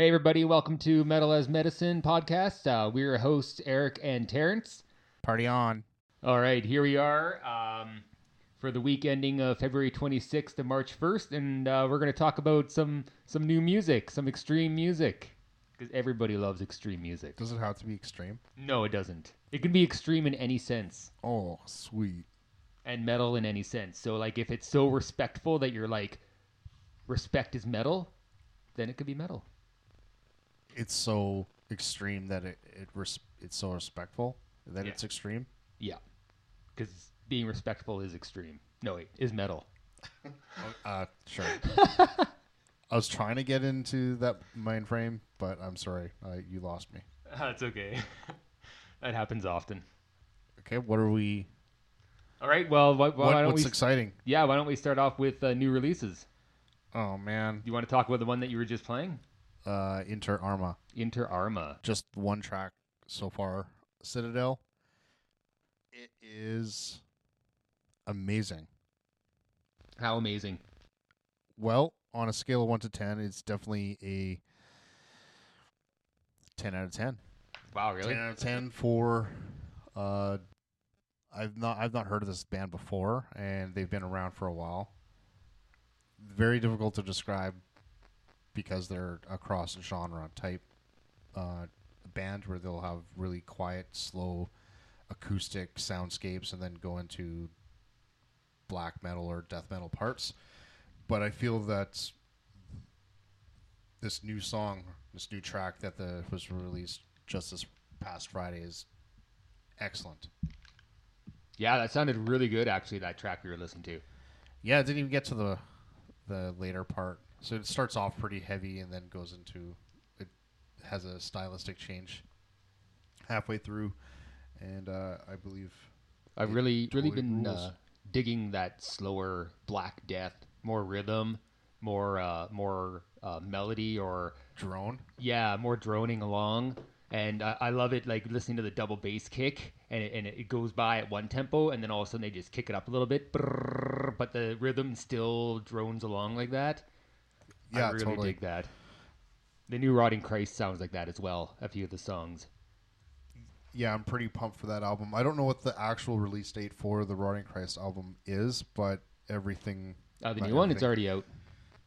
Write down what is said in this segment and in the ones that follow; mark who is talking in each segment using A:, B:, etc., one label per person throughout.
A: Hey, everybody, welcome to Metal as Medicine podcast. Uh, we're your hosts, Eric and Terrence.
B: Party on.
A: All right, here we are um, for the week ending of February 26th to March 1st, and uh, we're going to talk about some some new music, some extreme music, because everybody loves extreme music.
B: Does it have to be extreme?
A: No, it doesn't. It can be extreme in any sense,
B: Oh, sweet.
A: and metal in any sense. So, like, if it's so respectful that you're like, respect is metal, then it could be metal.
B: It's so extreme that it, it res- it's so respectful that
A: Yeah.
B: it's extreme.
A: Yeah, because being respectful is extreme. No, wait, is metal.
B: Uh, sure. I was trying to get into that mind frame, but I'm sorry, uh, you lost me.
A: That's okay. that happens often.
B: Okay, what are we?
A: All right. Well, why, why
B: what,
A: don't
B: what's
A: we?
B: exciting?
A: yeah, why don't we start off with uh, new releases?
B: Oh man,
A: You want to talk about the one that you were just playing,
B: uh, Inter Arma.
A: Inter Arma?
B: Just one track so far. Citadel. It is amazing.
A: How amazing!
B: Well, on a scale of one to ten, it's definitely a ten out of ten.
A: Wow, really?
B: Ten out of ten for. Uh, I've not I've not heard of this band before, and they've been around for a while. Very difficult to describe because they're a cross genre type uh, band where they'll have really quiet, slow, acoustic soundscapes, and then go into black metal or death metal parts. But I feel that this new song, this new track that the was released just this past Friday is excellent.
A: Yeah, that sounded really good. Actually, that track we were listening to.
B: Yeah, it didn't even get to the the later part. So it starts off pretty heavy and then goes into it has a stylistic change halfway through, and uh, I believe
A: I've really, really been uh, digging that slower Black Death, more rhythm, more, uh, more uh, melody, or
B: drone.
A: yeah, more droning along. And I, I love it, like listening to the double bass kick, and it, and it goes by at one tempo, and then all of a sudden they just kick it up a little bit, but the rhythm still drones along like that.
B: Yeah,
A: I really
B: totally.
A: dig that. The new Rotting Christ sounds like that as well. A few of the songs.
B: Yeah, I'm pretty pumped for that album. I don't know what the actual release date for the Rotting Christ album is, but everything
A: Uh, the new one, it's already out.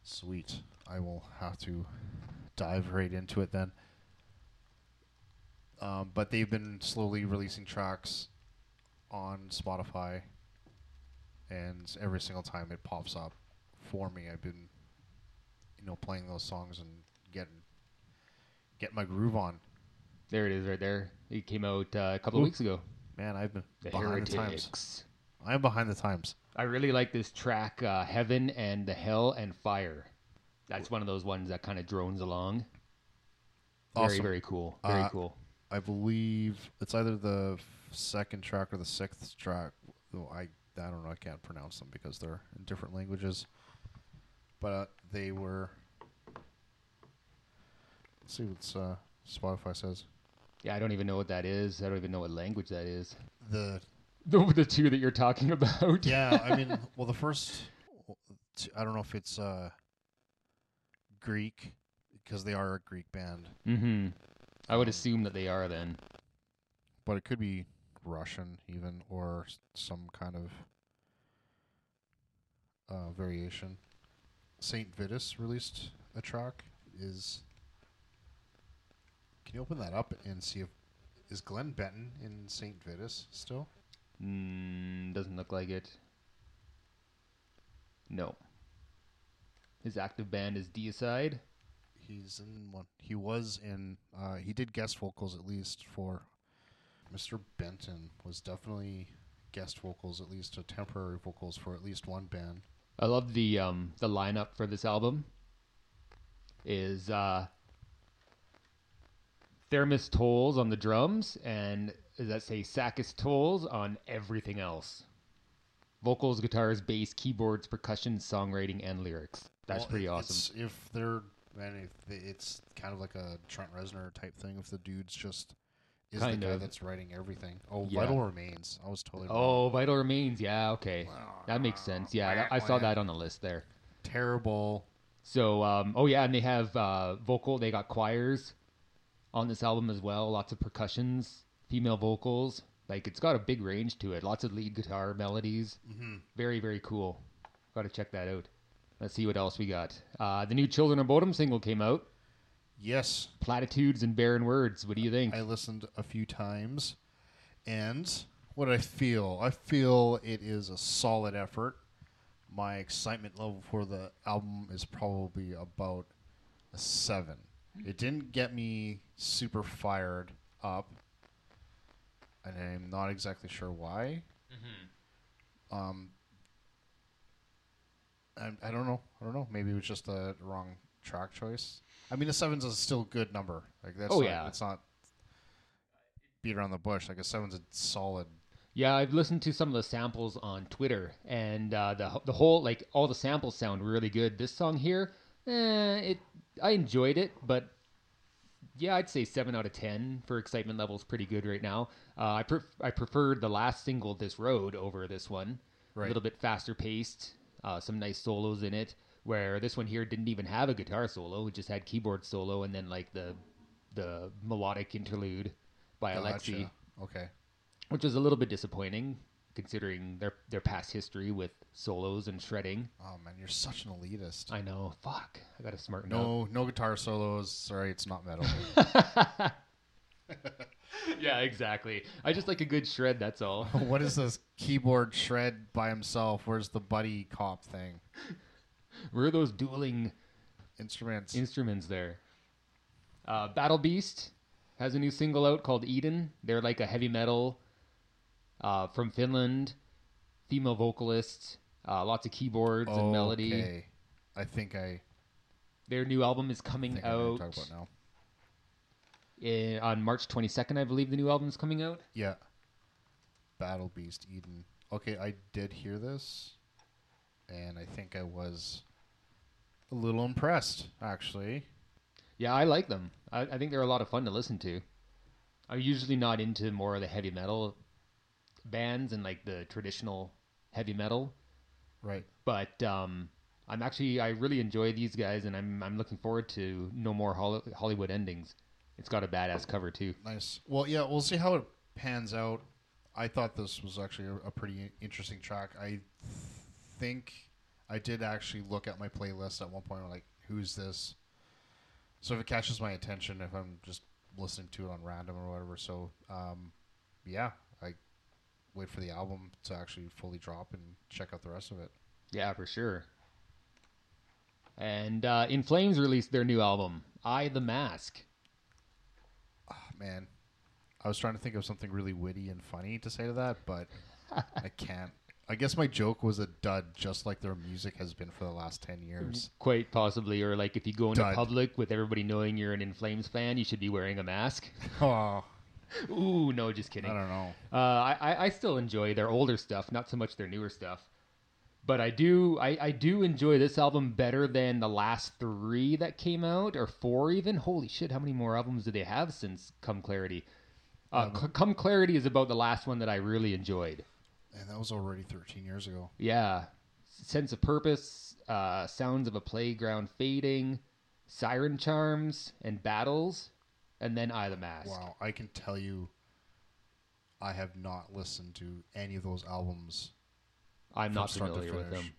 B: Sweet. I will have to dive right into it then. Um, but they've been slowly releasing tracks on Spotify, and every single time it pops up for me, I've been, you know, playing those songs and getting get my groove on.
A: There it is, right there. It came out uh, a couple of weeks ago.
B: Man, I've been
A: The
B: behind the times. I'm behind the times.
A: I really like this track, uh, Heaven and the Hell and Fire. That's one of those ones that kind of drones along. Very,
B: Awesome.
A: very cool. Very
B: Uh,
A: cool.
B: I believe it's either the second track or the sixth track. Though I I don't know. I can't pronounce them because they're in different languages. But uh, they were. Let's see what uh, Spotify says.
A: Yeah, I don't even know what that is. I don't even know what language that is.
B: The
A: The, the two that you're talking about.
B: yeah, I mean, well, the first I don't know if it's uh, Greek because they are a Greek band,
A: mm-hmm. I would
B: Um,
A: assume that they are then.
B: but it could be Russian even or some kind of uh, variation. Saint Vitus released a track. Is can you open that up and see if is Glenn Benton in Saint Vitus still?
A: Mm, doesn't look like it. No. His active band is Deicide.
B: He's in one. He was in. Uh, he did guest vocals at least for. Mr. Benton was definitely guest vocals, at least a temporary vocals for at least one band.
A: I love the um the lineup for this album. Is uh Themis Tolis on the drums and does that say Sakis Tolis on everything else? Vocals, guitars, bass, keyboards, percussion, songwriting, and lyrics. That's
B: Well,
A: pretty awesome.
B: If they're, man, if it's kind of like a Trent Reznor type thing. If the dude's just is
A: Kind
B: the guy
A: of.
B: that's writing everything. Oh,
A: Yeah.
B: Vital Remains. I was totally wrong.
A: Oh, Vital Remains. Yeah, okay. That makes sense. Yeah, that, I saw that on the list there.
B: Terrible
A: So, um, oh yeah, and they have uh, vocal. They got choirs on this album as well. Lots of percussions, female vocals. Like it's got a big range to it. Lots of lead guitar melodies.
B: Mm-hmm.
A: Very very cool. Got to check that out. Let's see what else we got. Uh, the new Children of Bodom single came out.
B: Yes,
A: Platitudes and barren words. What do you think?
B: I listened a few times, and what I feel, I feel it is a solid effort. My excitement level for the album is probably about a seven. It didn't get me super fired up, and I'm not exactly sure why. Um, I, I don't know. I don't know. Maybe it was just the wrong track choice. I mean, a seven's is still a good number. Like that's
A: Oh,
B: not,
A: yeah.
B: it's not beat around the bush. Like a seven's a solid.
A: Yeah, I've listened to some of the samples on Twitter, and uh, the the whole like all the samples sound really good. This song here, eh, it I enjoyed it, but yeah, I'd say seven out of ten for excitement levels. Pretty good right now. Uh, I pref- I preferred the last single, "This Road," over this one.
B: Right.
A: A little bit faster paced, uh, some nice solos in it. Where this one here didn't even have a guitar solo; it just had keyboard solo, and then like the the melodic interlude by Alexi
B: Okay.
A: which was a little bit disappointing considering their their past history with solos and shredding.
B: Oh man, you're such an elitist.
A: I know. Fuck. I got to smarten
B: no, no guitar solos. Sorry, it's not metal.
A: yeah, exactly. I just like a good shred. That's all.
B: what is this keyboard shred by himself? Where's the buddy cop thing?
A: Where are those dueling
B: Instruments.
A: instruments there? Uh, Battle Beast has a new single out called Eden. They're like a heavy metal uh, from Finland, female vocalist, uh, lots of keyboards and melody.
B: Okay. I think I
A: Their new album is coming
B: think I know what
A: out.
B: talking about now.
A: in, on March 22nd, I believe the new album is coming out.
B: Yeah. Battle Beast Eden. Okay, I did hear this, and I think I was a little impressed, actually.
A: Yeah, I like them. I, I think they're a lot of fun to listen to. I'm usually not into more of the heavy metal bands and like the traditional heavy metal,
B: Right.
A: but um, I'm actually I really enjoy these guys, and I'm I'm looking forward to No More Hol- Hollywood Endings. It's got a badass cover too.
B: Nice. Well, yeah, we'll see how it pans out. I thought this was actually a, a pretty interesting track. I think I did actually look at my playlist at one point, like, who's this? So if it catches my attention, if I'm just listening to it on random or whatever, so um, yeah, I wait for the album to actually fully drop and check out the rest of it.
A: Yeah, for sure. And uh, In Flames released their new album, I the Mask.
B: Oh, man, I was trying to think of something really witty and funny to say to that, but I can't. I guess my joke was a dud, just like their music has been for the last ten years.
A: Quite possibly, or like if you go into
B: Dud.
A: public with everybody knowing you're an In Flames fan, you should be wearing a mask.
B: Oh,
A: Ooh, no, just kidding.
B: I
A: kidding.
B: don't know.
A: Uh, I, I I still enjoy their older stuff, not so much their newer stuff. But I do I, I do enjoy this album better than the last three that came out, or four even. Holy shit, how many more albums do they have since Come Clarity? Uh, C- Come Clarity is about the last one that I really enjoyed.
B: And that was already thirteen years ago.
A: Yeah, sense of purpose, uh, sounds of a playground fading, siren charms and battles, and then I the Mask.
B: Wow, I can tell you, I have not listened to any of those albums.
A: I'm not familiar with them.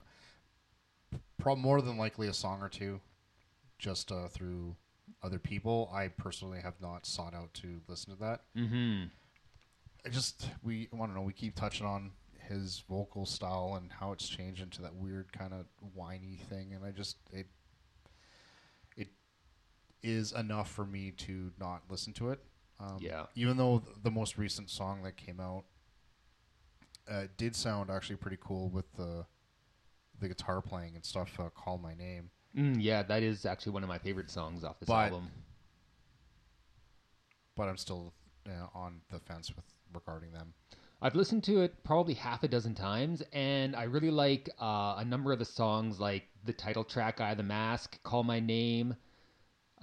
B: Probably more than likely a song or two, just uh, through other people. I personally have not sought out to listen to that.
A: Mm-hmm.
B: I just we I want to know. We keep touching on his vocal style and how it's changed into that weird kind of whiny thing, and I just it it is enough for me to not listen to it. Um,
A: Yeah.
B: Even though th- the most recent song that came out uh, did sound actually pretty cool with the the guitar playing and stuff. Uh, Call my name.
A: Mm, yeah, that is actually one of my favorite songs off this
B: But-
A: album.
B: but I'm still uh, on the fence with regarding them.
A: I've listened to it probably half a dozen times, and I really like uh, a number of the songs, like the title track "I the Mask," "Call My Name,"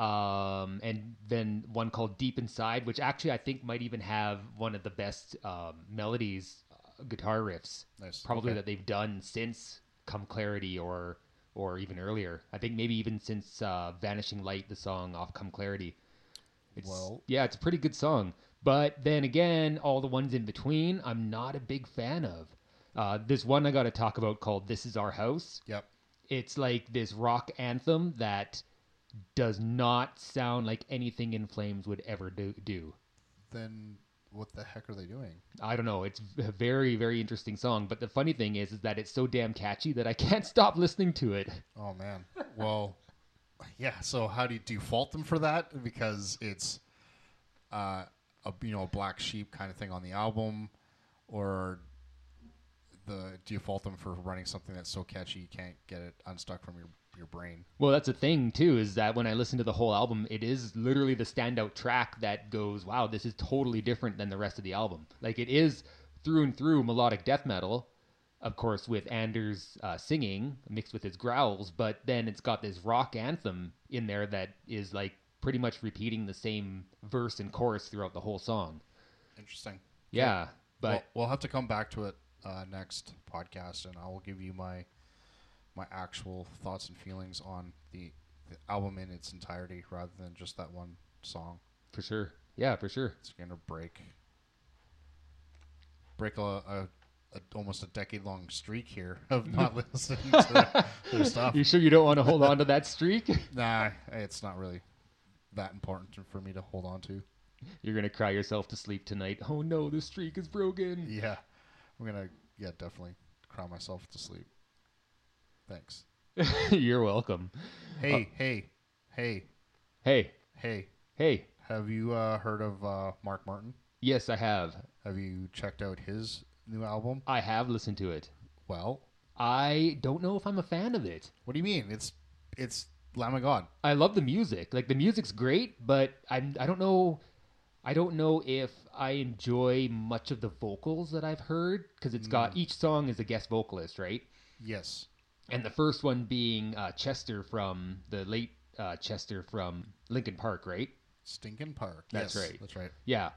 A: um, and then one called "Deep Inside," which actually I think might even have one of the best um, melodies, uh, guitar riffs,
B: Nice.
A: probably
B: Okay.
A: that they've done since "Come Clarity" or or even earlier. I think maybe even since uh, Vanishing Light, the song off Come Clarity. It's,
B: Well-
A: yeah, it's a pretty good song. But then again, all the ones in between, I'm not a big fan of. Uh, there's one I got to talk about called "This Is Our House."
B: Yep.
A: It's like this rock anthem that does not sound like anything In Flames would ever do. do.
B: Then what the heck are they doing?
A: I don't know. It's a very, very interesting song. But the funny thing is, is that it's so damn catchy that I can't stop listening to it.
B: Oh man. Well, yeah. So how do you do you fault them for that because it's uh, a you know a black sheep kind of thing on the album, or the do you fault them for running something that's so catchy you can't get it unstuck from your your brain?
A: Well, that's the thing too, is that when I listen to the whole album, it is literally the standout track that goes, "Wow, this is totally different than the rest of the album." Like it is through and through melodic death metal, of course, with Anders uh, singing mixed with his growls, but then it's got this rock anthem in there that is like pretty much repeating the same verse and chorus throughout the whole song.
B: Interesting.
A: Yeah, but
B: Well, we'll have to come back to it uh, next podcast, and I will give you my my actual thoughts and feelings on the, the album in its entirety, rather than just that one song.
A: for sure, yeah, for sure.
B: It's gonna break break a, a, a almost a decade long streak here of not listening to their stuff.
A: You sure you don't want to hold on to that streak?
B: Nah, it's not really that important for me to hold on to.
A: You're gonna cry yourself to sleep tonight. Oh no, the streak is broken.
B: Yeah, I'm gonna yeah definitely cry myself to sleep. Thanks.
A: You're welcome.
B: Hey, hey, hey,
A: Hey,
B: hey.
A: hey.
B: Have you uh, heard of uh, Mark Morton?
A: Yes, I have.
B: Have you checked out his new album?
A: I have listened to it.
B: Well,
A: I don't know if I'm a fan of it.
B: what do you mean? It's it's Lamb of God.
A: I love the music. Like the music's great, but I'm I don't know I don't know if I enjoy much of the vocals that I've heard because it's got each song is a guest vocalist, right?
B: Yes.
A: And the first one being uh, Chester from the late uh, Chester from Linkin Park, right?
B: Stinkin' Park.
A: That's
B: Yes,
A: right.
B: That's right.
A: Yeah.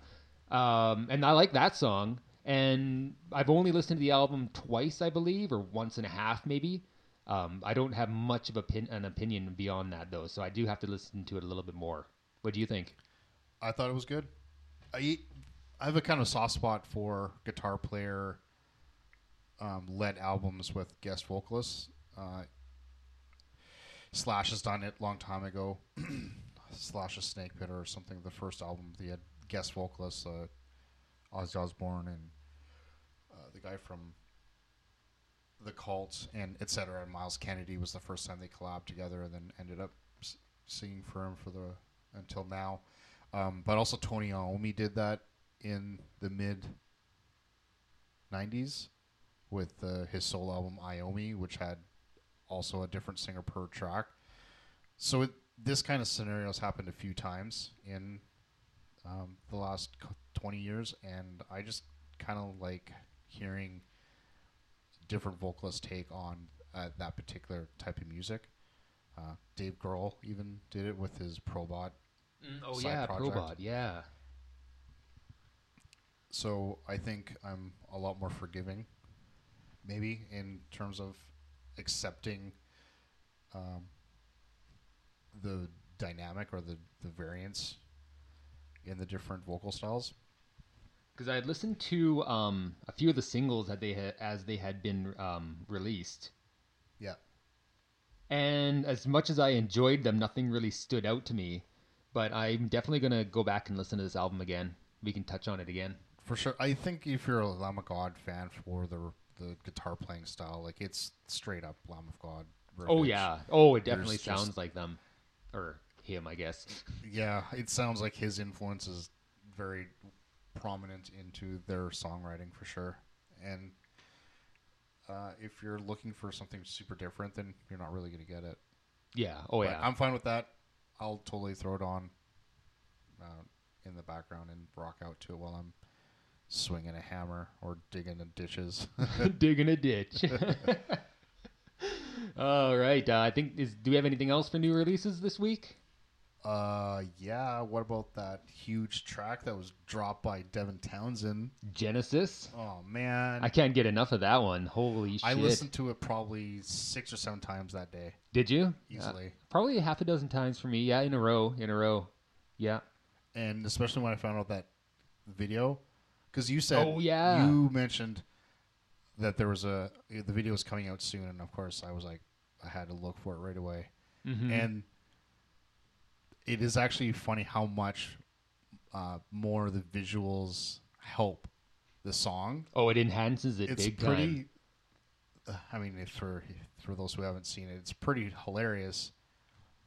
A: Um, and I like that song. And I've only listened to the album twice, I believe, or once and a half, maybe. Um, I don't have much of a pin- an opinion beyond that, though, so I do have to listen to it a little bit more. What do you think?
B: I thought it was good. I I have a kind of soft spot for guitar player um, led albums with guest vocalists. Uh, Slash has done it a long time ago. Slash Slash's Snake Pit or something. The first album they had guest vocalists, uh, Ozzy Osbourne and uh, the guy from the Cult and etc. And Myles Kennedy was the first time they collabed together, and then ended up s- singing for him for the until now. Um, but also Tony Iommi did that in the mid '90s with uh, his solo album Iommi, which had also a different singer per track. So it, this kind of scenarios happened a few times in um, the last 20 years, and I just kind of like hearing different vocalists take on uh, that particular type of music. Uh, Dave Grohl even did it with his Probot
A: oh,
B: Side
A: yeah,
B: project.
A: Probot, yeah.
B: So I think I'm a lot more forgiving, maybe in terms of accepting um, the dynamic or the, the variance in the different vocal styles.
A: Because I had listened to um, a few of the singles that they had as they had been um, released,
B: Yeah.
A: and as much as I enjoyed them, nothing really stood out to me. But I'm definitely gonna go back and listen to this album again. We can touch on it again.
B: For sure. I think if you're a Lamb of God fan for the the guitar playing style, like it's straight up Lamb of God.
A: Oh yeah. Oh, it
B: There's
A: definitely
B: just-
A: sounds like them, or him, I guess.
B: Yeah, it sounds like his influence is very prominent into their songwriting for sure. And uh, if you're looking for something super different, then you're not really going to get it.
A: Yeah. Oh
B: But
A: yeah.
B: I'm fine with that. I'll totally throw it on uh, in the background and rock out to it while I'm swinging a hammer or digging in ditches.
A: Digging a ditch. All right. Uh, I think is. Do we have anything else for new releases this week?
B: Uh, yeah. What about that huge track that was dropped by Devin Townsend?
A: Genesis.
B: Oh man,
A: I can't get enough of that one. Holy shit!
B: I listened to it probably six or seven times that day,
A: Did you?
B: easily.
A: Uh, probably half a dozen times for me. Yeah, in a row, in a row. Yeah.
B: and especially when I found out that video, because you said,
A: Oh, yeah.
B: you mentioned that there was a the video was coming out soon, and of course I was like, I had to look for it right away,
A: Mhm.
B: and it is actually funny how much uh, more the visuals help the song.
A: oh, it enhances it
B: it's
A: big
B: pretty.
A: time.
B: Uh, I mean, if for for those who haven't seen it, it's pretty hilarious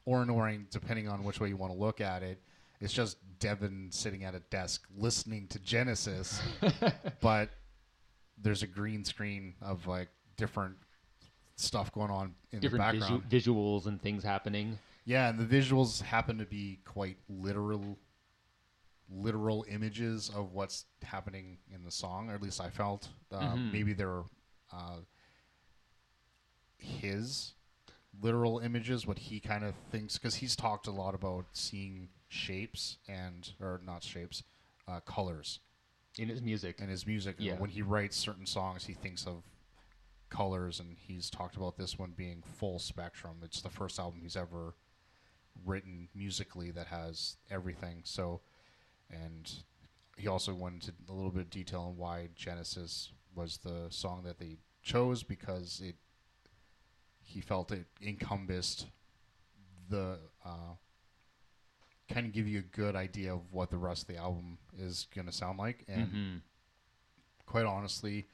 B: or annoying, depending on which way you want to look at it. It's just Devin sitting at a desk listening to Genesis, but there's a green screen of like different stuff going on in
A: Different
B: the
A: visu-
B: background.
A: visuals and things happening.
B: Yeah, and the visuals happen to be quite literal literal images of what's happening in the song, or at least I felt. Uh,
A: Mhm.
B: Maybe they're uh, his literal images, what he kind of thinks, because he's talked a lot about seeing shapes and, or not shapes, uh, colors
A: in his music.
B: in his music.
A: Yeah.
B: When he writes certain songs, he thinks of colors, and he's talked about this one being full spectrum. It's the first album he's ever written musically that has everything. So, and he also went into a little bit of detail on why Genesis was the song that they chose because it he felt it encompassed the uh, kind of give you a good idea of what the rest of the album is going to sound like and
A: Mhm.
B: quite honestly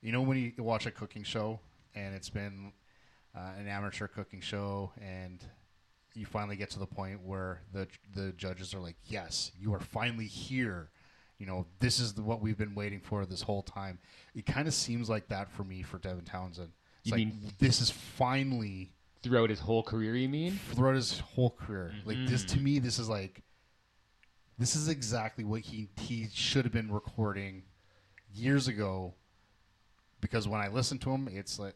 B: you know when you watch a cooking show and it's been uh, an amateur cooking show and you finally get to the point where the the judges are like yes you are finally here you know this is the, what we've been waiting for this whole time it kind of seems like that for me for Devin Townsend it's
A: You
B: like
A: mean-
B: this is finally
A: Throughout his whole career, you mean?
B: throughout his whole career. Like this to mm-hmm. me, this is like this is exactly what he he should have been recording years ago. Because when I listen to him, it's like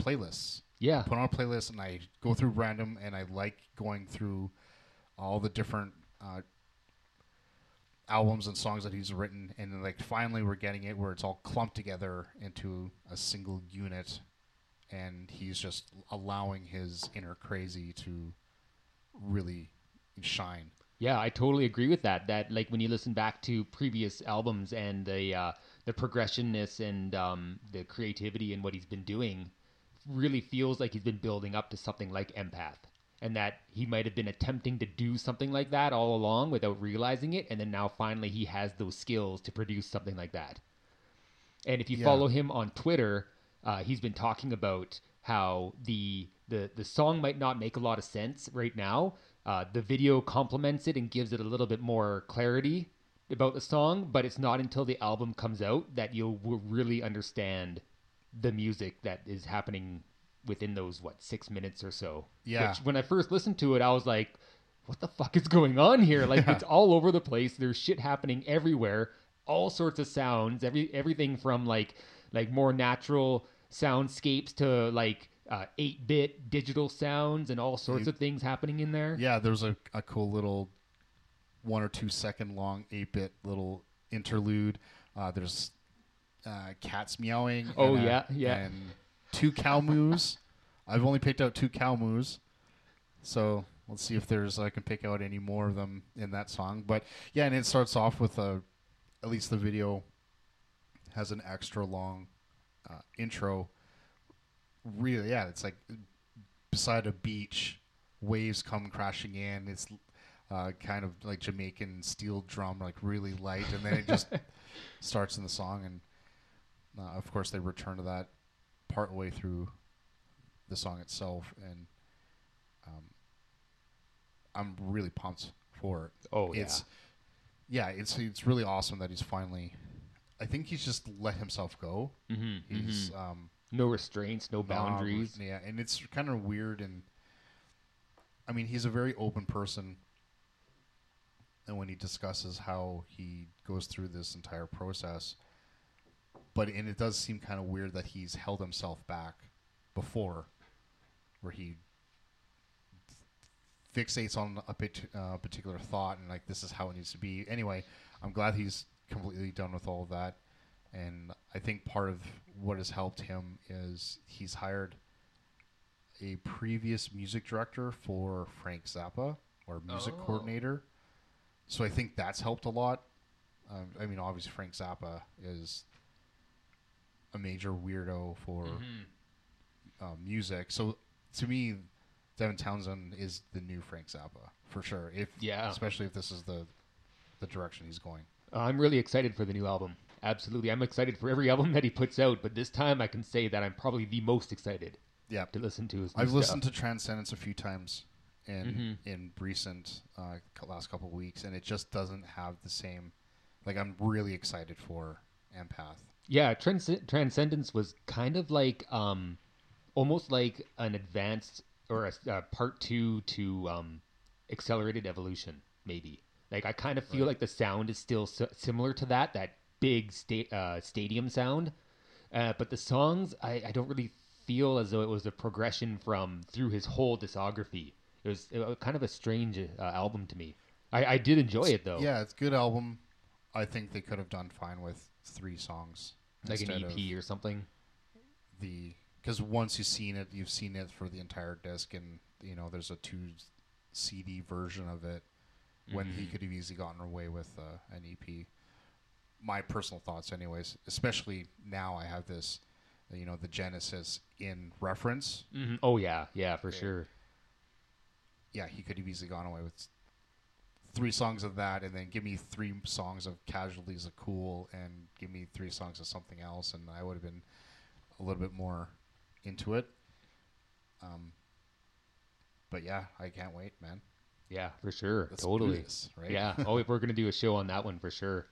B: playlists.
A: Yeah.
B: Put on a playlist and I go through random, and I like going through all the different uh, albums and songs that he's written, and then, like finally we're getting it where it's all clumped together into a single unit, and he's just allowing his inner crazy to really shine.
A: Yeah, I totally agree with that. That like when you listen back to previous albums and the uh, the progressionness and um, the creativity and what he's been doing, really feels like he's been building up to something like Empath, and that he might have been attempting to do something like that all along without realizing it, and then now finally he has those skills to produce something like that. And if you
B: Yeah.
A: follow him on Twitter, uh, he's been talking about how the the the song might not make a lot of sense right now. Uh, the video complements it and gives it a little bit more clarity about the song, but it's not until the album comes out that you'll really understand the music that is happening within those what six minutes or so.
B: Yeah.
A: Which, when I first listened to it, I was like, "What the fuck is going on here? Like it's all over the place. There's shit happening everywhere. All sorts of sounds. Every everything from like like more natural soundscapes to like uh, 8-bit digital sounds and all sorts of things happening in there.
B: Yeah, there's a, a cool little one or two second long eight bit little interlude. Uh, there's uh, cats meowing.
A: Oh,
B: and, uh,
A: yeah, yeah.
B: and two cow moos. I've only picked out two cow moos, so let's see if there's I can pick out any more of them in that song. But yeah, and it starts off with a at least the video has an extra long uh, intro. Really, yeah, it's like beside a beach, waves come crashing in. It's uh, kind of like Jamaican steel drum, like really light, and then it just starts in the song. And uh, of course, they return to that part way through the song itself, and um, I'm really pumped for it.
A: Oh, yeah.
B: it's yeah, it's it's really awesome that he's finally. I think he's just let himself go.
A: hmm
B: He's um,
A: no restraints, no boundaries.
B: yeah, and it's kind of weird and I mean, he's a very open person. And when he discusses how he goes through this entire process, but and it does seem kind of weird that he's held himself back before, where he fixates on a bit, uh, particular thought and like this is how it needs to be. Anyway, I'm glad he's completely done with all of that, and I think part of what has helped him is he's hired a previous music director for Frank Zappa or music
A: Oh.
B: coordinator. So I think that's helped a lot. Um, I mean, obviously Frank Zappa is a major weirdo for
A: Mm-hmm.
B: um, music. So to me, Devin Townsend is the new Frank Zappa for sure. If
A: Yeah.
B: especially if this is the the direction he's going.
A: I'm really excited for the new album. Absolutely, I'm excited for every album that he puts out. But this time, I can say that I'm probably the most excited
B: Yeah,
A: to listen to his. New
B: I've
A: stuff.
B: listened to Transcendence a few times in
A: Mhm.
B: in recent uh, last couple of weeks, and it just doesn't have the same. Like I'm really excited for Empath.
A: Yeah, Trans- Transcendence was kind of like um, almost like an advanced or a, a part two to um, Accelerated Evolution, maybe. Like I kind of feel
B: Right.
A: like the sound is still s- similar to that, that big sta- uh, stadium sound. Uh, but the songs, I, I don't really feel as though it was a progression from through his whole discography. It was, it was kind of a strange uh, album to me. I, I did enjoy it though,
B: Yeah, it's a good album. I think they could have done fine with three songs
A: like an EP or something.
B: the because once you've seen it, you've seen it for the entire disc, and you know there's a two CD version of it. When he
A: Mhm.
B: could have easily gotten away with uh, an EP. My personal thoughts, anyways. Especially now, I have this, you know, the Genesis in reference.
A: Mhm. Oh yeah, yeah, for
B: Okay.
A: sure.
B: Yeah, he could have easily gone away with three songs of that, and then give me three songs of Casualties of Cool, and give me three songs of something else, and I would have been a little bit more into it. Um, but yeah, I can't wait, man.
A: Yeah, for sure.
B: Let's
A: totally.
B: this, right?
A: Yeah. Oh, if we're gonna do a show on that one for sure.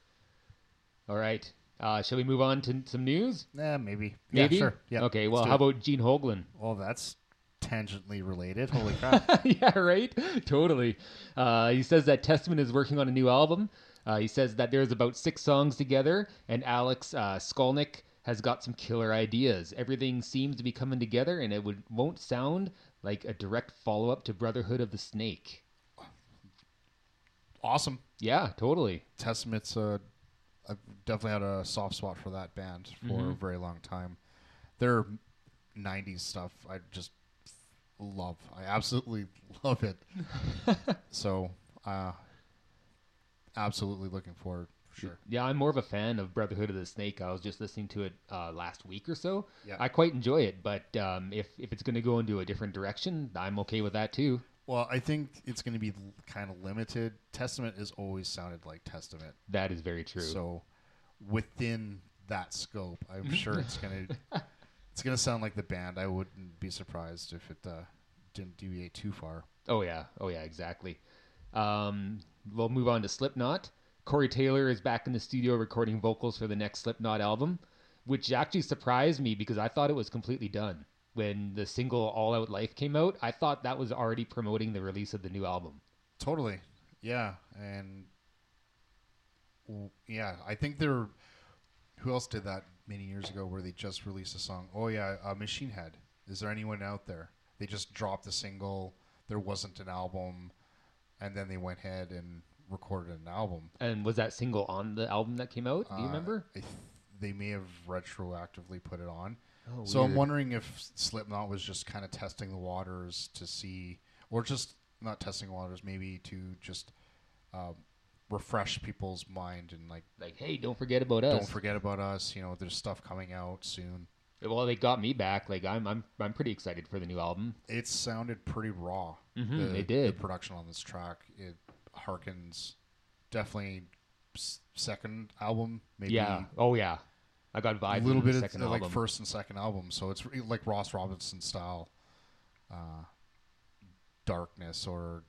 A: All right. Uh, shall we move on to some news?
B: Nah, maybe.
A: Maybe.
B: Yeah, sure. Yeah.
A: Okay. Well, how
B: it.
A: about Gene Hoglan?
B: Well, that's tangentially related. Holy crap!
A: yeah, right. Totally. Uh, he says that Testament is working on a new album. Uh, he says that there's about six songs together, and Alex uh, Skolnick has got some killer ideas. Everything seems to be coming together, and it would won't sound like a direct follow up to Brotherhood of the Snake.
B: awesome.
A: Yeah, totally.
B: Testament's. Uh, I've definitely had a soft spot for that band for a
A: Mhm.
B: very long time. Their '90s stuff, I just love. I absolutely love it. so, uh, absolutely looking forward. For sure.
A: Yeah, I'm more of a fan of Brotherhood of the Snake. I was just listening to it uh, last week or so.
B: Yeah.
A: I quite enjoy it, but um, if if it's going to go into a different direction, I'm okay with that too.
B: Well, I think it's going to be kind of limited. Testament has always sounded like Testament.
A: That is very true.
B: So within that scope, I'm sure it's gonna it's gonna sound like the band. I wouldn't be surprised if it uh, didn't deviate too far.
A: Oh yeah, oh yeah, exactly. Um, we'll move on to Slipknot. Corey Taylor is back in the studio recording vocals for the next Slipknot album, which actually surprised me because I thought it was completely done when the single "All Out Life" came out. I thought that was already promoting the release of the new album.
B: Totally, yeah, and yeah, I think they're. Who else did that many years ago where they just released a song? Oh yeah, uh, Machine Head. Is there anyone out there? They just dropped a single. There wasn't an album, and then they went ahead and recorded an album.
A: And was that single on the album that came out? Do you
B: Uh,
A: remember?
B: Th- they may have retroactively put it on.
A: Oh,
B: so I'm wondering if Slipknot was just kind of testing the waters to see, or just not testing waters, maybe to just uh, refresh people's mind and like
A: like, hey, don't forget about us.
B: don't forget about us. You know, there's stuff coming out soon.
A: Well, they got me back. Like, I'm, I'm, I'm pretty excited for the new album.
B: It sounded pretty raw.
A: Mhm,
B: the,
A: they did.
B: the production on this track. It harkens definitely second album, maybe
A: yeah. Oh yeah. I got vibes.
B: a little bit of like first and second album, so it's like Ross Robinson style uh, darkness or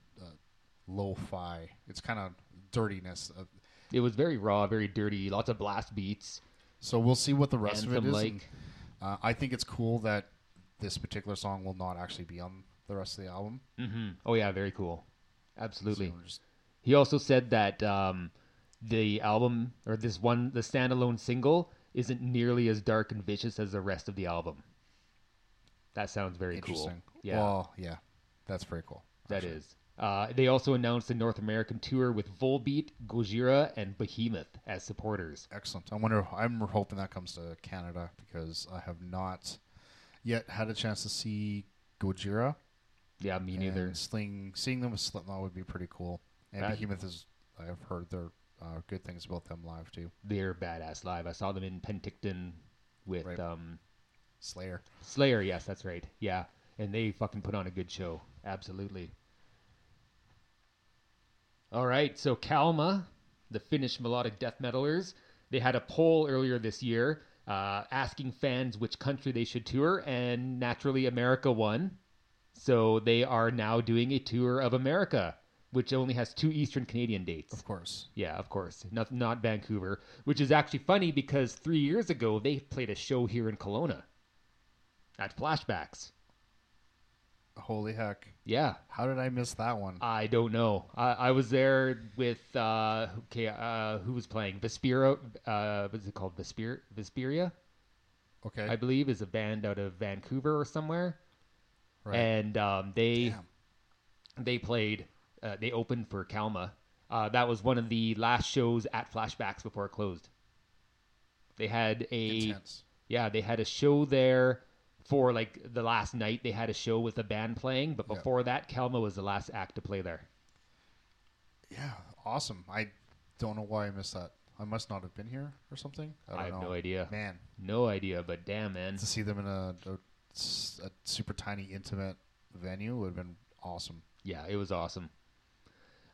B: lo-fi. It's kind of dirtiness. Of,
A: It was very raw, very dirty, lots of blast beats.
B: so we'll see what the rest of it is.
A: Anthem-like.
B: and, uh, I think it's cool that this particular song will not actually be on the rest of the album.
A: hmm Oh yeah, very cool. Absolutely.
B: So just-
A: He also said that um, the album or this one, the standalone single, isn't nearly as dark and vicious as the rest of the album. That sounds very cool.
B: interesting.
A: Yeah,
B: Well, yeah, that's very cool.
A: that
B: actually.
A: is. Uh, they also announced a North American tour with Volbeat, Gojira, and Behemoth as supporters.
B: Excellent. I wonder. I'm hoping that comes to Canada because I have not yet had a chance to see Gojira.
A: Yeah, me neither.
B: And Sling, seeing them with Slipknot would be pretty cool. And
A: That-
B: Behemoth is. I've heard they're uh, good things about them live too.
A: They're badass live. I saw them in Penticton with
B: Right.
A: um,
B: Slayer.
A: Slayer. Yes, that's right. Yeah, and they fucking put on a good show. Absolutely. All right, so Kalma, the Finnish melodic death metalers, they had a poll earlier this year uh, asking fans which country they should tour, and naturally, America won. So they are now doing a tour of America, which only has two Eastern Canadian dates.
B: Of course.
A: Yeah, of course. Not not Vancouver, which is actually funny because three years ago they played a show here in Kelowna at Flashbacks.
B: Holy heck!
A: Yeah,
B: How did I miss that one?
A: I don't know. I, I was there with uh, okay, uh, who was playing Vespira? Uh, what's it called? Vespir Vesperia,
B: okay.
A: I believe, is a band out of Vancouver or somewhere.
B: right.
A: And um, they
B: Damn.
A: they played. Uh, they opened for Kalma. Uh, that was one of the last shows at Flashbacks before it closed. They had a
B: Intense.
A: Yeah, they had a show there for like the last night. They had a show with a band playing, but
B: Yeah.
A: before that, Kalma was the last act to play there.
B: Yeah. Awesome. I don't know why I missed that. I must not have been here or something. I, don't
A: I have
B: know.
A: no idea.
B: Man,
A: No idea, but damn, man.
B: to see them in a super tiny, intimate venue would have been awesome.
A: Yeah, it was awesome.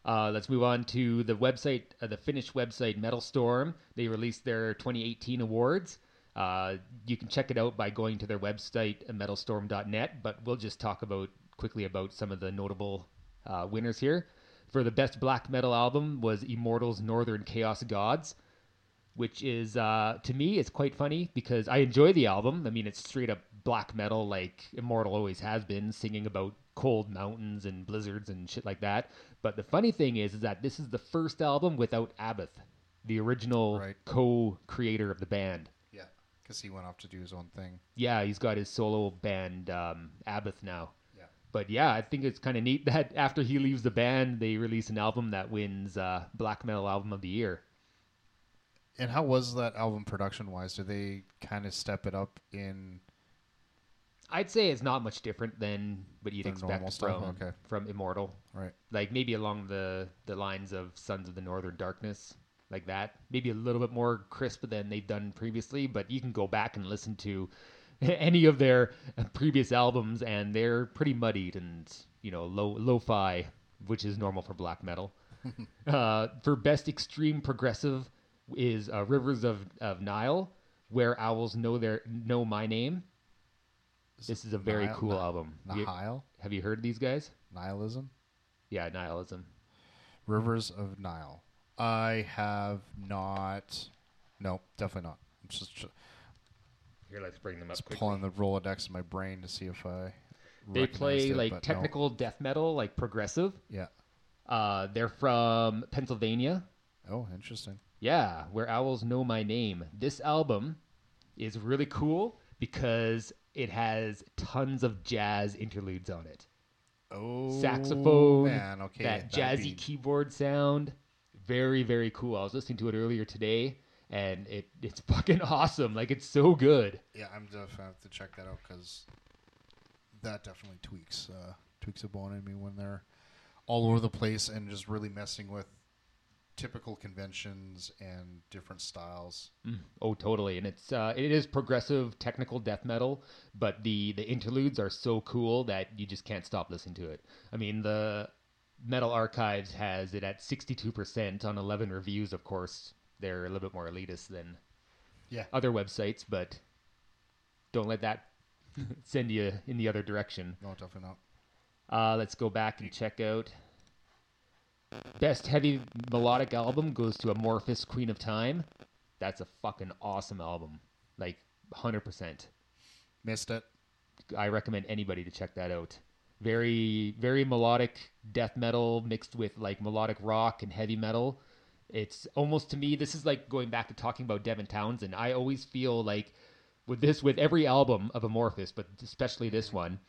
A: Uh, let's move on to the website, uh, the Finnish website Metalstorm. They released their 2018 awards. Uh, you can check it out by going to their website, metalstorm.net. But we'll just talk about quickly about some of the notable uh, winners here. For the best black metal album was Immortals Northern Chaos Gods, which is uh, to me it's quite funny because I enjoy the album. I mean, it's straight up black metal like Immortal always has been, singing about cold mountains and blizzards and shit like that. But the funny thing is, is that this is the first album without Abbath, the original
B: Right.
A: co-creator of the band.
B: Because he went off to do his own thing.
A: Yeah, he's got his solo band um, Abbath now.
B: Yeah.
A: But yeah, I think it's kind of neat that after he leaves the band, they release an album that wins uh, Black Metal Album of the Year.
B: And how was that album production wise? Did they kind of step it up in?
A: I'd say it's not much different than what you'd expect from
B: Okay.
A: from Immortal.
B: Right.
A: Like maybe along the the lines of Sons of the Northern Darkness, like that. Maybe a little bit more crisp than they've done previously, but you can go back and listen to any of their previous albums, and they're pretty muddied and you know low lo-fi, which is normal for black metal. uh, for best extreme progressive is uh, Rivers of, of Nihil, where owls know their know my name. This is a very
B: Nile-
A: cool album.
B: Nihil?
A: have you heard of these guys?
B: Nihilism?
A: Yeah, nihilism.
B: Rivers of Nihil. I have not. No, definitely not. I'm just, just
A: Here, let's bring them up. quickly.
B: pulling the Rolodex in my brain to see if I.
A: They play
B: it,
A: like
B: but no.
A: technical death metal, like progressive.
B: Yeah.
A: Uh, they're from Pennsylvania.
B: Oh, interesting.
A: Yeah, where owls know my name. This album is really cool because it has tons of jazz interludes on it.
B: Oh,
A: Saxophone,
B: man. Okay,
A: that
B: that'd
A: jazzy
B: be-
A: keyboard sound. Very, very cool. I was listening to it earlier today, and it it's fucking awesome. Like it's so good.
B: Yeah, I'm definitely have to check that out because that definitely tweaks uh, tweaks a bone in me when they're all over the place and just really messing with typical conventions and different styles.
A: Oh, totally. And it's uh, it is progressive technical death metal, but the the interludes are so cool that you just can't stop listening to it. I mean, the Metal Archives has it at 62% on 11 reviews, of course. They're a little bit more elitist than
B: Yeah.
A: other websites, but don't let that send you in the other direction.
B: No, definitely not.
A: Uh, let's go back and check out. Best heavy melodic album goes to Amorphis Queen of Time. That's a fucking awesome album. Like 100%.
B: Missed it.
A: I recommend anybody to check that out. Very, very melodic death metal mixed with like melodic rock and heavy metal. It's almost to me, this is like going back to talking about Devin Townsend. I always feel like with this, with every album of Amorphis, but especially this one,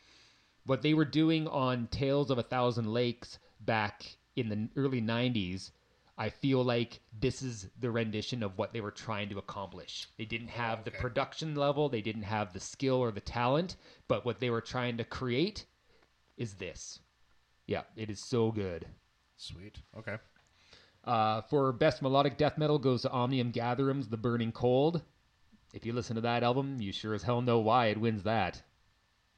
A: what they were doing on Tales of a Thousand Lakes back in the early 90s, I feel like this is the rendition of what they were trying to accomplish. They didn't have the production level, they didn't have the skill or the talent, but what they were trying to create is this. Yeah, it is so good.
B: Sweet. Okay.
A: Uh, for best melodic death metal goes to Omnium Gatherum's The Burning Cold. If you listen to that album, you sure as hell know why it wins that.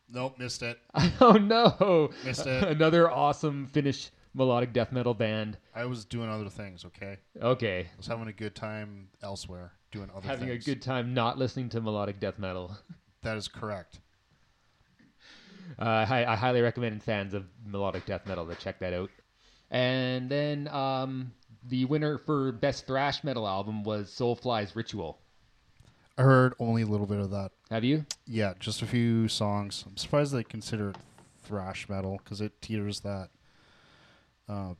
B: Nope, missed it.
A: oh no!
B: Missed it.
A: Another awesome Finnish melodic death metal band.
B: I was doing other things. Okay,
A: Okay,
B: I was having a good time elsewhere, doing other things.
A: having
B: things.
A: a good time not listening to melodic death metal.
B: That is correct.
A: Uh, I, I highly recommend fans of melodic death metal to check that out. And then um, the winner for best thrash metal album was Soulfly's Ritual.
B: I heard only a little bit of that.
A: Have you?
B: Yeah, just a few songs. I'm surprised they consider it thrash metal because it teeters that. Uh,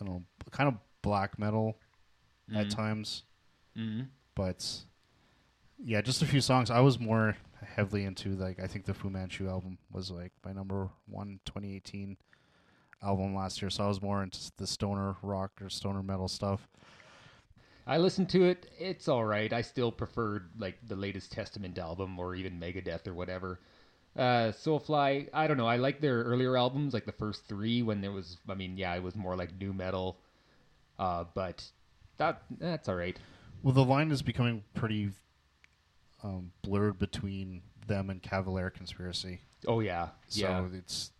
B: I don't know, kind of black metal at
A: Mhm.
B: times,
A: Mm-hmm.
B: but yeah, just a few songs. I was more heavily into like I think the Fu Manchu album was like my number one 2018 album last year, so I was more into the stoner rock or stoner metal stuff.
A: I listened to it. It's all right. I still preferred like the latest Testament album or even Megadeth or whatever. Uh, Soulfly, I don't know. I like their earlier albums, like the first three, when there was. I mean, yeah, it was more like nu metal. Uh, but that that's all right.
B: Well, the line is becoming pretty um, blurred between them and Cavalera Conspiracy.
A: Oh yeah,
B: So
A: yeah.
B: it's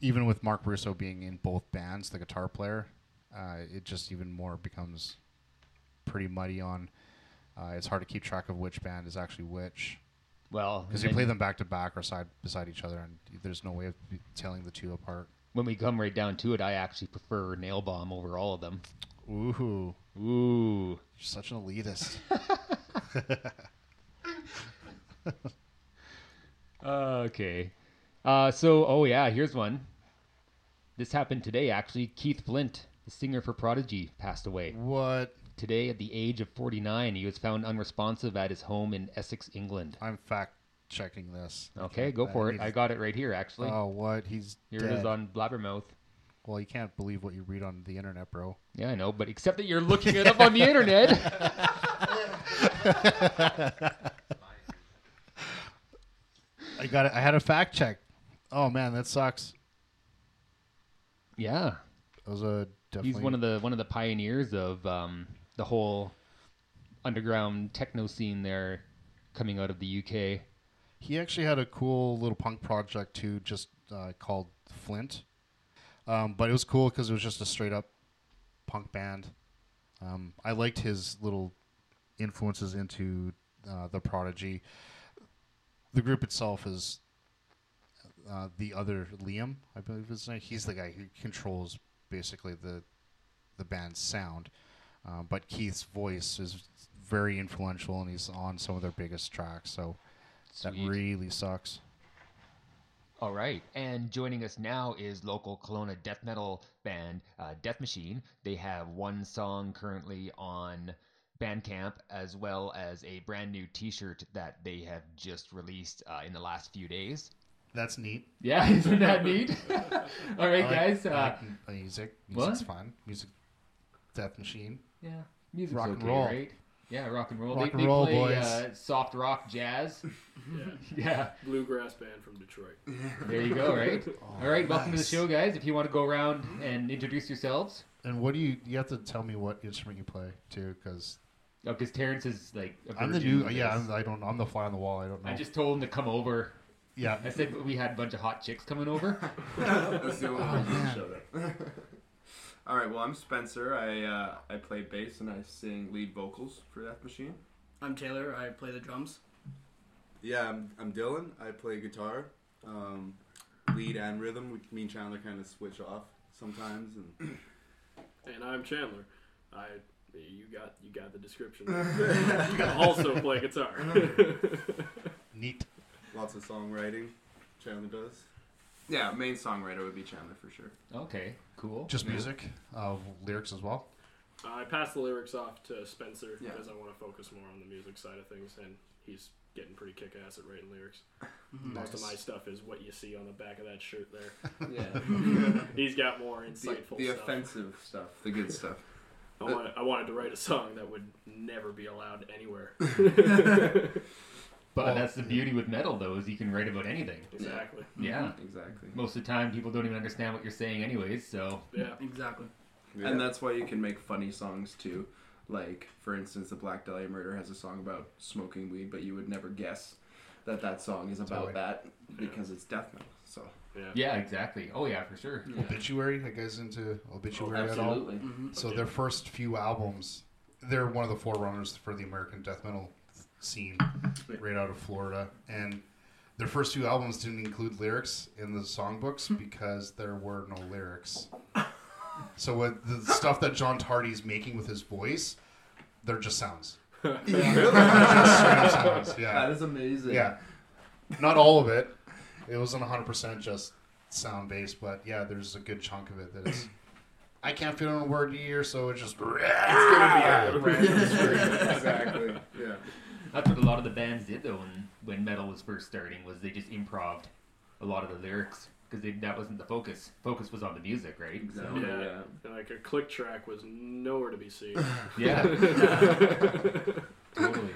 B: even with Marc Rizzo being in both bands, the guitar player, uh, it just even more becomes pretty muddy. On uh, it's hard to keep track of which band is actually which
A: Well,
B: because you play them back to back or side beside each other, and there's no way of telling the two apart.
A: when we come right down to it, I actually prefer Nailbomb over all of them.
B: Ooh,
A: Ooh.
B: you're such an elitist.
A: Okay. Uh, so, oh yeah, here's one. This happened today, actually. Keith Flint, the singer for Prodigy, passed away.
B: what?
A: Today, at the age of 49, he was found unresponsive at his home in Essex, England.
B: I'm fact checking this.
A: Okay, go
B: I
A: for it.
B: need-
A: I got it right here, actually.
B: Oh, what? He's
A: here
B: dead.
A: it is on Blabbermouth.
B: Well, you can't believe what you read on the internet, bro.
A: Yeah, I know, but except that you're looking it up on the internet.
B: I got it. I had a fact check. Oh man, that sucks.
A: yeah,
B: That was a definitely.
A: he's one of the one of the pioneers of um, the whole underground techno scene there, coming out of the UK.
B: He actually had a cool little punk project too, just uh, called Flint. Um, but it was cool because it was just a straight up punk band. Um, I liked his little influences into uh, the Prodigy. The group itself is uh, the other Liam, I believe his name. He's the guy who controls basically the the band's sound. Um, but Keith's voice is very influential, and he's on some of their biggest tracks. So that really sucks.
A: All right, and joining us now is local Kelowna death metal band uh, Death Machine. They have one song currently on Bandcamp, as well as a brand new T-shirt that they have just released uh, in the last few days.
B: That's neat.
A: Yeah, isn't that neat? All right,
B: like-
A: guys. Uh,
B: like music. Music's
A: what?
B: fun. Music, Death Machine.
A: yeah, music's
B: Rock and
A: okay,
B: roll.
A: right? Yeah, rock and roll.
B: Rock
A: they,
B: and
A: they
B: roll,
A: play
B: boys.
A: Uh, soft rock, jazz.
C: Yeah.
A: yeah,
C: Bluegrass band from Detroit.
A: there you go. Right. All right, welcome to the show, guys. If you want to go around and introduce yourselves.
B: And what do you? You have to tell me what instrument you play too, because
A: Oh, because Terrence is like. a
B: I'm the
A: virgin
B: new. Yeah. I'm, I don't. I'm the fly on the wall. I don't know.
A: I just told him to come over.
B: yeah.
A: I said we had a bunch of hot chicks coming over.
D: That's the only
B: Oh,
D: one.
B: man.
C: Shut up.
D: All right. Well, I'm Spencer. I uh, I play bass and I sing lead vocals for Death Machine.
E: I'm Taylor. I play the drums.
F: Yeah, I'm, I'm Dylan. I play guitar, um, lead and rhythm. We, me and Chandler kind of switch off sometimes, and
C: And I'm Chandler. I you got you got the description. you can also play guitar.
B: Neat.
F: lots of songwriting. Chandler does.
D: Yeah, main songwriter would be Chandler for sure.
A: Okay, cool.
B: Just music. Uh, lyrics as well.
C: I pass the lyrics off to Spencer
D: Yeah.
C: because I want to focus more on the music side of things, and he's getting pretty kick ass at writing lyrics.
E: Mhm.
C: Most of my stuff is what you see on the back of that shirt there.
G: Yeah.
C: He's got more
G: the
C: insightful
G: the
C: stuff.
G: offensive stuff, the good stuff.
C: I wanted, I wanted to write a song that would never be allowed anywhere.
A: But
B: Well,
A: that's the beauty with metal, though, is you can write about anything.
C: exactly.
A: Yeah.
G: Exactly.
A: Most of the time, people don't even understand what you're saying, anyways. So
C: Yeah.
E: Exactly.
G: And that's why you can make funny songs too. Like, for instance, the Black Dahlia Murder has a song about smoking weed, but you would never guess that that song is about
B: Totally.
G: that because it's death metal. So,
C: Yeah.
A: yeah, exactly. Oh yeah, for sure.
B: Obituary, that goes into obituary at all.
G: absolutely.
E: hmm
B: So their first few albums, they're one of the forerunners for the American death metal scene, right out of Florida. And their first two albums didn't include lyrics in the songbooks hmm. because there were no lyrics. So what the stuff that John Tardy's making with his voice, they're just sounds. They're just sounds. Yeah.
G: That is amazing.
B: Yeah. Not all of it. It wasn't 100% just sound based, but yeah, there's a good chunk of it that is. I can't fit on a word a year, so it's just. It's gonna be out. Right?
G: exactly. Yeah.
A: That's what a lot of the bands did though when when metal was first starting was they just improved a lot of the lyrics because that wasn't the focus. Focus was on the music, right?
G: Exactly.
A: So,
C: Yeah.
G: Yeah.
C: Like a click track was nowhere to be seen.
A: yeah, totally.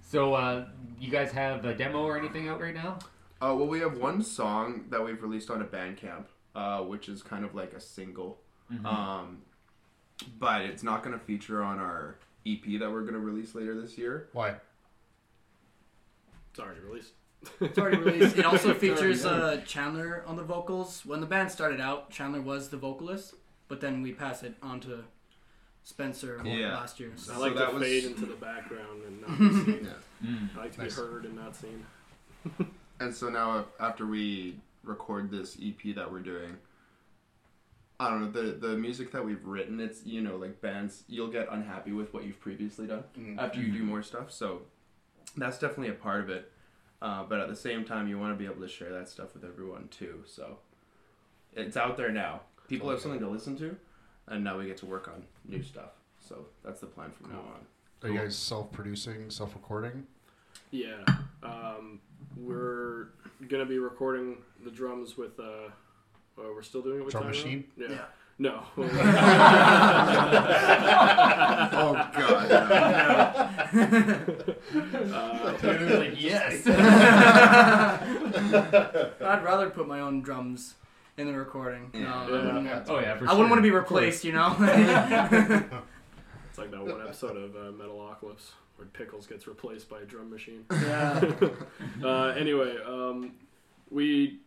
A: So, uh, you guys have a demo or anything out right now?
G: Uh, well, we have one song that we've released on a Bandcamp, uh, which is kind of like a single. Um, but it's not going to feature on our EP that we're going to release later this year.
B: Why?
C: It's already released.
E: It's already released. It also features uh, Chandler on the vocals. When the band started out, Chandler was the vocalist, but then we pass it on to Spencer
G: Yeah.
E: last year. So.
C: I like
G: that
C: to
G: was-
C: fade into the background and not be seen.
G: Yeah.
A: Mm.
C: I like to
B: Nice.
C: be heard and not seen.
G: And so now, after we record this EP that we're doing, I don't know the the music that we've written. It's you know like bands you'll get unhappy with what you've previously done after you do more stuff. So that's definitely a part of it. Uh, but at the same time, you want to be able to share that stuff with everyone too. So it's out there now. People have something to listen to, and now we get to work on new stuff. So that's the plan from now on.
B: Are you guys self producing, self recording?
C: Yeah. Um, we're gonna be recording the drums with. Uh, uh, we're still doing it with
B: Drum
C: Tyrone?
B: machine?
C: Yeah.
E: Yeah.
C: No.
G: Oh God!
C: uh,
A: like, yes.
E: I'd rather put my own drums in the recording. No, I
C: Yeah.
E: wouldn't,
A: oh yeah, for
E: I wouldn't want to be replaced, you know.
C: it's like that one episode of uh, Metalocalypse where Pickles gets replaced by a drum machine.
E: yeah.
C: Uh, anyway, um, we.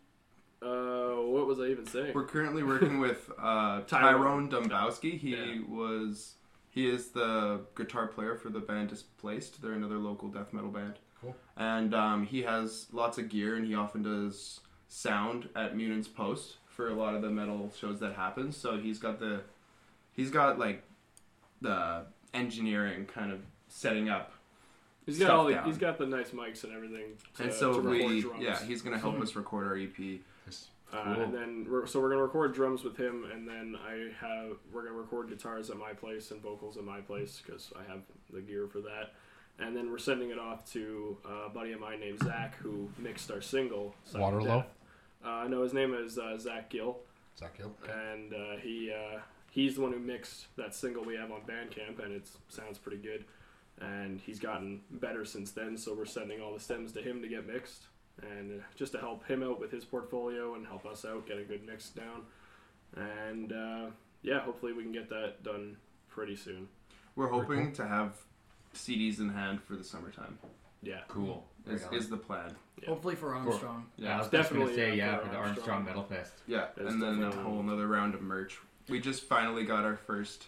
C: What was I even saying?
G: We're currently working with uh,
C: Tyrone.
G: Tyrone Dombowski. He
C: Yeah.
G: was he is the guitar player for the band Displaced. They're another local death metal band.
B: Cool.
G: And um, he has lots of gear, and he often does sound at Munin's Post for a lot of the metal shows that happen. So he's got the he's got like the engineering kind of setting up.
C: He's got all the,
G: down.
C: he's got the nice mics and everything. To,
G: and so
C: to record
G: we
C: drums.
G: yeah he's gonna help us record our E EP.
A: Cool.
C: and then we're, so we're gonna record drums with him, and then I have we're gonna record guitars at my place and vocals at my place because I have the gear for that. And then we're sending it off to uh, a buddy of mine named Zach who mixed our single. Silent
B: Waterlow?
C: Uh, no, his name is uh, Zach Gill,
B: Zach Hill?
C: and uh, he uh, he's the one who mixed that single we have on Bandcamp, and it sounds pretty good. And he's gotten better since then, so we're sending all the stems to him to get mixed, and uh, just to help him out with his portfolio and help us out get a good mix down. And uh, yeah, hopefully we can get that done pretty soon.
G: We're hoping to have CDs in hand for the summertime.
C: Yeah,
A: Cool.
G: Is, is the plan.
E: Hopefully for Armstrong.
A: Yeah, I was
C: it's
A: just gonna
C: definitely,
A: say yeah
C: for
A: for the
C: Armstrong.
A: Armstrong Metal Fest.
G: Yeah,
C: It's
G: and then a whole another round of merch. We just finally got our first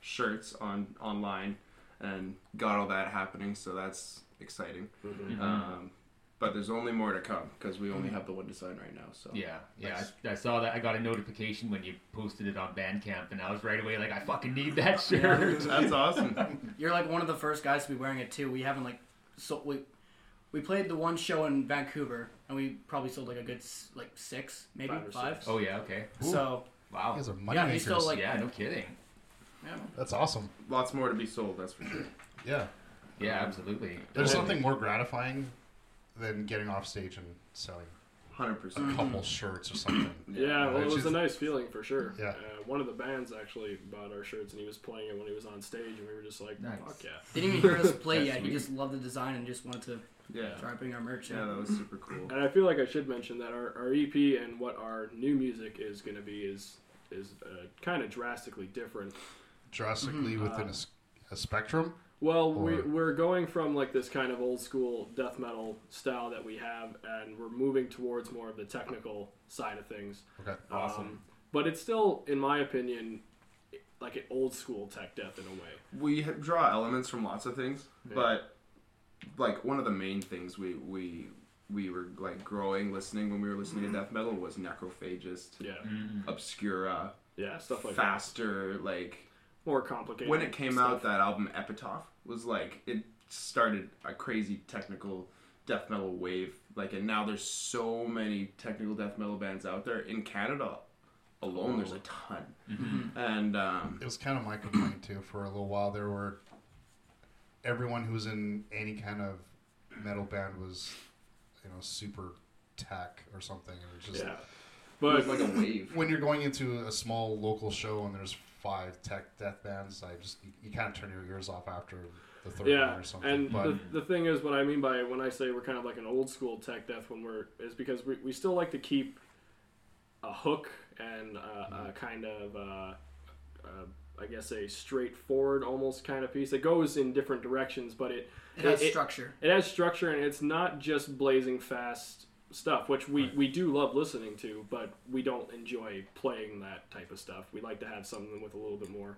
G: shirts on online and got all that happening, so that's exciting.
C: Mhm.
G: Um, but there's only more to come because we only mm. have the one design right now. So
A: Yeah, yeah. I, I saw that. I got a notification when you posted it on Bandcamp, and I was right away like, I fucking need that shirt.
G: that's awesome.
E: You're like one of the first guys to be wearing it too. We haven't like so we we played the one show in Vancouver and we probably sold like a good like six maybe
C: Five or
E: five.
C: six.
A: Oh yeah, okay.
E: So
B: You
A: Wow.
B: guys are money
E: Yeah,
B: makers.
E: he's still, like-
A: yeah, no kidding.
E: yeah.
B: That's awesome.
G: Lots more to be sold. That's for sure.
B: Yeah.
A: Yeah, absolutely.
B: There's something more gratifying than getting off stage and selling
G: hundred percent a
B: couple shirts or something.
C: Yeah, well, it was
B: is-
C: a nice feeling for sure.
B: Yeah.
C: Uh, one of the bands actually bought our shirts, and he was playing it when he was on stage, and we were just like,
A: Nice.
C: "Fuck yeah!"
E: Didn't even hear us play
A: That's
E: yet. He just loved the design and just wanted to
G: Yeah.
E: try putting our merch in.
G: Yeah, that was super cool.
C: And I feel like I should mention that our, our EP and what our new music is going to be is is uh, kind of drastically different.
B: Drastically
C: Mhm.
B: within a spectrum.
C: Well, we,
B: Or-
C: we're going from like this kind of old school death metal style that we have, and we're moving towards more of the technical side of things.
B: Okay.
A: Awesome.
C: Um, but it's still, in my opinion, like an old school tech death in a way.
G: We draw elements from lots of things,
C: Yeah.
G: but like one of the main things we we we were like growing listening when we were listening to death metal was necrophagist,
C: Yeah,
A: Mm.
G: obscura,
C: yeah, stuff like
G: faster. Like.
C: More complicated.
G: when it came
C: stuff.
G: out, that album Epitaph was like it started a crazy technical death metal wave. Like, and now there's so many technical death metal bands out there in Canada alone. There's a ton, and um,
B: It was kind of my complaint too. For a little while, there were everyone who was in any kind of metal band was, you know, super tech or something. and It was just
C: yeah,
G: it
C: but
G: was like a wave.
B: when you're going into a small local show and there's five tech death bands, I just you, you kind of turn your ears off after the third
C: yeah,
B: one or something.
C: and
B: but
C: the, the thing is, what I mean by when I say we're kind of like an old school tech death, when we're is because we, we still like to keep a hook and uh, a kind of uh, uh, I guess a straightforward almost kind of piece. It goes in different directions, but it
E: It has
C: it-
E: structure.
C: it has structure and it's not just blazing fast stuff which we, we do love listening to but we don't enjoy playing that type of stuff. We like to have something with a little bit more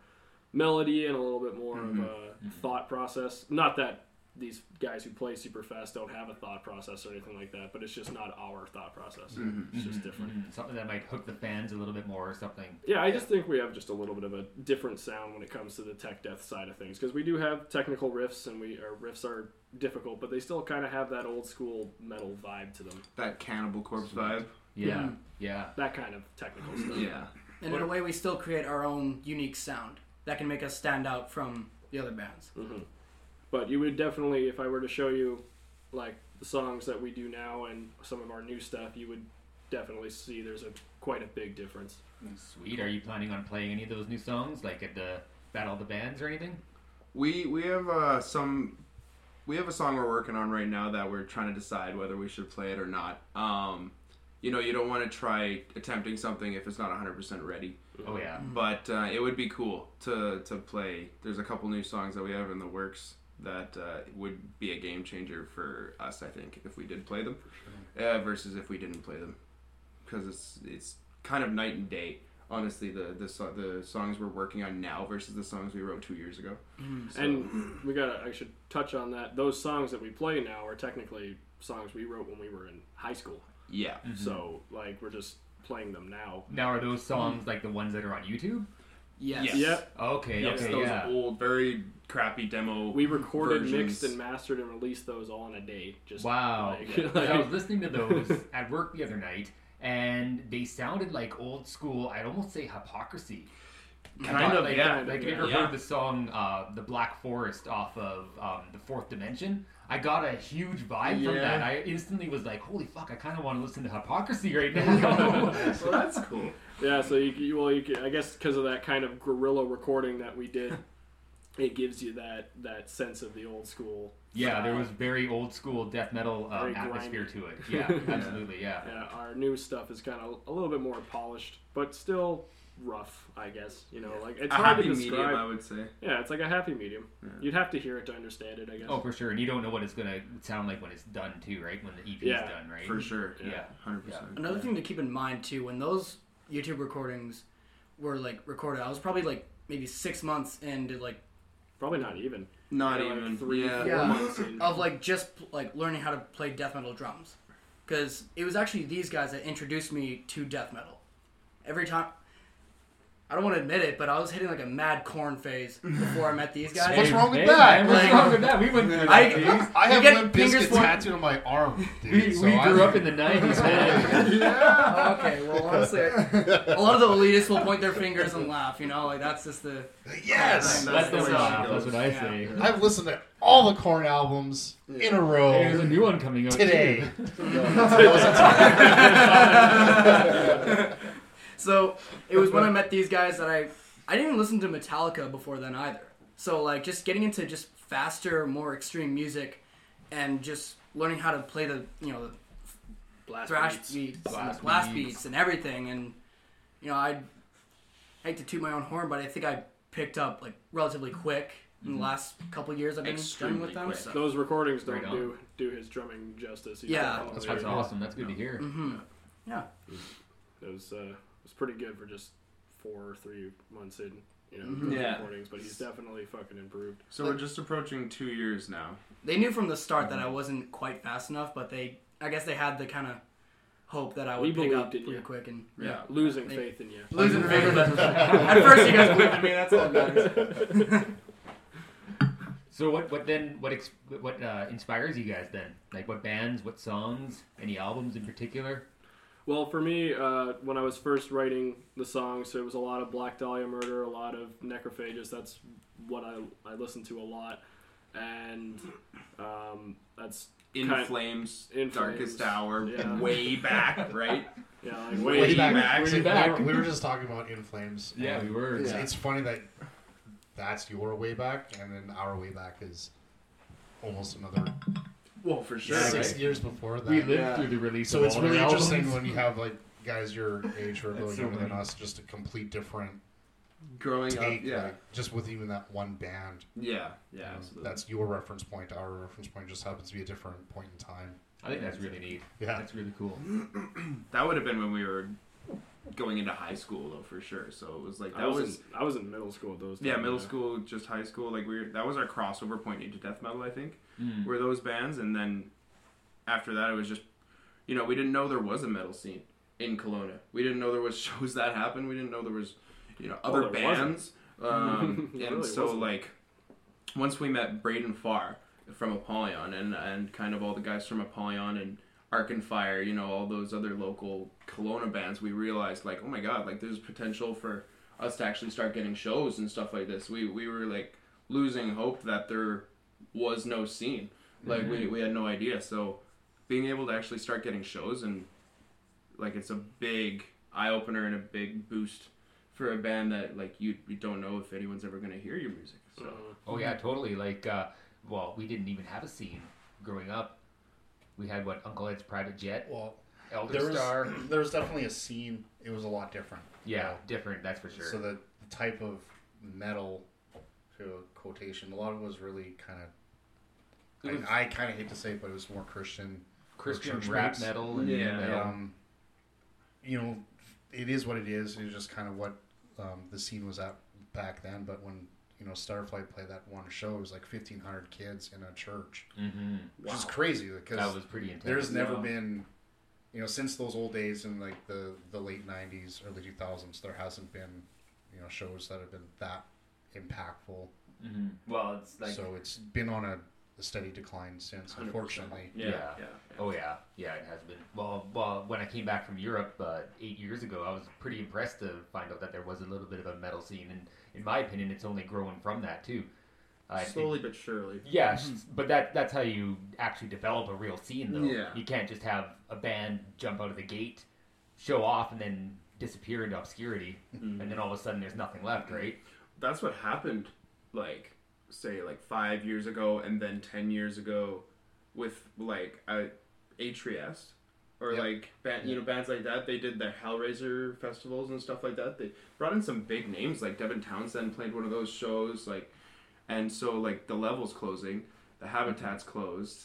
C: melody and a little bit more of mm-hmm. a mm-hmm. thought process. Not that these guys who play super fast don't have a thought process or anything like that but it's just not our thought process mm-hmm. it's just mm-hmm. different
A: Mm, Something that might hook the fans a little bit more or something.
C: yeah, I just think we have just a little bit of a different sound when it comes to the tech death side of things because we do have technical riffs and we our riffs are difficult, but they still kind of have that old school metal vibe to them.
G: That Cannibal Corpse vibe.
A: Yeah, yeah.
C: That kind of technical stuff.
G: Yeah.
E: And in a way, we still create our own unique sound that can make us stand out from the other bands.
C: But you would definitely, if I were to show you like the songs that we do now and some of our new stuff, you would definitely see there's a quite a big difference.
A: Sweet. Are you planning on playing any of those new songs, like at the Battle of the Bands or anything?
G: We we have uh, some we have a song we're working on right now that we're trying to decide whether we should play it or not. Um, you know, you don't want to try attempting something if it's not 100% ready.
A: Oh yeah.
G: But uh, it would be cool to to play. There's a couple new songs that we have in the works that uh, would be a game changer for us. I think if we did play them, uh, versus if we didn't play them, because it's it's kind of night and day. Honestly, the the so- the songs we're working on now versus the songs we wrote two years ago. So-
C: And we gotta, I should touch on that. Those songs that we play now are technically songs we wrote when we were in high school.
G: yeah,
C: So like we're just playing them now.
A: Now are those songs like the ones that are on YouTube?
E: Yes.
G: Yes.
C: Yep.
A: Okay,
G: Yes,
A: okay,
G: those
A: yeah.
G: old, very crappy demo.
C: We recorded,
G: versions.
C: mixed, and mastered and released those all in a day. Just
A: Wow.
C: like-
A: 'Cause I was listening to those at work the other night, and they sounded like old school. I'd almost say hypocrisy. I
G: Kind
A: thought,
G: of,
A: like,
G: yeah.
A: Like, have you ever
G: Yeah.
A: heard the song uh, "The Black Forest" off of um, the Fourth Dimension? I got a huge vibe from that. I instantly was like, "Holy fuck! I kind of want to listen to hypocrisy right now."
G: so that's cool.
C: Yeah, so you, you well, you I guess because of that kind of guerrilla recording that we did, it gives you that that sense of the old school.
A: yeah, there was very old school death metal um, atmosphere
C: grimy.
A: to it. Yeah, absolutely. Yeah.
C: Yeah, our new stuff is kind of a little bit more polished, but still rough. I guess you know, like it's
G: a
C: hard to describe.
G: medium, I would say.
C: Yeah, it's like a happy medium.
G: Yeah.
C: You'd have to hear it to understand it, I guess.
A: Oh, for sure. And you don't know what it's gonna sound like when it's done too, right? When the EP
C: Yeah,
A: is done, right?
G: For sure.
A: Yeah.
G: Hundred percent.
E: Another thing to keep in mind too, when those YouTube recordings were like recorded, I was probably like maybe six months into like
C: Probably not even.
G: Not
C: Yeah, like
G: even
C: three,
G: Yeah.
C: four
E: Yeah.
C: months in.
E: of like just like learning how to play death metal drums, because it was actually these guys that introduced me to death metal. Every time, I don't want to admit it, but I was hitting like a mad Korn phase before I met these guys.
B: What's wrong with
A: Hey,
B: that?
A: man, what's
E: Like-
A: wrong with that? We went through that
E: I-
B: I have
E: get
B: Limp
E: fingers
B: Bizkit tattooed on my arm, dude.
A: We,
B: so
A: we grew
B: I'm-
A: up in the 90s, man.
E: okay, well, honestly, a lot of the elitists will point their fingers and laugh. You know, like that's just the
B: Yes!
E: That's
A: Let
E: the
A: them
E: way
A: laugh. That's what I
E: Yeah.
A: say.
B: I've listened to all the Korn albums in a row.
A: Hey, there's a new one coming out
B: Today.
A: too.
E: So it was when I met these guys that I I didn't even listen to Metallica before then either. So like just getting into just faster, more extreme music, and just learning how to play the you know the
C: Blast
E: thrash
C: beats.
E: beats,
A: Blast
E: and the blast
A: beats.
E: beats. and everything. And you know I hate to toot my own horn, but I think I picked up like relatively quick in the last couple years I've been
G: Extremely
E: drumming with them. So.
C: Those recordings don't
A: Right
C: do do his drumming justice. He's
E: Yeah.
B: That's
A: That's awesome. That's good to hear.
E: hmm Yeah.
C: It was uh, it was pretty good for just four or three months in, you know,
E: Mhm.
G: Yeah.
C: recordings. But he's definitely fucking improved.
G: So we're just approaching two years now.
E: They knew from the start that I wasn't quite fast enough, but they I guess they had the kind of hope that I
C: We
E: would pick up
C: believed in
E: pretty
C: you.
E: quick and
C: Yeah, losing
E: They-
C: faith in you.
E: losing faith. but At first, you guys believed in me. That's all that matters.
A: So what? What then? What? Ex- what uh, inspires you guys then? Like what bands? What songs? Any albums in particular?
C: Well, for me, uh, when I was first writing the songs, there was a lot of Black Dahlia Murder, a lot of Necrophagist. That's what I, I listened to a lot. And um, that's
G: In
C: Kind-
G: Flames,
C: In
G: Darkest
C: Flames,
G: Hour,
C: yeah.
G: way back, right?
C: yeah, like
G: Way
C: way,
G: back.
B: back.
A: Way
B: We
A: back.
B: were- We were just talking about In Flames.
A: Yeah, we were.
B: It's,
G: Yeah.
B: it's funny that that's your way back, and then our way back is almost another
G: Well, for sure.
A: Yeah,
B: six
A: right.
B: years before that.
A: We lived
G: Yeah.
A: through the release.
B: So
A: of
B: it's
A: all
B: really interesting
A: albums.
B: when you have like guys your age or a little
A: That's so
B: younger than us, just a complete different
G: Growing
B: take.
G: up, yeah,
B: like, just with even that one band.
G: yeah, yeah.
B: you know,
G: absolutely.
B: that's your reference point. Our reference point just happens to be a different point in time.
A: I think that's really neat.
B: Yeah.
A: That's really cool.
G: that would have been when we were going into high school, though, for sure. So it was like
C: I
G: that
C: was,
G: was,
C: in, I was in middle school at those.
G: yeah,
C: times,
G: middle school, just high school. Like we were, that was our crossover point into death metal, I think.
A: Mm.
G: Were those bands, and then after that, it was just, you know, we didn't know there was a metal scene in Kelowna. We didn't know there was shows that happened. We didn't know there was, you know,
C: Oh,
G: other
C: there
G: bands. Um, and
C: really
G: so
C: wasn't.
G: like, once we met Braden Farr from Apollyon and and kind of all the guys from Apollyon and Arkenfire, you know, all those other local Kelowna bands, we realized like, oh my god, like there's potential for us to actually start getting shows and stuff like this. We we were like losing hope that there was no scene. Like we, we had no idea. So being able to actually start getting shows and like it's a big eye opener and a big boost for a band that like you, you don't know if anyone's ever gonna hear your music. So
A: Oh yeah, totally. Like, uh, well, we didn't even have a scene growing up. We had what Uncle Ed's private jet,
B: Well,
A: Elder
B: there was
A: Star.
B: there was definitely a scene. It was a lot different.
A: Yeah, different. That's for sure.
B: So the, the type of metal, to a quotation, a lot of it was really kind of.
A: was-
B: I, I kind of hate to say, it, but it was more Christian.
A: Christian rap
B: roots.
A: metal and
G: Yeah.
A: metal.
B: Um, you know, it is what it is. It's just kind of what um, the scene was at back then. But when you know Starflight played that one show, it was like fifteen hundred kids in a church,
A: hmm
B: which is crazy because
A: That was pretty intense.
B: there's never
G: Wow.
B: been you know since those old days in like the the late 90s early 2000s there hasn't been you know shows that have been that impactful
A: hmm Well, it's like
B: so it's been on a, a steady decline since
G: 100%.
B: unfortunately
G: yeah,
A: Yeah.
G: yeah.
A: Oh yeah, yeah, it has been. Well, well, when I came back from Europe uh, eight years ago, I was pretty impressed to find out that there was a little bit of a metal scene, and in my opinion, it's only growing from that too. I think-
G: Slowly but surely.
A: yeah, but that that's how you actually develop a real scene, though.
G: Yeah.
A: You can't just have a band jump out of the gate, show off, and then disappear into obscurity,
G: Mm-hmm.
A: and then all of a sudden there's nothing left, right?
G: That's what happened, like say like five years ago, and then ten years ago, with like uh, Atriest, or
B: Yep.
G: like band, you know bands like that. They did the Hellraiser festivals and stuff like that. They brought in some big names, like Devin Townsend played one of those shows, like, and so like the levels closing, the Habitat's closed.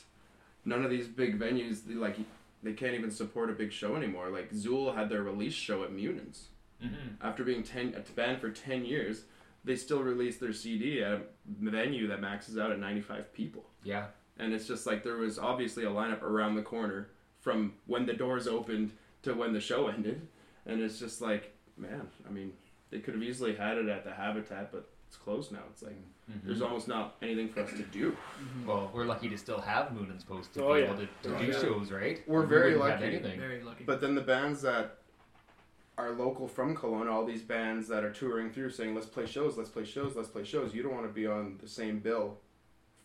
G: None of these big venues, they, like they can't even support a big show anymore. Like Zool had their release show at Munins
A: Mm-hmm.
G: after being ten a band for ten years, they still release their CD at a venue that maxes out at ninety five people.
A: Yeah.
G: And it's just like there was obviously a lineup around the corner from when the doors opened to when the show ended, and it's just like, man, I mean, they could have easily had it at the Habitat, but it's closed now. It's like
A: Mhm.
G: there's almost not anything for us to do.
A: Well, we're lucky to still have Munin's Post to
G: Oh,
A: be
G: yeah.
A: able to, to
G: Oh,
A: do
G: yeah.
A: shows, right?
G: We're
A: We
G: very
A: wouldn't
G: lucky.
E: Very lucky.
G: But then the bands that are local from Kelowna, all these bands that are touring through saying, let's play shows, let's play shows, let's play shows, you don't want to be on the same bill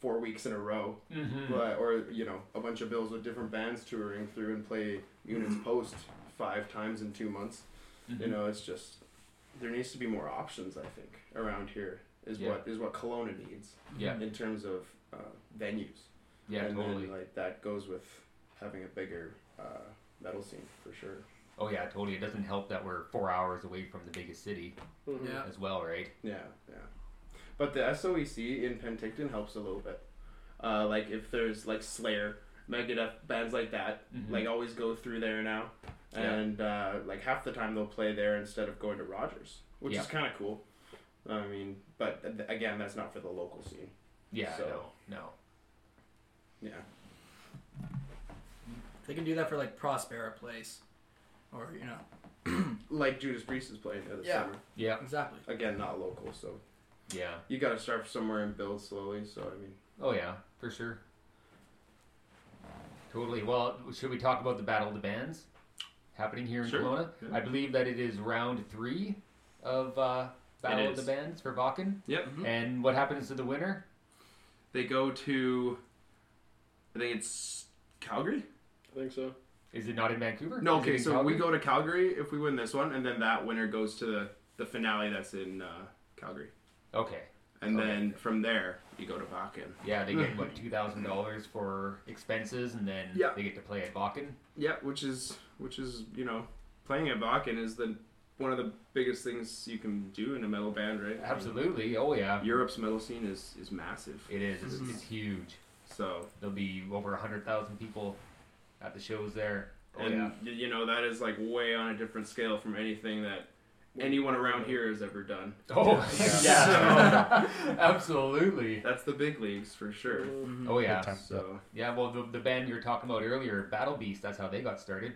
G: four weeks in a row.
A: Mhm.
G: But, or, you know, a bunch of bills with different bands touring through and play Munin's Post five times in two months. You
A: Mhm.
G: know, it's just, there needs to be more options, I think, around here. Is
A: Yeah.
G: what is what Kelowna needs
A: Yeah,
G: in terms of uh, venues.
A: yeah,
G: and
A: totally.
G: Then, like that goes with having a bigger uh, metal scene for sure.
A: Oh yeah, totally. It doesn't help that we're four hours away from the biggest city
E: Yeah.
A: as well, right?
G: Yeah, yeah. But the SOEC in Penticton helps a little bit. Uh, like if there's like Slayer, Megadeth, bands like that,
A: Mhm.
G: like always go through there now,
A: Yeah.
G: and uh, like half the time they'll play there instead of going to Rogers, which
A: Yeah.
G: is kind of cool. I mean, but th- again, that's not for the local scene.
A: Yeah,
G: So-
A: no, no.
G: Yeah.
E: They can do that for like Prospera Place, or you know,
G: Like Judas Priest is playing there this
E: Yeah.
G: summer.
A: Yeah,
E: exactly.
G: Again, not local, so
A: yeah.
G: you got to start somewhere and build slowly. So I mean,
A: Oh yeah, for sure. Totally. Well, should we talk about the Battle of the Bands happening here in
G: Sure.
A: Kelowna?
G: Yeah.
A: I believe that it is round three of uh, Battle of the. Bands for Wacken.
G: yep.
A: And what happens to the winner?
G: They go to, I think it's Calgary.
C: I think so.
A: Is it not in Vancouver?
G: No, okay, so
A: Calgary?
G: we go to Calgary if we win this one, and then that winner goes to the, the finale that's in uh, Calgary.
A: Okay.
G: And
A: Okay.
G: then from there, you go to Wacken.
A: Yeah, they get what two thousand dollars for expenses, and then
G: Yeah.
A: they get to play at Wacken.
G: Yeah, which is which is you know playing at Wacken is the one of the biggest things you can do in a metal band, right?
A: Absolutely. Oh yeah.
G: Europe's metal scene is is massive.
A: It is. It's, mm-hmm. it's huge.
G: So
A: There'll be over hundred thousand people at the shows there. Oh
G: and
A: yeah.
G: you know that is like way on a different scale from anything that anyone around here has ever done.
A: Oh yeah. Absolutely.
G: That's the big leagues for sure.
A: Oh yeah.
B: Time.
G: So
A: Yeah, well, the, the band you were talking about earlier, Battle Beast, that's how they got started.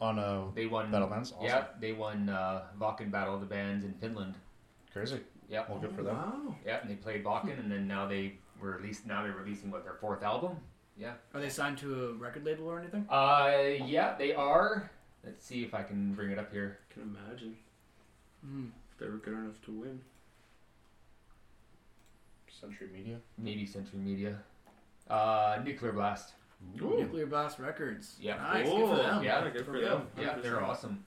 B: On a
A: They won.
B: Battle Bands? Awesome.
A: Yeah, they won uh, Wacken Battle of the Bands in Finland.
B: crazy.
A: Yeah,
B: Well, good for them.
G: Wow.
A: yeah, and they played Wacken, and then now they were released. Now they're releasing what their fourth album. Yeah.
E: Are they signed to a record label or anything?
A: Uh, yeah, they are. Let's see if I can bring it up here.
G: Can imagine
E: Mm.
G: if they were good enough to win.
B: Century Media.
A: Maybe Century Media. Uh, Nuclear Blast.
G: Ooh.
E: Nuclear Blast Records.
A: Yeah.
E: Nice. Good
G: Cool.
E: for them.
A: Yeah,
G: good for
E: real.
G: them.
A: Yeah, they're awesome.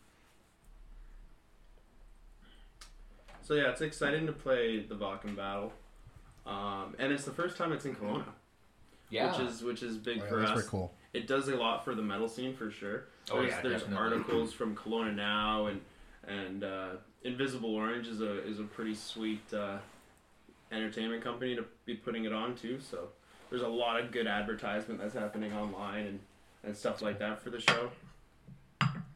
G: So yeah, it's exciting to play the Wacken battle, um, and it's the first time it's in Kelowna,
A: Yeah.
G: which is which is big
B: Oh, yeah,
G: for
B: that's
G: us.
B: pretty cool.
G: It does a lot for the metal scene for sure.
A: Oh,
G: There's,
A: yeah,
G: there's
A: definitely.
G: articles from Kelowna now, and and uh, Invisible Orange is a is a pretty sweet uh, entertainment company to be putting it on too. So there's a lot of good advertisement that's happening online and and stuff like that for the show.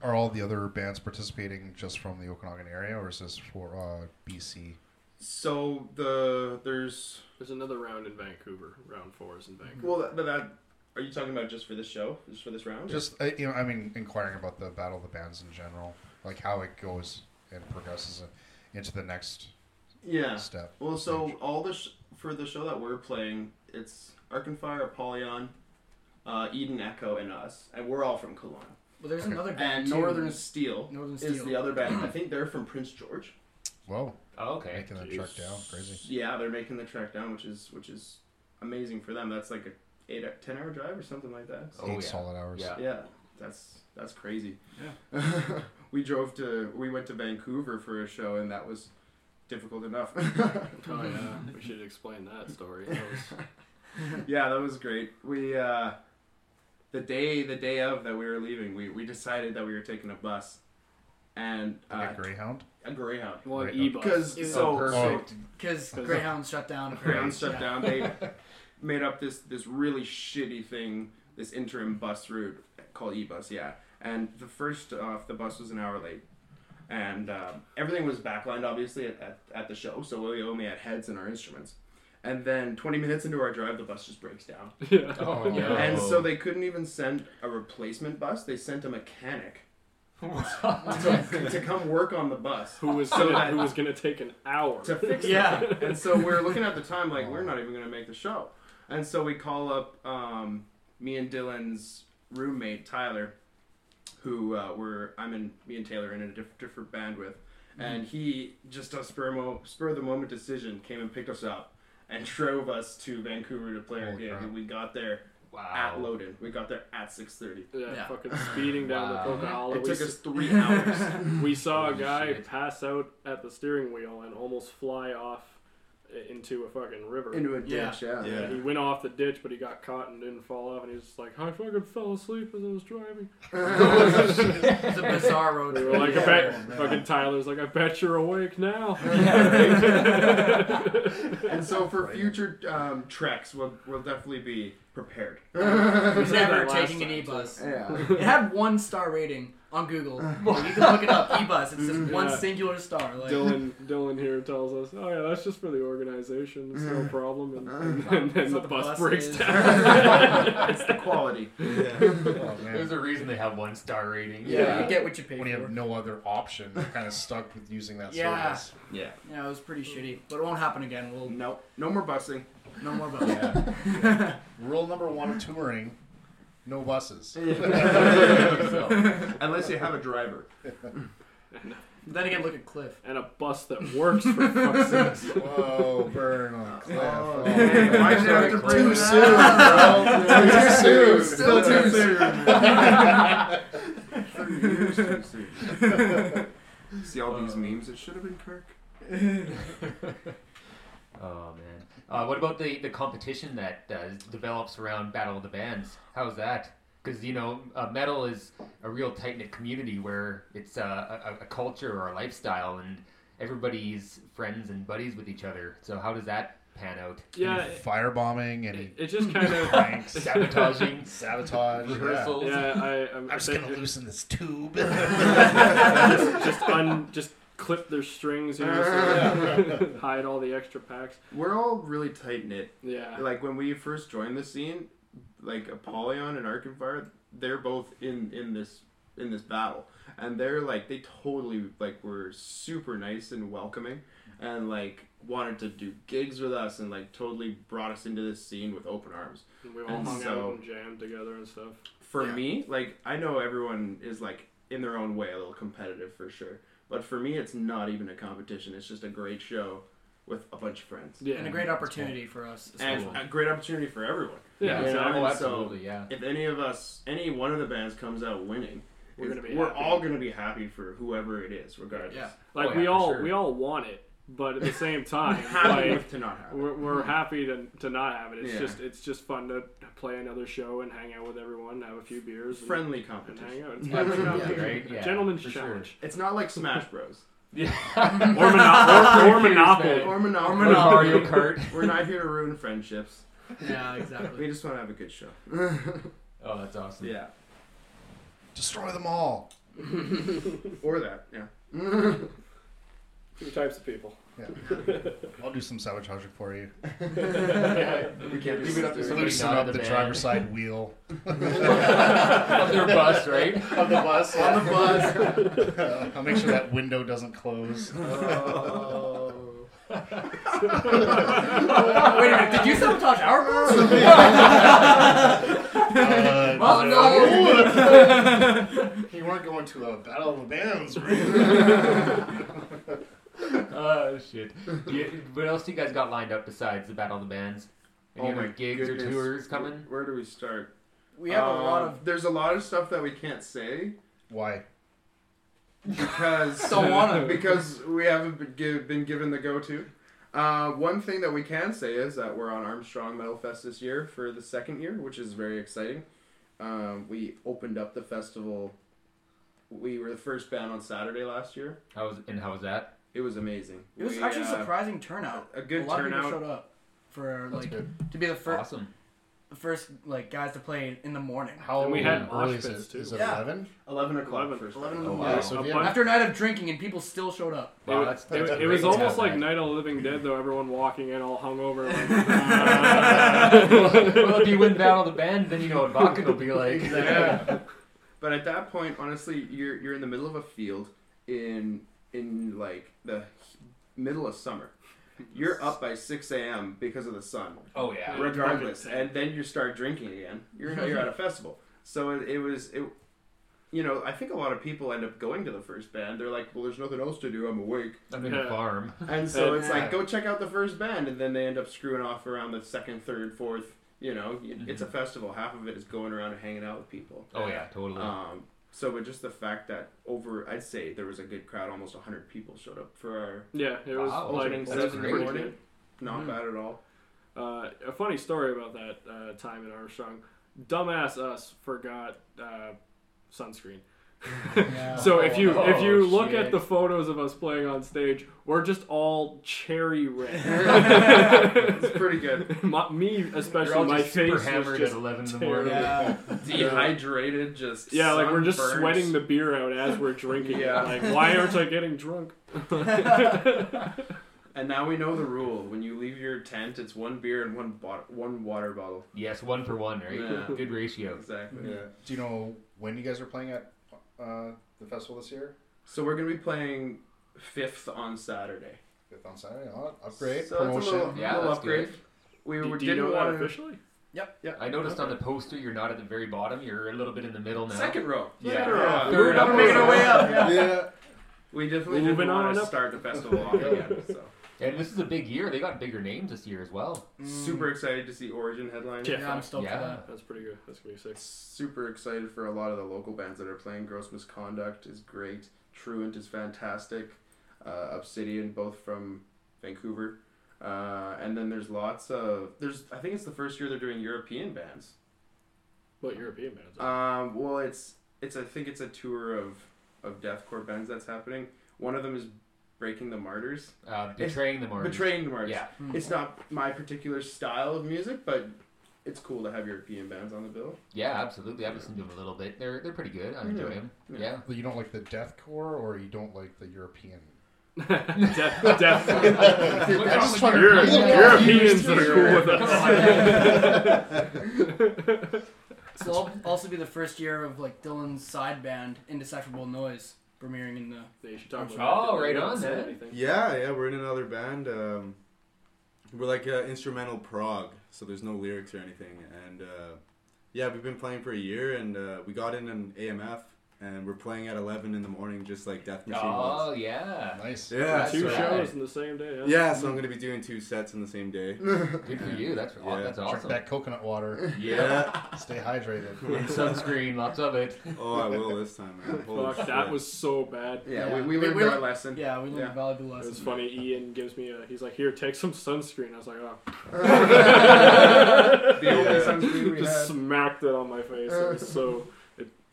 B: Are all the other bands participating just from the Okanagan area, or is this for uh, BC?
G: So the there's
C: There's another round in Vancouver. Round four is in Vancouver.
G: well that, but that are you talking about just for this show, just for this round?
B: Just uh, you know, I mean, inquiring about the Battle of the Bands in general, like how it goes and progresses into the next
G: yeah.
B: step.
G: Well, so
B: stage.
G: all the sh- for the show that we're playing, it's Arkenfire, Apollyon, uh, Eden Echo, and us, and we're all from Kelowna.
E: Well, there's another band
G: And
E: too.
G: Northern Steel
E: Northern
G: is the other band. I think they're from Prince George.
B: Whoa,
A: Oh, okay.
B: making that
C: Jeez.
B: truck down, crazy.
G: Yeah, they're making the trek down, which is which is amazing for them. That's like a eight ten hour drive or something like that.
A: Oh,
B: Eight
A: yeah.
B: solid hours.
A: Yeah.
G: Yeah, that's that's crazy.
E: Yeah.
G: we drove to we went to Vancouver for a show, and that was difficult enough.
C: Oh yeah, we should explain that story. That was,
G: yeah, that was great. We uh, the day the day of that we were leaving, we, we decided that we were taking a bus and
B: Like
G: uh,
B: a Greyhound.
G: a Greyhound.
C: well,
B: Right.
C: e-bus.
G: Because
E: It
G: so,
A: Oh, perfect.
E: Because
G: Because-
E: Greyhound shut down.
G: Greyhound shut
E: Yeah.
G: down. They made up this this really shitty thing, this interim bus route called e-bus. Yeah, and the first off, the bus was an hour late, and um, everything was backlined obviously at, at, at the show, so we only had heads and our instruments. And then 20 minutes into our drive, the bus just breaks down.
C: yeah.
A: Oh, no.
G: And so they couldn't even send a replacement bus. They sent a mechanic to, to come work on the bus.
C: Who was
G: So
C: gonna,
G: that-
C: who was gonna take an hour?
G: to fix
E: Yeah.
G: it. And so we're looking at the time like we're not even gonna make the show. And so we call up um, me and Dylan's roommate Tyler, who uh, were I'm in me and Taylor in a diff- different band with, and he just a spur mo- spur of the moment decision came and picked us up and drove us to Vancouver to play our
B: Holy
G: gig.
B: crap.
G: And we got there
A: Wow.
G: at Loden. We got there at six thirty.
C: Yeah,
E: Yeah.
C: fucking speeding down
A: Wow.
C: the Coquihalla.
G: It took us three hours.
C: We saw a guy
A: shit.
C: pass out at the steering wheel and almost fly off i- into a fucking river.
G: Into a ditch, yeah.
F: Yeah.
C: And he went off the ditch, but he got caught and didn't fall off. And he was just like, I fucking fell asleep as I was driving.
E: It's a bizarre road. Trip.
C: were like, I
B: Yeah.
C: bet,
B: Oh, man.
C: fucking Tyler's like, I bet you're awake now.
G: And so for future um, treks, we'll, we'll definitely be prepared.
C: We said
E: Never taking an e-bus.
G: Yeah.
E: It had one star rating on Google. Well, you can look it up. E-bus. It's just one
C: Yeah.
E: singular star. Like,
C: Dylan, Dylan here tells us, "Oh yeah, that's just for the organization. It's no problem." And, and, and then
E: That's
C: the
E: what the
C: bus
E: bus
C: breaks
E: is.
C: down.
G: it's the quality.
F: Yeah.
B: Oh, man.
A: There's a reason they have one star rating.
E: yeah, you get what you pay
B: when you
E: for.
B: have no other option, you're kind of stuck with using that
E: Yeah.
B: service.
G: Yeah.
E: Yeah, it was pretty shitty, but it won't happen again. We'll
G: No, no more busing.
E: No more bus.
B: Yeah. Rule number one of touring: no buses.
G: Unless you have a driver.
E: Then again, look at Cliff.
C: and a bus that works for fuck's sake.
B: Whoa, burn on cliff.
G: Oh,
B: Oh,
G: man. Why'd you have to bring
B: too
G: that
B: soon, bro. Too soon. Still too soon.
G: Thirty years too soon. See all these memes? It should have been Kirk.
A: Oh man. Uh, what about the, the competition that uh, develops around Battle of the Bands? How's that? Because you know, uh, metal is a real tight knit community where it's uh, a, a culture or a lifestyle, and everybody's friends and buddies with each other. So how does that pan out?
C: Yeah, it,
B: Firebombing and
C: it just kind of.
B: pranks,
A: Sabotaging,
B: sabotage. Yeah.
A: rehearsals.
C: Yeah, I, I'm,
B: I'm just gonna loosen this tube.
C: just just un, just clip their strings, you know, so hide all the extra packs.
G: We're all really tight knit.
C: Yeah,
G: Like when we first joined the scene, like Apollyon and Arkenfire, they're both in in this in this battle, and they're like they totally like were super nice and welcoming, and like wanted to do gigs with us and like totally brought us into this scene with open arms.
C: we all
G: And
C: hung
G: so-
C: out and jammed together and stuff.
G: For
E: Yeah.
G: me, like I know everyone is like in their own way a little competitive for sure, but for me it's not even a competition. It's just a great show with a bunch of friends.
C: Yeah,
E: And a great opportunity for us.
G: And
E: especially.
G: a great opportunity for everyone.
C: Yeah,
G: You know,
A: oh,
G: and so-
A: absolutely, yeah.
G: if any of us, any one of the bands comes out winning,
C: We're gonna be
G: we're
C: happy.
G: all gonna be happy for whoever it is, regardless.
E: Yeah.
C: like
A: Oh, yeah,
C: we all
A: sure.
C: we all want it, but at the same time,
G: Happy
C: like
G: to not have. it.
C: we're, we're happy to, to not have it. It's
G: Yeah.
C: just it's just fun to play another show and hang out with everyone, have a few beers, and,
G: Friendly
C: and
G: competition.
C: hang out. It's
G: Yeah.
C: fun.
A: Right? Yeah,
C: Gentleman's
A: for sure.
C: challenge.
G: It's not like Smash Bros.
A: Yeah.
C: Or, mono- or, or Monopoly.
G: or Monopoly.
E: Or Monopoly.
A: Mario Kart.
G: We're not here to ruin friendships.
E: yeah, exactly.
G: We just want to have a good show.
A: Oh, that's awesome.
G: yeah.
B: Destroy them all.
G: Or that. Yeah.
C: Two types of people. Yeah.
B: I'll do some sabotaging for you.
A: we
G: can't
A: leave it up to somebody
B: Loosen up
A: in
B: the
A: band.
B: driver's side wheel
A: of their bus, right?
B: of the bus.
E: On the bus.
B: I'll make sure that window doesn't close.
E: Wait a minute, did you sabotage our bus?
B: Uh,
E: Oh, no.
B: you weren't going to a battle of the bands, right?
A: Oh shit! You, what else do you guys got lined up besides the Battle of the Bands? Any
G: Oh
A: other
G: my
A: gigs or tours coming?
G: Where do we start?
E: We have a lot
G: Um,
E: of.
G: There's a lot of stuff that we can't say
B: Why?
G: because
E: Don't wanna.
G: because we haven't been, give, been given the go-to. Uh, one thing that we can say is that we're on Armstrong Metal Fest this year for the second year, which is very exciting. Um, we opened up the festival. We were the first band on Saturday last year.
A: How was and how was that?
G: It was amazing.
E: It was
G: We,
E: actually
G: uh,
E: surprising turnout.
G: a good
E: a lot of
G: turnout.
E: people showed up for
B: That's
E: like
B: good.
E: to be the first
A: Awesome.
E: the first like guys to play in the morning.
B: How
C: And we had
B: early
C: mosh
B: is
C: pits,
B: it?
C: too.
B: Is it
E: Yeah.
B: 11?
G: Eleven o'clock.
C: 11.
G: first
E: 11 in the
B: Oh,
E: morning.
B: wow. So
C: A
B: if you
C: bunch-
E: After a night of drinking and people still showed up.
A: Wow,
C: it,
A: that's,
C: it,
A: that's
C: it
A: great
C: was
A: to
C: almost like
A: that.
C: Night of the Living Dead, though. Everyone walking in all hungover. Like,
A: well, if you win Battle of the Bands, then you know what Wacken will be like.
C: yeah.
G: But at that point, honestly, you're you're in the middle of a field in in like the middle of summer. You're up by six a.m. because of the sun,
A: Oh yeah.
G: regardless, and then you start drinking again. You're you're at a festival, so it, it was it. You know, I think a lot of people end up going to the first band. They're like, "Well, there's nothing else to do. I'm awake."
A: I'm in a farm.
G: And so it's like, go check out the first band, and then they end up screwing off around the second, third, fourth. You know, it's a festival. Half of it is going around and hanging out with people.
A: Oh yeah, totally.
G: Um, so, but just the fact that over, I'd say there was a good crowd, almost 100 people showed up for our
C: Yeah, it was
A: Wow,
C: like
G: opening
C: that's
G: set
C: pretty
G: morning.
C: good.
G: Not
E: Mhm.
G: bad at all.
C: Uh, a funny story about that uh, time in Armstrong. Dumbass us forgot uh, sunscreen.
E: Yeah.
C: So if you if you
A: Oh,
C: look
A: shit.
C: at the photos of us playing on stage, we're just all cherry red.
G: It's pretty good.
C: My, me especially, my face
A: hammered
C: was just
A: at 11 in the morning.
E: Yeah.
G: Dehydrated, just
C: yeah, like we're just
G: sunburnt.
C: sweating the beer out as we're drinking.
G: Yeah.
C: it. Like why aren't I getting drunk?
G: And now we know the rule: when you leave your tent, it's one beer and one bot- one water bottle.
A: Yes, one for one, right?
G: Yeah.
A: Good ratio.
G: Exactly.
F: Yeah.
B: Do you know when you guys are playing at uh, the festival this year?
G: So we're gonna be playing fifth on Saturday.
B: Fifth on Saturday. Oh, upgrade
G: So
B: promotion.
G: It's a little,
A: Yeah,
G: little
A: that's
G: upgrade.
A: good.
G: We
C: Do,
G: were-
C: do you
G: didn't
C: know that
G: want to.
C: officially? Yep, yep.
A: I noticed on the poster you're not at the very bottom. You're a little bit in the middle now.
G: Second row.
A: Yeah.
G: Second row.
A: Yeah.
G: We
A: Third
G: were
A: up.
G: making our way up. Yeah.
B: yeah.
G: We definitely
C: Moving
G: didn't want to start the festival off again. So
A: And this is a big year. They got bigger names this year as well.
G: super excited to see Origin headline.
C: Yeah.
E: Yeah, I'm stoked
A: Yeah.
E: for that.
C: That's pretty good. That's gonna be sick.
G: Super excited for a lot of the local bands that are playing. Gross Misconduct is great. Truant is fantastic. Uh, Obsidian, both from Vancouver. Uh, and then there's lots of there's I think it's the first year they're doing European bands.
C: What European bands?
G: Um, well, it's it's I think it's a tour of of deathcore bands that's happening. One of them is Breaking the Martyrs,
A: Uh, betraying the martyrs.
G: Betraying the Martyrs.
A: Yeah.
G: It's not my particular style of music, but it's cool to have European bands on the bill.
A: Yeah, absolutely. I've listened to them a little bit. They're they're pretty good. I enjoy
G: Yeah.
A: them.
G: Yeah.
A: Yeah.
B: But you don't like the deathcore, or you don't like the European.
C: Def- definitely.
B: I just trying to-
C: Euro-
B: Yeah.
C: Europeans are cool with us.
E: So it'll also be the first year of like Dylan's side band, Indecipherable Noise, premiering in the.
C: Yeah, you should talk about
A: Oh,
C: that.
A: right on,
C: said
A: man.
C: anything.
F: Yeah, yeah, we're in another band. Um, we're like uh, instrumental prog, so there's no lyrics or anything. And uh, yeah, we've been playing for a year, and uh, we got in an AMF, and we're playing at 11 in the morning, just like Death Machine
A: Oh
F: was.
A: yeah.
B: Nice.
F: Yeah,
A: That's
C: Two
A: right.
C: shows in the same day. Huh?
F: Yeah, so I'm gonna be doing two sets in the same day.
A: Good for you. That's
F: Yeah.
A: that's
B: Drink
A: awesome.
B: that coconut water.
A: Yeah.
B: Stay hydrated.
A: And sunscreen, lots of it.
F: Oh, I will this time, man. Holy
C: Fuck, that was so bad.
G: Yeah,
E: Yeah.
G: we, we
E: We-
G: learned
E: we-
G: our lesson.
E: Yeah, we learned
G: Yeah.
E: a valuable
C: It
E: lesson.
C: was funny. Ian gives me a. He's like, "Here, take some sunscreen." I was like, "Oh."
G: The only
F: Yeah.
G: sunscreen we
C: Just
G: had.
C: smacked it on my face. It was so.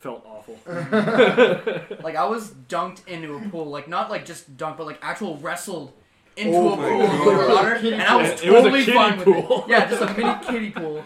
C: It felt awful.
E: Like I was dunked into a pool, like not like just dunked, but like actual wrestled into
F: Oh
E: a
F: my
E: pool of
F: God.
E: clear water, and I was
C: It was a
E: totally
C: kiddie
E: fine with
C: pool.
E: it. Yeah, just a mini kiddie pool,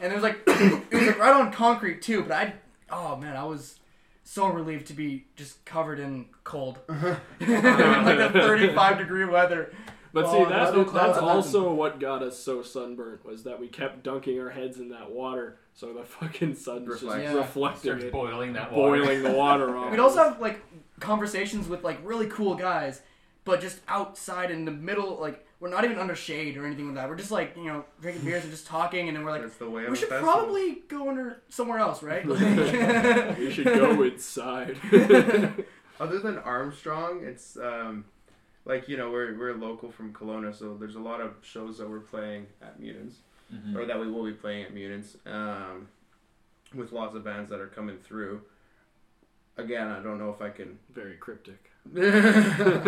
E: and it was like it was like right on concrete too. But I, oh man, I was so relieved to be just covered in cold, like the 35 degree weather.
C: But
E: Oh,
C: see, that's
E: no
C: that's also what got us so sunburnt was that we kept dunking our heads in that water, so the fucking sun's just
G: Reflects.
E: Yeah.
C: reflecting
A: Starts
C: it,
A: boiling that water.
C: boiling the water off.
E: We'd also have like conversations with like really cool guys, but just outside in the middle, like we're not even under shade or anything like that. We're just like you know drinking beers and just talking, and then we're like,
G: That's the way of
E: we
G: a
E: should
G: festival.
E: probably go under somewhere else, right?
C: we should go inside.
G: Other than Armstrong, it's um, like you know we're we're local from Kelowna, so there's a lot of shows that we're playing at Mutants,
A: Mhm.
G: or that we will be playing at Mutants, um, with lots of bands that are coming through. Again, I don't know if I can
C: Very cryptic.
A: Yeah,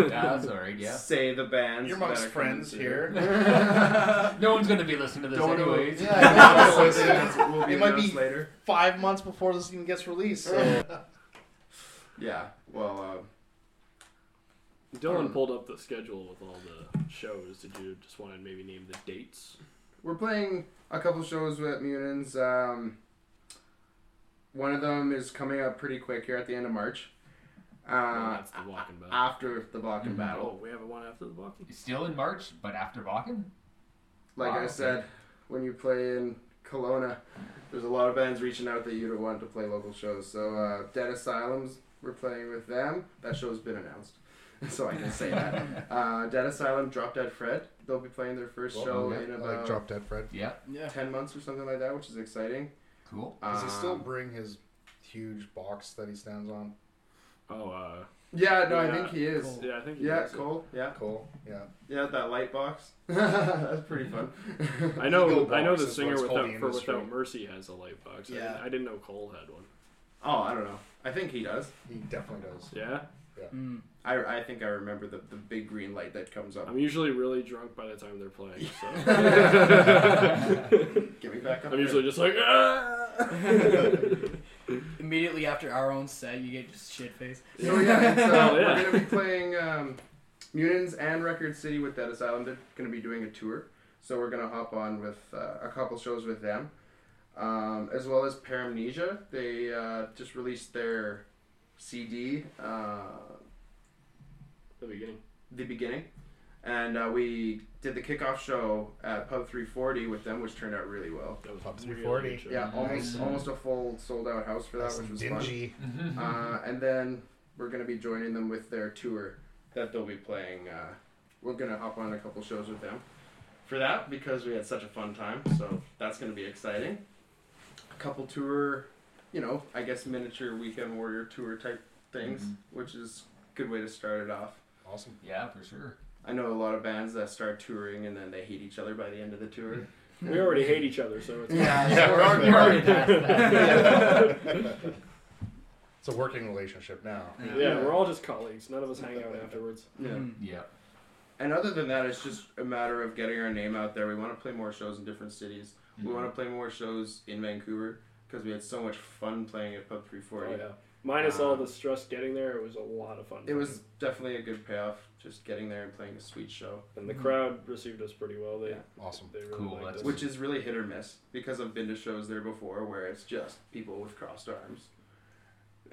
A: that's all right. Yeah.
G: say the bands.
B: You're amongst friends here.
A: No one's gonna be listening to this
G: Don't know.
A: anyways.
B: Yeah, I know. It's-
G: That's- will be
B: It might be-
G: later.
B: Five months before this even gets released. So.
G: Yeah. Well, uh,
C: Dylan
G: Um,
C: pulled up the schedule with all the shows. Did you just want to maybe name the dates?
G: we're playing a couple shows with Mutants. Um, one of them is coming up pretty quick here at the end of March.
C: Oh,
G: Uh,
C: that's the Wacken battle.
G: after the Wacken
A: Mhm.
G: battle.
C: Oh, we have a one after the Wacken.
A: Still in March, but after Wacken.
G: Like
A: Wow,
G: I
A: okay.
G: said, when you play in Kelowna. There's a lot of bands reaching out that you don't want to play local shows. So uh, Dead Asylums, we're playing with them. That show's been announced, so I can say that. Uh, Dead Asylum, Drop Dead Fred. They'll be playing their first show
B: yeah,
G: in about
B: like Drop Dead Fred.
A: Yeah,
E: Yeah.
G: ten months or something like that, which is exciting.
A: cool.
B: Does he still
G: Um,
B: bring his huge box that he stands on?
C: Oh, uh,
G: Yeah, no, I
C: Yeah.
G: think he is.
E: Cool.
C: yeah, I think. he is.
G: Yeah,
C: does it.
G: Cole. Yeah,
B: Cool. Yeah.
G: yeah, that light box. That's pretty fun.
C: I know.
B: Eagle
C: I know
B: box
C: the
B: is
C: singer
B: what's called
C: without
B: the
C: for
B: industry.
C: Without Mercy has a light box. I,
E: Yeah.
C: didn't, I didn't know Cole had one.
G: Oh, I don't know. I think he does.
B: He definitely does.
C: Yeah,
E: Mm.
G: I, I think I remember the, the big green light that comes up.
C: I'm usually really drunk by the time they're playing. So
G: Get me back up.
C: I'm usually just like, ah!
E: Immediately after our own set, you get just shit faced.
G: there. So yeah, it's, uh,
C: Oh, yeah.
G: we're gonna be playing um, Munins and Record City with Dead Asylum. They're gonna be doing a tour, so we're gonna hop on with uh, a couple shows with them, um, as well as Paramnesia. They uh, just released their CD, uh,
C: the beginning.
G: the beginning, and uh, we did the kickoff show at Pub 340 with them, which turned out really well.
C: That was
B: Pub 340.
C: good show.
G: Yeah, almost
A: Nice.
G: almost a full sold out house for that,
B: Nice
G: which
B: and
G: was fun.
B: dingy.
G: Uh, and then we're gonna be joining them with their tour that they'll be playing. Uh, we're gonna hop on a couple shows with them for that because we had such a fun time. So that's gonna be exciting. A couple tour, you know, I guess miniature weekend warrior tour type things, which is a good way to start it off.
B: Awesome.
A: Yeah, for sure.
G: I know a lot of bands that start touring and then they hate each other by the end of the tour.
C: We already hate each other, so it's
E: Yeah,
B: Yeah, we're already-
A: We're already past that.
B: It's a working relationship now.
C: Yeah, we're all just colleagues. None of us hang out afterwards.
G: Yeah.
E: Mm.
A: Yeah.
G: And other than that, it's just a matter of getting our name out there. We want to play more shows in different cities. We want to play more shows in Vancouver because we had so much fun playing at Pub 340.
C: Oh yeah. Minus all
G: Um,
C: the stress getting there, it was a lot of fun.
G: It was definitely a good payoff just getting there and playing a sweet show,
C: and the crowd received us pretty well. They
G: Yeah.
B: Awesome.
C: they really
A: Cool,
C: liked
A: that's
C: us.
G: which is really hit or miss because I've been to shows there before where it's just people with crossed arms.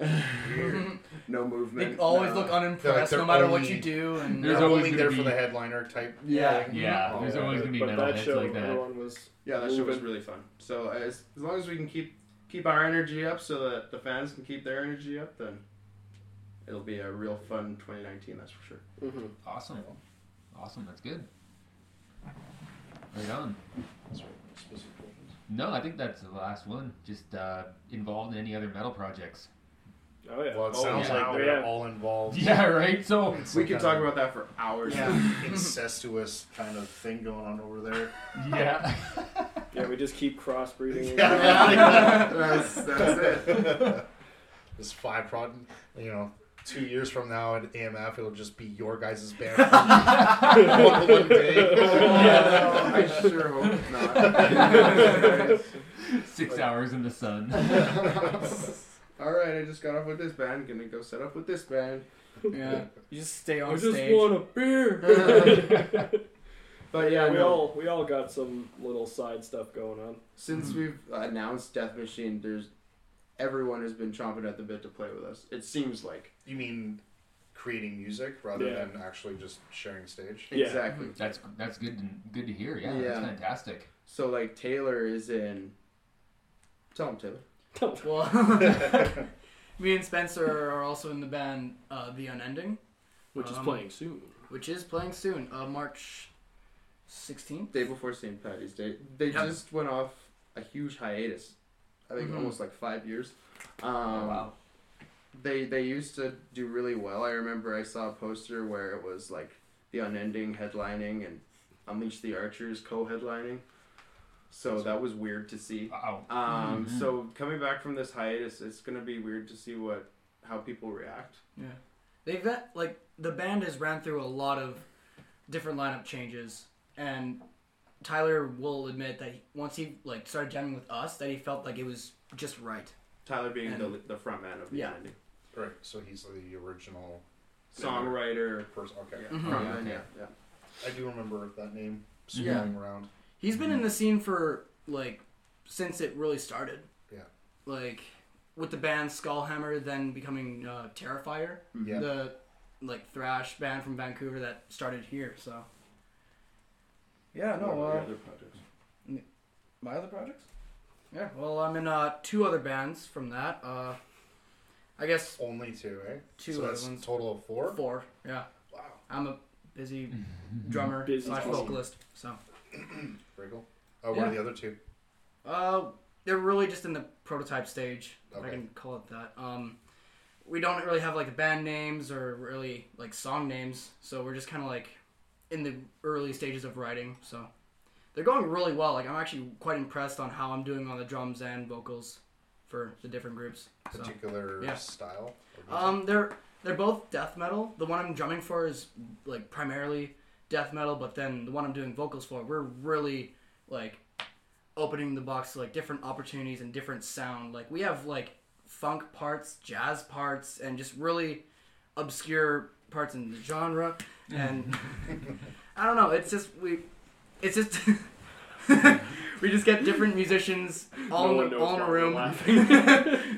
G: no movement.
E: They always
G: no-
E: look unimpressed
B: they're
E: no matter what you do, and
A: There's
B: They're
A: always
B: only
A: gonna
B: there
A: be-
B: for the headliner type.
E: Yeah.
B: thing.
A: Yeah,
B: Oh,
A: there's always gonna be
C: but that
A: metalheads
C: show,
A: like that.
C: everyone was.
G: Yeah, that show was really fun. So as as long as we can keep keep our energy up, so that the fans can keep their energy up, then it'll be a real fun 2019. That's for sure.
C: Mm-hmm.
A: Awesome. Awesome. That's good. Right on. No, I think that's the last one. Just uh, involved in any other metal projects.
C: Oh yeah.
B: Well, it
G: Oh,
B: sounds
A: yeah.
B: like
C: Oh,
B: they're
C: yeah.
B: all involved.
A: Yeah, right. So
B: It's
G: we
B: some
G: could
B: kind
G: talk about that for hours.
B: of incestuous kind of thing going on over there.
A: yeah.
C: Yeah, we just keep crossbreeding.
G: that's, that's it.
B: This five prod, you know, two years from now at AMF, it'll just be your guys' band. one, one day.
G: Yeah, no, I sure hope not.
A: Six hours in the sun.
G: All right, I just got off with this band. Gonna go set up with this band.
E: yeah, you just stay on
C: I just want a beer.
G: But yeah,
C: we
G: no,
C: all we all got some little side stuff going on.
G: since we've announced Death Machine, there's everyone has been chomping at the bit to play with us. It seems like
B: You mean creating music rather
C: Yeah.
B: than actually just sharing stage?
C: Yeah.
G: exactly.
A: That's that's good. To, good to hear. Yeah,
G: Yeah.
A: that's fantastic.
G: So like Taylor is in. Tell him Taylor.
E: Well, me and Spencer are also in the band uh, The Unending,
C: Which is
E: Um,
C: playing soon.
E: which is playing soon, uh, March 16th.
G: Day before St. Patty's Day. They
E: Yep.
G: just went off a huge hiatus. I think
E: Mhm.
G: almost like five years. Um,
A: Oh, wow.
G: They they used to do really well. I remember I saw a poster where it was like the Unending headlining and Unleash the Archers co-headlining. So that was weird to see.
A: Wow.
G: Um,
A: Mhm.
G: So coming back from this hiatus, it's gonna be weird to see what how people react.
E: Yeah, they've got like the band has ran through a lot of different lineup changes, and Tyler will admit that he, once he like started jamming with us, that he felt like it was just right.
G: Tyler being
E: And-
G: the the front man of the
E: Yeah.
G: Unending,
B: Right, so he's the original
G: songwriter.
B: person. Okay.
G: Yeah,
E: Mhm.
G: front
A: Yeah,
G: yeah, yeah.
B: I do remember that name
E: Yeah.
B: swirling around.
E: He's been in the scene for like since it really started.
B: Yeah.
E: Like with the band Skullhammer, then becoming uh, Terrifier,
B: Yeah.
E: the like thrash band from Vancouver that started here. So. Yeah,
G: What
E: no.
G: were the
E: Uh,
G: other projects?
E: my other projects. Yeah, well, I'm in uh, two other bands from that. Uh, I guess
B: Only two, right?
E: two
B: so
E: other
B: that's
E: ones.
B: total of four.
E: Four. Yeah,
B: Wow,
E: I'm a busy drummer
C: Busy
E: slash
C: drummer.
E: vocalist. So,
B: very cool. Oh, what
E: Yeah.
B: are the other two?
E: uh, they're really just in the prototype stage, if I
B: Okay.
E: can call it that. Um, we don't really have like band names or really like song names, so we're just kind of like in the early stages of writing. So, they're going really well. Like I'm actually quite impressed on how I'm doing on the drums and vocals for the different groups. So.
B: Particular
E: yeah.
B: style.
E: Um, they're they're both death metal. The one I'm drumming for is like primarily death metal, but then the one I'm doing vocals for, we're really like opening the box to like different opportunities and different sound. Like we have like funk parts, jazz parts, and just really obscure parts in the genre. And I don't know. It's just we. It's just. we just get different musicians all
C: No
E: in, the, all in a room.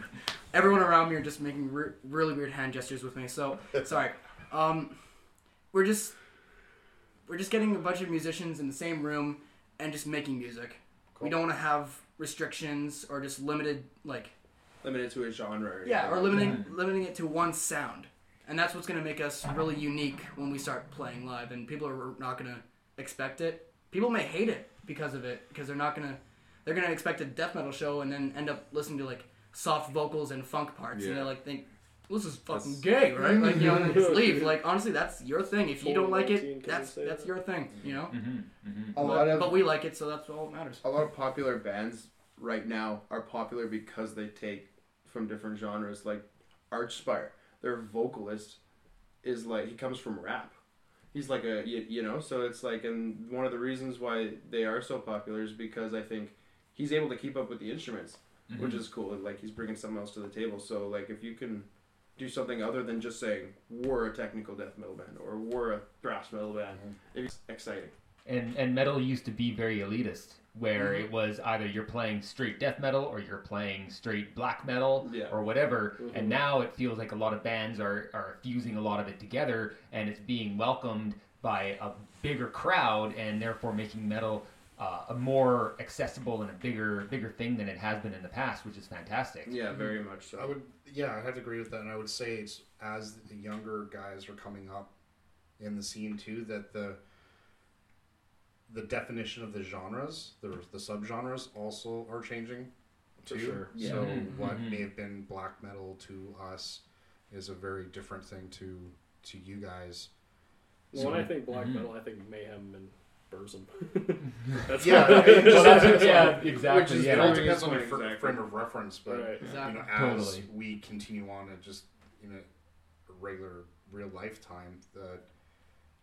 E: everyone around me are just making re- really weird hand gestures with me. So sorry. Um, we're just we're just getting a bunch of musicians in the same room and just making music. We don't want to have restrictions or just limited like
G: Limited to a genre. Or
E: yeah or
G: anything.
E: limiting limiting it to one sound. And that's what's gonna make us really unique when we start playing live. And people are not gonna expect it. People may hate it because of it because they're not gonna they're gonna expect a death metal show and then end up listening to like soft vocals and funk parts and they're like think this is fucking
F: That's-
E: gay right like you know and just leave like honestly that's your thing if you don't like it that's
C: you
E: that's
C: that?
E: your thing you know
A: Mm-hmm. Mm-hmm.
G: A lot of
E: but we like it so that's all that matters
G: a lot of popular bands right now are popular because they take from different genres like archspire their vocalist is like he comes from rap. He's like a you, you know so it's like and one of the reasons why they are so popular is because i think he's able to keep up with the instruments mm-hmm. which is cool and like he's bringing something else to the table. So like if you can do something other than just saying we're a technical death metal band or we're a thrash metal band mm-hmm. it's exciting.
A: And and metal used to be very elitist, where mm-hmm. it was either you're playing straight death metal or you're playing straight black metal
G: Yeah.
A: or whatever. And mm-hmm. now it feels like a lot of bands are are fusing a lot of it together, and it's being welcomed by a bigger crowd, and therefore making metal. Uh, a more accessible and a bigger bigger thing than it has been in the past, which is fantastic.
G: yeah very mm-hmm. much so
B: I would, yeah, I'd have to agree with that, and I would say it's as the younger guys are coming up in the scene too that the the definition of the genres, the the subgenres, also are changing too.
C: sure.
G: Yeah.
B: So
A: Mhm,
B: what
A: mhm.
B: may have been black metal to us is a very different thing to to you guys.
C: Well, when I think black
A: Mhm.
C: metal, I think mayhem and Burzum. That's
B: Yeah,
C: I-
B: it-
A: Well, that's-
C: that's
A: yeah,
C: what-
A: exactly.
B: Which is,
A: yeah.
B: it all depends on your
G: good
B: fr-
G: point,
B: frame of reference, but
C: Right.
B: you know, as
A: Totally.
B: we continue on and just you know regular real lifetime, the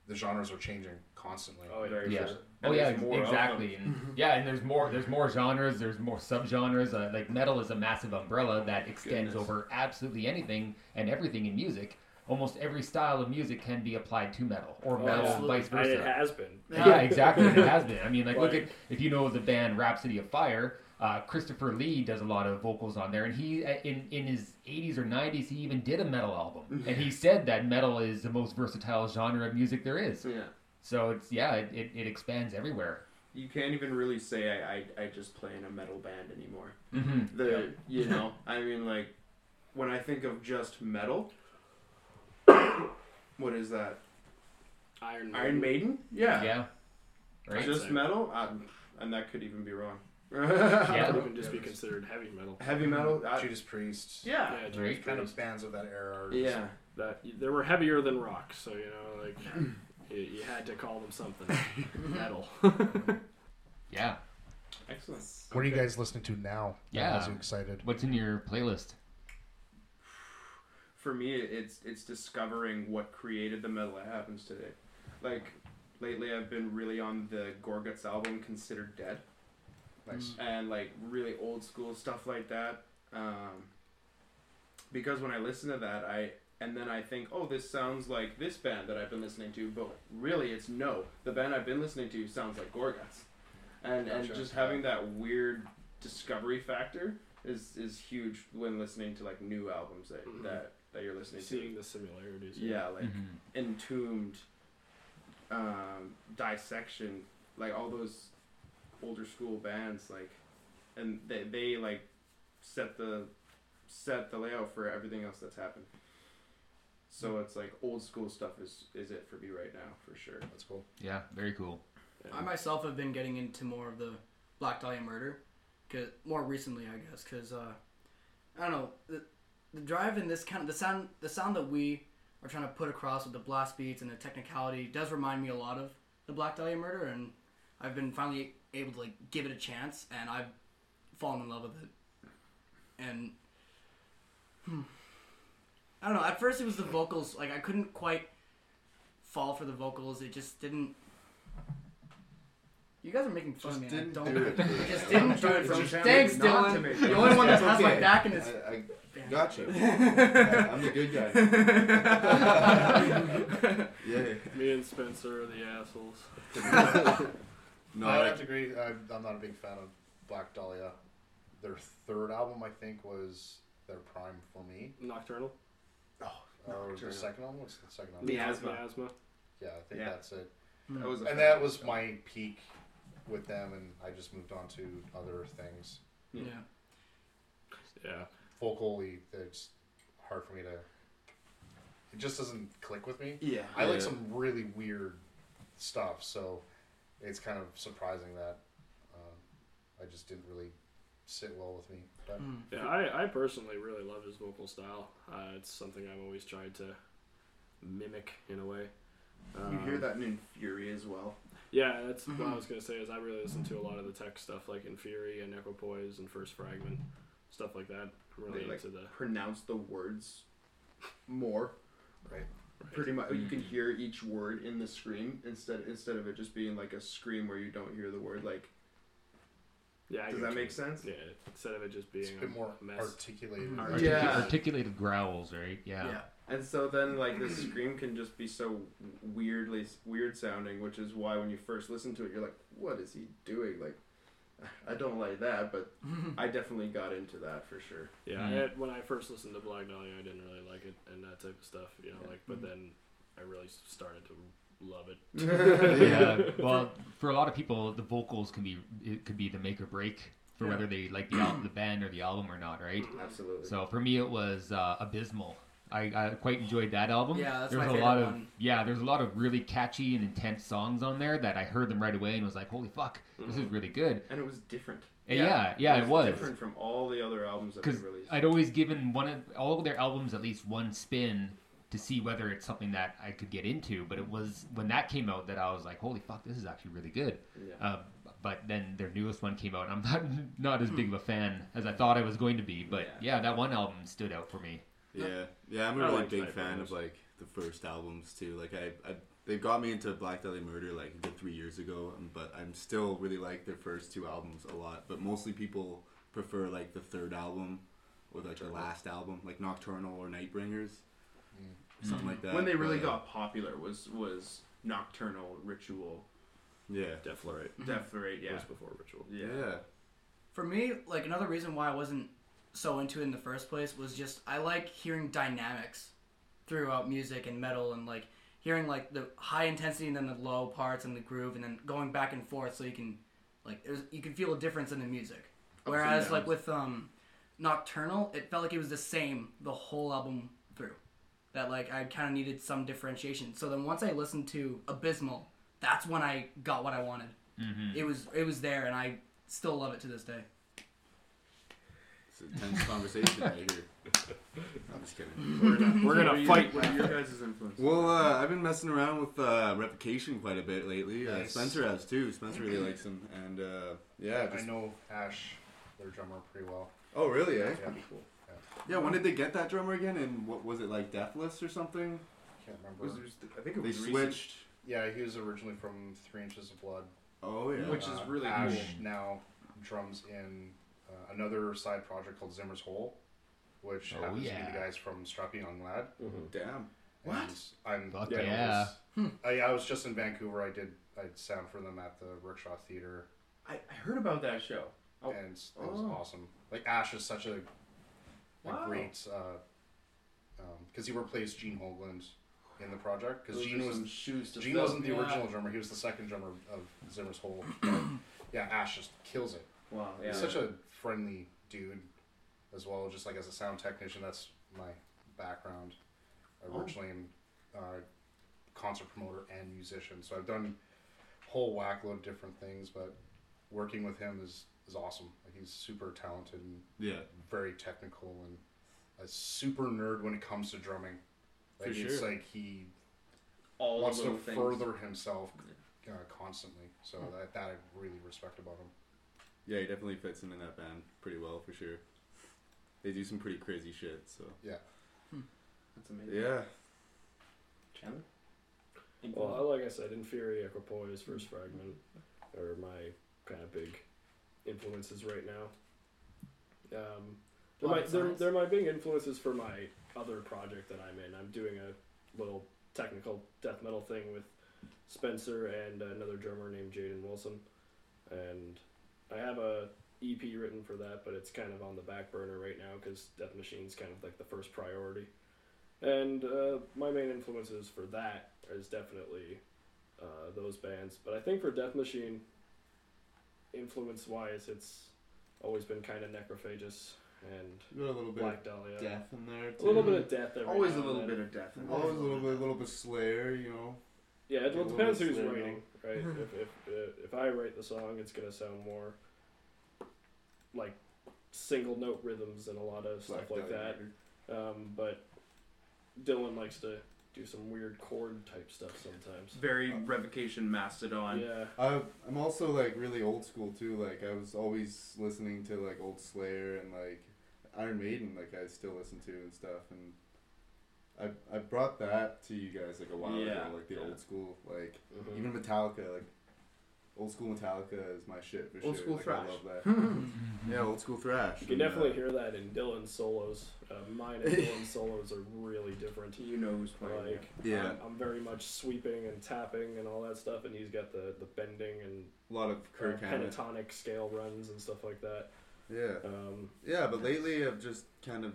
B: the genres are changing constantly.
C: Oh, yeah.
G: Very
A: Yeah.
G: sure.
A: Oh yeah,
G: more
A: exactly. And, yeah, and there's more. There's more genres. There's more subgenres. Uh, like metal is a massive umbrella that extends
G: Goodness.
A: over absolutely anything and everything in music. Almost every style of music can be applied to metal, or
C: Oh,
A: metal,
E: absolutely.
A: vice
C: And it
A: versa.
C: has been.
A: Yeah, exactly. and it has been. I mean, like, look at if you know the band Rhapsody of Fire. Uh, Christopher Lee does a lot of vocals on there, and he uh, in in his 80s or 90s he even did a metal album, and he said that metal is the most versatile genre of music there is.
G: Yeah.
A: So it's yeah, it, it, it expands everywhere.
G: You can't even really say I, I, I just play in a metal band anymore.
A: Mm-hmm.
G: The you know, I mean like when I think of just metal what is that?
C: Iron
G: Iron Maiden? Yeah.
A: Yeah. Right.
G: Just
C: Same.
G: metal? Um, and that could even be wrong.
A: Yeah.
C: Could even just be considered heavy metal.
G: Heavy metal? Mm-hmm. I-
B: Judas Priest,
G: yeah.
C: Yeah, Judas
A: Right.
B: kind of bands of that era. Are
G: Yeah.
C: that they were heavier than rock, so you know, like you, you had to call them something. Metal.
A: Yeah.
G: Excellent.
B: What are you guys listening to now? that
A: Yeah.
B: has you excited.
A: What's in your playlist?
G: For me, it's it's discovering what created the metal that happens today. Like lately, I've been really on the Gorguts album, Considered Dead.
B: Nice.
G: and like really old school stuff like that. Um, because when I listen to that, I and then I think, oh, this sounds like this band that I've been listening to, but really, it's no. The band I've been listening to sounds like Gorguts, and and just having that weird discovery factor is is huge when listening to like new albums that
C: Mhm.
G: that, that you're listening to.
C: Seeing the similarities.
G: to. Yeah, like
A: Mhm.
G: entombed, um, dissection, like all those older school bands, like and they they like set the set the layout for everything else that's happened. So it's like old school stuff is is it for me right now for sure.
B: That's cool.
A: Yeah, very cool.
E: I myself have been getting into more of the Black Dahlia murder, cause more recently, I guess, because uh, I don't know the, the drive in this kind of the sound the sound that we are trying to put across with the blast beats and the technicality does remind me a lot of the Black Dahlia murder, and I've been finally able to like give it a chance, and I've fallen in love with it, and. Hmm. I don't know. At first, it was the vocals. Like I couldn't quite fall for the vocals. It just didn't. You guys are making fun
F: Just
E: of me. and
F: didn't
E: I don't.
F: do it.
E: I just didn't do it.
F: Just
E: Bro.
F: trying
E: Thanks,
F: not to
E: Dylan. The only one that
F: It's
E: has my
F: okay.
E: back in his.
F: I, I
E: Damn.
F: got you. Yeah, I'm the good guy. Yeah.
C: Me and Spencer are the assholes.
F: No,
B: I would
F: I,
B: have to agree. I, I'm not a big fan of Black Dahlia. Their third album, I think, was their prime for me.
C: Nocturnal.
B: Oh, Or the second album? What's the second album?
G: Miasma.
C: Miasma.
B: Yeah, I think
G: Yeah.
B: that's it.
G: that was
B: And that was my peak with them, and I just moved on to other things.
E: Yeah.
C: Yeah.
B: Vocally, it's hard for me to. It just doesn't click with me.
G: yeah.
B: I like some really weird stuff, so it's kind of surprising that uh, I just didn't really sit well with me. But
E: Mm.
C: Yeah, I, I personally really love his vocal style. Uh, it's something I've always tried to mimic in a way.
G: You hear
C: Um,
G: that in Fury as well.
C: Yeah, that's what I
E: Mhm.
C: was gonna say. Is I really listen to a lot of the tech stuff, like Inferi and Equipoise and First Fragment, stuff like that. I'm really
G: They, like,
C: into the.
G: Pronounce the words more.
B: Right.
G: Pretty much, you can mm. hear each word in the scream instead instead of it just being like a scream where you don't hear the word. Like,
C: Yeah, I
G: does that
C: you.
G: make sense?
C: Yeah, instead of it just being
B: it's a bit more
C: mess.
B: articulated.
E: Art-
A: Articu-
E: Yeah.
A: Articulated growls, right? Yeah.
E: Yeah.
G: And so then, like, the scream can just be so weirdly weird sounding, which is why when you first listen to it, you're like, "What is he doing?" Like, I don't like that, but I definitely got into that for sure.
C: Yeah,
A: Mhm.
C: I had, when I first listened to Black Dahlia, I didn't really like it and that type of stuff, you know,
G: Yeah.
C: like. But then I really started to love it.
A: yeah. Well, for a lot of people, the vocals can be it could be the make or break for
G: Yeah.
A: whether they like the al- the band or the album or not, right?
G: Absolutely.
A: So for me, it was uh, Abysmal. I, I quite enjoyed that album.
E: Yeah, that's
A: there's
E: my
A: a
E: favorite
A: lot of
E: one.
A: yeah, there's a lot of really catchy and intense songs on there that I heard them right away and was like, holy fuck, this is really good.
G: and it was different.
A: And yeah, yeah, it was.
G: different from all the other albums that they released.
A: I'd always given one of all of their albums at least one spin to see whether it's something that I could get into. But it was when that came out that I was like, "Holy fuck, this is actually really good."
G: yeah.
A: Um, but then their newest one came out, and I'm not not as big of a fan as I thought I was going to be. But yeah, that one album stood out for me.
F: Yeah, yeah, I'm a
C: I
F: really
C: like
F: big
C: Sniper
F: fan
C: Wolves.
F: of like the first albums too. Like I, I they got me into Black Dahlia Murder like a good three years ago, um, but I'm still really like their first two albums a lot. But mostly people prefer like the third album or like the last album, like Nocturnal or Nightbringers, something like that.
G: when they really
F: But, uh,
G: got popular was was Nocturnal Ritual,
F: yeah,
C: Deflorate
G: Deflorate, yeah,
C: was before Ritual.
G: yeah.
F: yeah,
E: For me, like another reason why I wasn't so into it in the first place was just I like hearing dynamics throughout music and metal and like hearing like the high intensity and then the low parts and the groove and then going back and forth so you can like you can feel a difference in the music. Whereas like with um Nocturnal, it felt like it was the same the whole album through. That like I kind of needed some differentiation. So then once I listened to Abysmal, that's when I got what I wanted.
A: Mm-hmm.
E: It was it was there and I still love it to this day.
F: It's a tense conversation right here. I'm just kidding.
C: We're gonna, we're gonna fight.
G: What are your guys' influence?
F: Well, uh, I've been messing around with uh, Revocation quite a bit lately. Uh,
B: Nice.
F: Spencer has too. Spencer really likes him, and uh, yeah,
B: I
F: just,
B: know Ash, their drummer, pretty well.
F: Oh, really? Eh?
B: Yeah.
G: Cool.
F: Yeah. When did they get that drummer again? And what was it like, Deathless or something?
B: I can't remember.
G: Was there, just- I think it
F: They
G: was recent.
F: switched.
B: yeah, he was originally from Three Inches of Blood.
F: Oh yeah.
G: Which is really
B: Ash
G: cool.
B: now drums in uh, another side project called Zimmer's Hole, which
A: Oh,
B: happens to
A: yeah.
B: be the guys from Strapping Young Lad. Mm-hmm.
F: damn.
G: What?
B: I'm
A: Fuck
B: yeah.
A: yeah.
B: I, hmm. I was just in Vancouver. I did I sound for them at the Rickshaw Theater,
G: I, I heard about that show. Oh.
B: and it was
G: Oh.
B: awesome. Like Ash is such a, a
G: Wow.
B: great uh, um, because he replaced Gene Hoglan in the project because
G: Those
B: Gene was
G: some shoes to
B: Gene
G: fill.
B: wasn't the
E: Yeah.
B: original drummer. He was the second drummer of Zimmer's Hole. Yeah, Ash just kills it.
G: Wow. Yeah.
B: He's such a friendly dude, as well. Just like as a sound technician, that's my background.
G: Oh.
B: Originally, I'm uh, concert promoter and musician, so I've done a whole whack load of different things. But working with him is is awesome. Like he's super talented and
F: Yeah.
B: very technical and a super nerd when it comes to drumming.
F: For
B: Like it's
F: sure.
B: like he
G: all
B: wants to
G: things.
B: further himself uh, constantly. So that that I really respect about him.
F: Yeah, he definitely fits in in that band pretty well for sure. They do some pretty crazy shit. So Yeah.
G: That's amazing.
F: yeah.
G: Chandler?
C: Well, like I said, Inferi, Equipoise, First Fragment are my kind of big influences right now. Um, they're, my, they're, they're my big influences for my other project that I'm in. I'm doing a little technical death metal thing with Spencer and another drummer named Jaden Wilson. And I have a EP written for that, but it's kind of on the back burner right now because Death Machine's kind of like the first priority. And uh, my main influences for that is definitely uh, those bands. But I think for Death Machine, influence wise, it's always been kind of Necrophagist and
F: You got a little bit
C: Black
F: of
C: Dahlia.
F: death in there
C: A little bit of death every
G: Always a
C: now and
G: little
C: then.
G: bit of death. in there.
F: Always a little bit, a little bit Slayer, you know.
C: Yeah, it
F: a
C: well,
F: little
C: depends who's writing, right? if if uh, if I write the song, it's gonna sound more like single note rhythms and a lot of stuff
F: Black
C: like that. Um, but Dylan likes to do some weird chord type stuff sometimes.
G: Very Revocation Mastodon.
C: Yeah,
F: I, I'm also like really old school too. Like I was always listening to like old Slayer and like Iron Maiden. Like I still listen to and stuff. And I I brought that to you guys like a while
G: Yeah,
F: ago. Like the
G: yeah.
F: old school. Like
C: Mhm.
F: even Metallica. Like old school Metallica is my shit for
G: Old
F: sure.
G: school
F: like,
G: thrash.
F: I love that. yeah, old school thrash.
C: you can
F: And, uh,
C: definitely hear that in Dylan's solos. Uh, mine and Dylan's solos are really different.
G: You know who's playing.
C: Like,
F: Yeah.
C: I'm, I'm very much sweeping and tapping and all that stuff, and he's got the the bending and
F: a lot of
C: uh,
F: Kirk Hammett.
C: pentatonic scale runs and stuff like that.
F: Yeah.
C: Um,
F: Yeah, but lately I've just kind of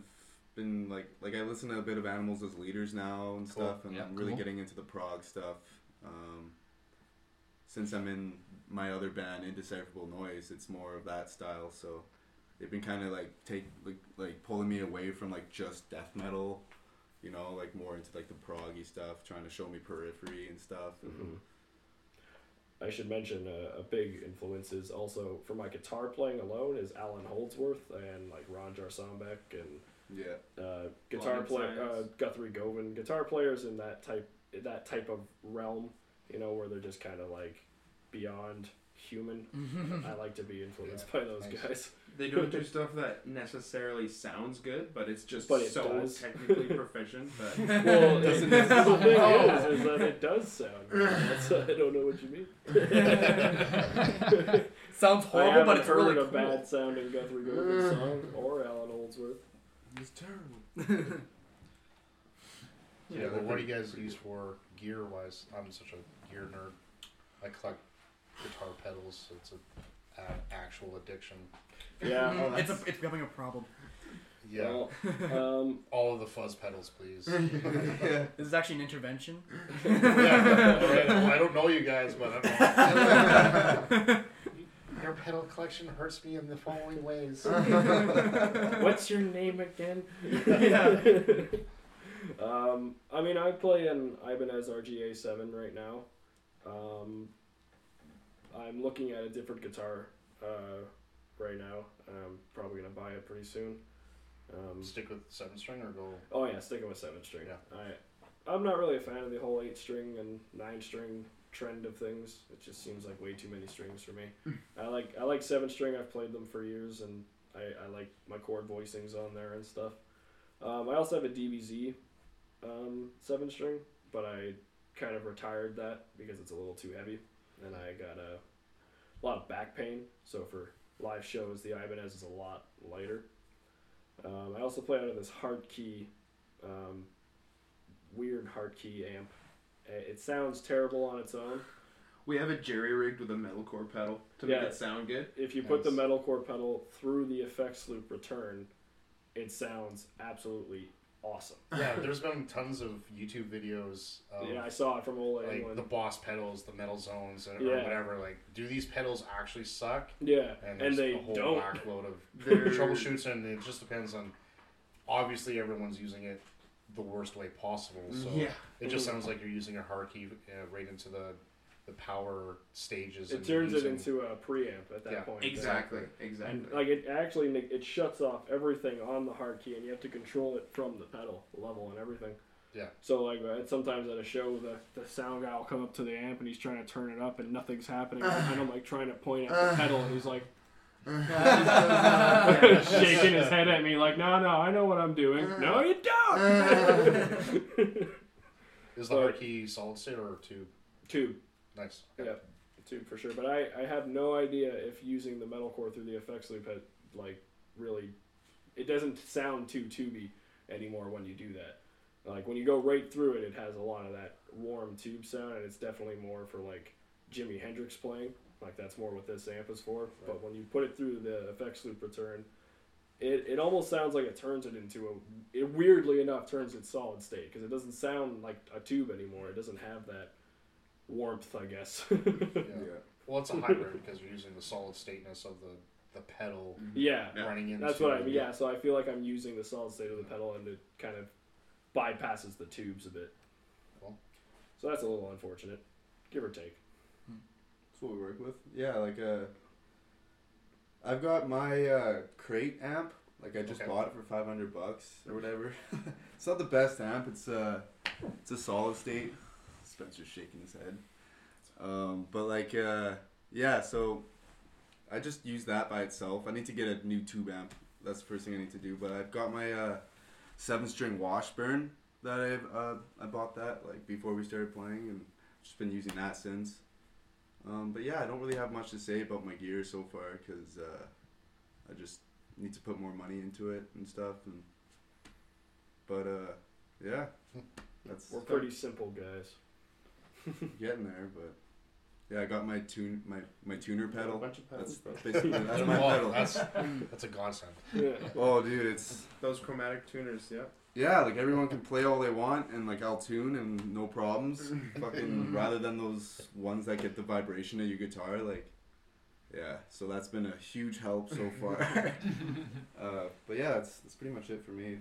F: been like like I listen to a bit of Animals as Leaders now and
B: Cool.
F: stuff, and
B: Yeah,
F: I'm really
B: cool.
F: getting into the prog stuff. Um, since I'm in my other band, Indecipherable Noise, it's more of that style. So they've been kind of like take like like pulling me away from like just death metal, you know, like more into like the proggy stuff, trying to show me periphery and stuff. And,
C: Mhm. I should mention uh, a big influence is also for my guitar playing alone is Allan Holdsworth and like Ron Jarzombek and
F: Yeah,
C: uh, guitar player uh, Guthrie Govan. Guitar players in that type that type of realm, you know, where they're just kind of like beyond human. Mm-hmm. I like to be influenced by those
B: nice.
C: guys.
G: They don't do stuff that necessarily sounds good, but it's just
C: But it
G: so
C: does.
G: technically proficient that
C: Well,
F: Doesn't
C: the thing
G: Oh.
C: is, is that it does sound. good. That's, I don't know what you mean.
E: Sounds
C: I
E: horrible,
C: haven't
E: but it's
C: heard
E: really
C: a bad sounding Guthrie Govan song or Allan Holdsworth.
F: it's terrible.
B: Yeah,
F: they're
B: but what do you guys use for gear wise? I'm such a gear nerd. I collect guitar pedals. So it's a, a actual addiction.
C: Yeah.
G: Oh,
E: it's a, it's becoming a problem.
B: Yeah,
C: Well, um,
B: all of the fuzz pedals, please.
F: yeah.
E: This is actually an intervention.
B: yeah, all right, I don't know you guys, but I know. Your pedal collection hurts me in the following ways.
C: what's your name again?
E: yeah.
C: Um, I mean, I play an Ibanez RGA seven right now. Um, I'm looking at a different guitar uh, right now. I'm probably gonna buy it pretty soon. Um,
B: Stick with seven string or go.
C: oh yeah, sticking with seven string.
B: Yeah.
C: I I'm not really a fan of the whole eight string and nine string trend of things. It just seems like way too many strings for me. I like I like seven string. I've played them for years, and I, I like my chord voicings on there and stuff. Um, I also have a DBZ um, seven string, but I kind of retired that because it's a little too heavy, and I got a lot of back pain. So for live shows, the Ibanez is a lot lighter. Um, I also play out of this hard key, um, weird hard key amp. It sounds terrible on its own.
G: we have it jerry rigged with a metalcore pedal to
C: Yeah.
G: make it sound good.
C: If you put the
B: Nice.
C: metalcore pedal through the effects loop return, it sounds absolutely awesome.
B: Yeah, there's been tons of YouTube videos of
C: Yeah, I saw it from Ola
B: like
C: Englund.
B: the boss pedals, the metal zones, or,
C: Yeah.
B: or whatever. Like, do these pedals actually suck?
C: yeah,
B: And,
C: and,
B: there's
C: they
B: a whole
C: don't.
B: backload of
G: They're-
B: troubleshoots, and it just depends on. Obviously, everyone's using it the worst way possible. So
G: Yeah.
B: it just sounds like you're using a hard key uh, right into the the power stages.
C: It
B: and you're
C: turns it into a preamp at that
B: Yeah,
C: point.
G: Exactly.
C: And
G: Exactly.
C: like it actually it shuts off everything on the hard key, and you have to control it from the pedal level and everything.
B: Yeah.
C: So like uh, sometimes at a show, the the sound guy will come up to the amp and he's trying to turn it up, and nothing's happening, and I'm like trying to point at the pedal, and he's like shaking his head at me like, no, no, I know what I'm doing. No, you don't.
B: Is the hard key solid state or tube?
C: Tube.
B: Nice.
C: Yeah, tube for sure. But I, I have no idea if using the metal core through the effects loop had like really, it doesn't sound too tubey anymore when you do that. Like when you go right through it, it has a lot of that warm tube sound, and it's definitely more for like Jimi Hendrix playing. Like that's more what this amp is for. But when you put it through the effects loop return, it, it almost sounds like it turns it into a. It weirdly enough turns it solid state because it doesn't sound like a tube anymore. It doesn't have that warmth, I guess.
B: Yeah. Well, it's a hybrid because you're using the solid stateness of the the pedal
C: yeah.
B: running into.
C: That's what I mean. Yeah, so I feel like I'm using the solid state of the pedal and it kind of bypasses the tubes a bit.
B: Cool.
C: So that's a little unfortunate, give or take.
F: That's what we work with. Yeah, like uh, I've got my uh, crate amp. Like I just
B: Okay.
F: bought it for five hundred bucks or whatever. it's not the best amp. It's uh, it's a solid state. Spencer's shaking his head. Um, but like uh, yeah, so I just use that by itself. I need to get a new tube amp. That's the first thing I need to do. But I've got my uh, seven string Washburn that I've uh, I bought that like before we started playing and just been using that since. Um, but yeah, I don't really have much to say about my gear so far because uh, I just need to put more money into it and stuff. And but uh, yeah, that's
C: We're pretty simple guys.
F: getting there. But yeah, I got my tune my my tuner pedal.
G: A
F: pedal.
G: bunch of pedals.
F: That's basically that's my
B: Well,
F: pedal.
B: That's that's a godsend.
C: Yeah.
F: Oh, dude, it's
G: Those chromatic tuners. Yeah.
F: yeah, like everyone can play all they want and like I'll tune and no problems. Fucking rather than those ones that get the vibration of your guitar, like yeah. So that's been a huge help so far. uh, but yeah, that's that's pretty much it for me.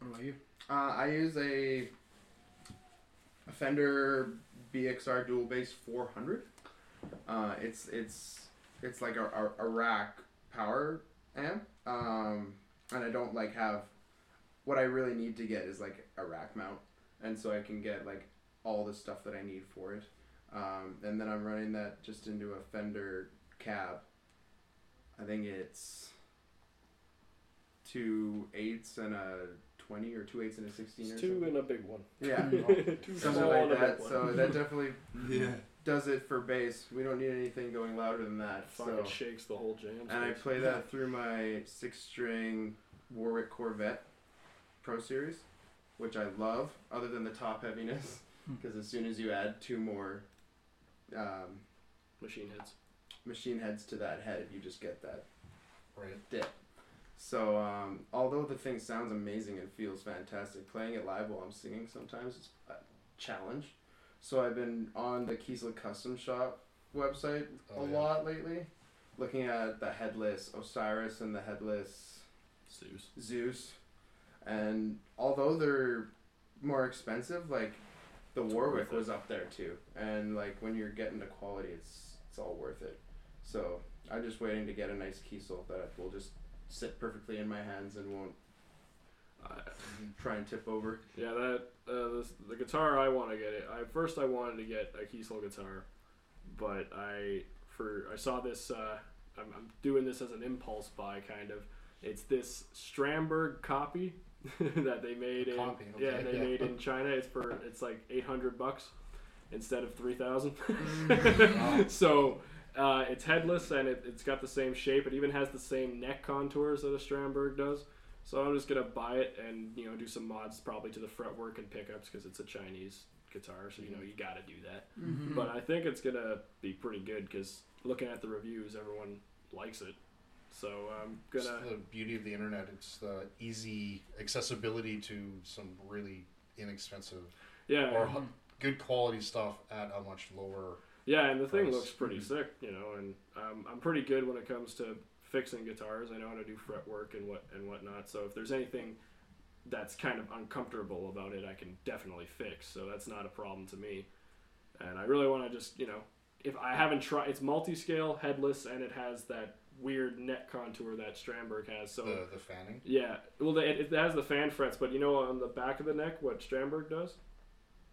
E: What about you?
G: Uh, I use a, a Fender BXR dual bass 400. Uh, it's it's it's like a, a, a rack power amp, um, and I don't like have. What I really need to get is like a rack mount, and so I can get like all the stuff that I need for it. Um, and then I'm running that just into a Fender cab. I think it's two eights and a twenty or two eights and a sixteen or
C: two
G: something.
C: and a big one.
G: Yeah,
C: two
G: something
C: small
G: like
C: and a
G: that.
C: big
G: So that definitely
F: Yeah.
G: does it for bass. We don't need anything going louder than that.
C: fucking
G: So
C: shakes the whole jam.
G: and I
C: space.
G: play that through my six-string Warwick Corvette Pro Series, which I love. Other than the top heaviness, because as soon as you add two more um,
C: machine heads.
G: machine heads to that head, you just get that
B: Right.
G: So, um, although the thing sounds amazing and feels fantastic, playing it live while I'm singing sometimes is a challenge. So, I've been on the Kiesel Custom Shop website
B: Oh,
G: a
B: yeah.
G: lot lately, looking at the headless Osiris and the headless
H: Zeus.
G: Zeus. And although they're more expensive, like the Warwick was up there too. And like when you're getting the quality, it's it's all worth it. So I'm just waiting to get a nice Kiesel that will just sit perfectly in my hands and won't
C: I,
G: try and tip over.
C: Yeah, that uh, this, the guitar I want to get it. I first I wanted to get a Kiesel guitar, but I for I saw this. Uh, I'm, I'm doing this as an impulse buy, kind of. It's this Strandberg copy that they made in
B: Copy,
C: yeah they
B: yeah.
C: made in China. It's for it's like eight hundred bucks instead of three thousand. so. Uh, it's headless and it, it's got the same shape. It even has the same neck contours that a Strandberg does. So I'm just gonna buy it and you know do some mods probably to the fretwork and pickups because it's a Chinese guitar, so you know you got to do that. But I think it's gonna be pretty good because looking at the reviews, everyone likes it. So I'm gonna.
B: the beauty of the internet. It's the easy accessibility to some really inexpensive
C: Yeah,
B: or h- good quality stuff at a much lower.
C: Yeah, and the thing looks pretty sick, you know, and um, I'm pretty good when it comes to fixing guitars. I know how to do fretwork and what and whatnot. So if there's anything that's kind of uncomfortable about it, I can definitely fix. So that's not a problem to me. And I really want to just, you know, if I haven't tried, it's multi-scale, headless, and it has that weird neck contour that Strandberg has. So
B: The the fanning.
C: yeah, well, it, it has the fan frets, but you know, on the back of the neck, what Strandberg does,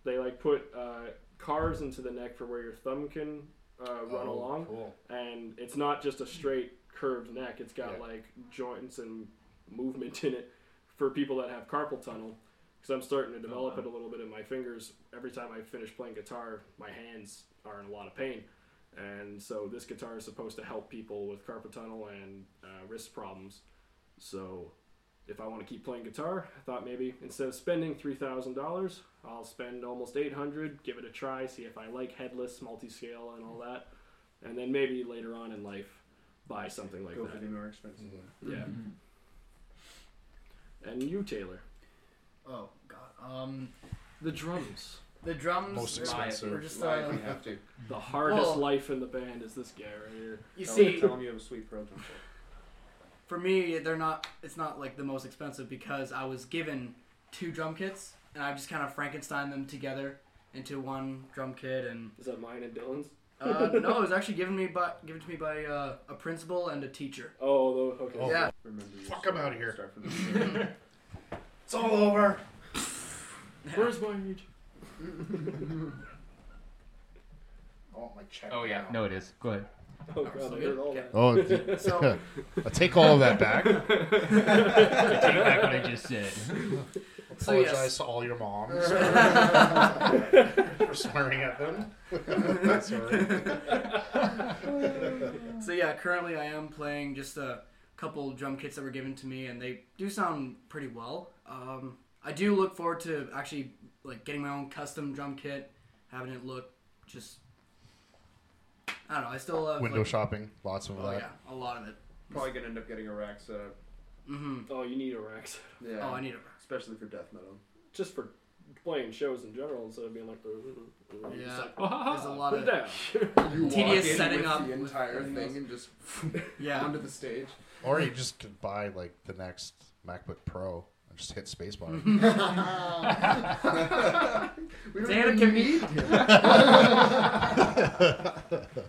C: they like put uh, cars into the neck for where your thumb can uh, run
B: Oh,
C: along,
B: Cool.
C: and it's not just a straight curved neck. It's got
B: Yeah.
C: like joints and movement in it for people that have carpal tunnel. Because I'm starting to develop
B: wow.
C: it a little bit in my fingers. Every time I finish playing guitar, my hands are in a lot of pain. And so this guitar is supposed to help people with carpal tunnel and uh, wrist problems. So if I want to keep playing guitar, I thought maybe instead of spending three thousand dollars, I'll spend almost eight hundred. Give it a try, see if I like headless, multi-scale, and all that, and then maybe later on in life, buy something like
G: Go
C: that.
G: for the more expensive one.
C: Yeah. And you, Taylor,
E: Oh God. Um,
C: the drums.
E: the drums.
B: Most
E: are-
B: expensive.
E: Are just
G: Live,
E: uh,
G: we have to.
C: The hardest
E: Well-
C: life in the band is this guy right here.
E: you
G: Tell-
E: see,
G: tell them you have a sweet pro drum set.
E: For me, they're not. It's not like the most expensive because I was given two drum kits and I just kind of Frankenstein them together into one drum kit and
C: Is that mine and Dylan's?
E: uh, no, it was actually given me by given to me by uh, a principal and a teacher.
C: Oh, okay.
B: Oh.
E: Yeah.
G: Remember your
B: Fuck, I'm
G: story.
B: outta here.
G: Start from the.
B: It's all over.
C: Where's my reach?
B: I want my check.
A: Oh yeah,
B: now.
A: no, it is. Go ahead.
C: Oh god, I heard all that.
B: Oh,
E: So
B: I take all of that back.
A: I take back what I just said.
E: So,
B: Apologize
E: yes.
B: to all your moms for swearing at them. That's sorry.
E: So yeah, currently I am playing just a couple drum kits that were given to me, and they do sound pretty well. Um, I do look forward to actually like getting my own custom drum kit, having it look just. I don't know. I still love
B: Window
E: like,
B: shopping, lots of
E: Oh
B: that.
E: yeah, a lot of it.
G: Probably gonna end up getting a rack setup.
E: hmm
C: Oh, you need a Rex.
G: Yeah.
E: Oh, I need a. Rack.
G: Especially for death metal.
C: Just for playing shows in general instead of being like the.
E: Yeah.
C: It's like, "Ah,
E: There's a lot of-
C: it down.
G: You
E: Tedious
G: walk in
E: setting
G: with
E: up
G: the entire
E: everything
G: thing
E: else.
G: and just
E: Yeah.
G: onto the stage.
B: Or you just could buy like the next MacBook Pro and just hit spacebar.
G: we
E: They end up
G: even
E: giving me.
G: need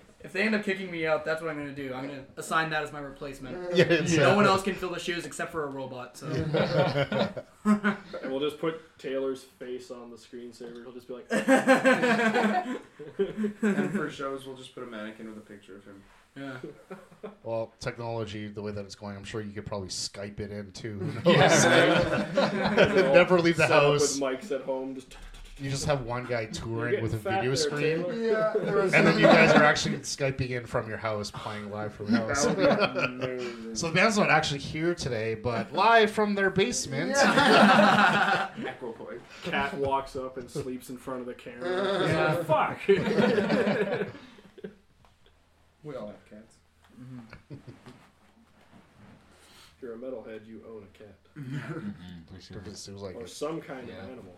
E: If they end up kicking me out, that's what I'm gonna do. I'm gonna assign that as my replacement.
B: yeah, it's,
E: No
B: uh,
E: one else can fill the shoes except for a robot. So
C: And we'll just put Taylor's face on the screensaver. He'll just be like,
G: and for shows, we'll just put a mannequin with a picture of him.
E: Yeah.
B: Well, technology, the way that it's going, I'm sure you could probably Skype it in too. Who knows? Never leave the
C: set up
B: house.
C: With mics at home, just.
B: You just have one guy touring with a
C: fat
B: video
C: there,
B: screen,
C: Taylor.
G: Yeah, there was
B: and then you guys are actually skyping in from your house, playing live from your house.
G: That would be amazing.
B: So the band's not actually here today, but live from their basement.
G: Equipoise.
C: Cat walks up and sleeps in front of the camera.
E: Yeah.
C: Like, Fuck.
G: We all have cats.
C: if you're a metalhead, you own a cat
B: It was, it was like
C: or some kind
A: Yeah.
C: of animal.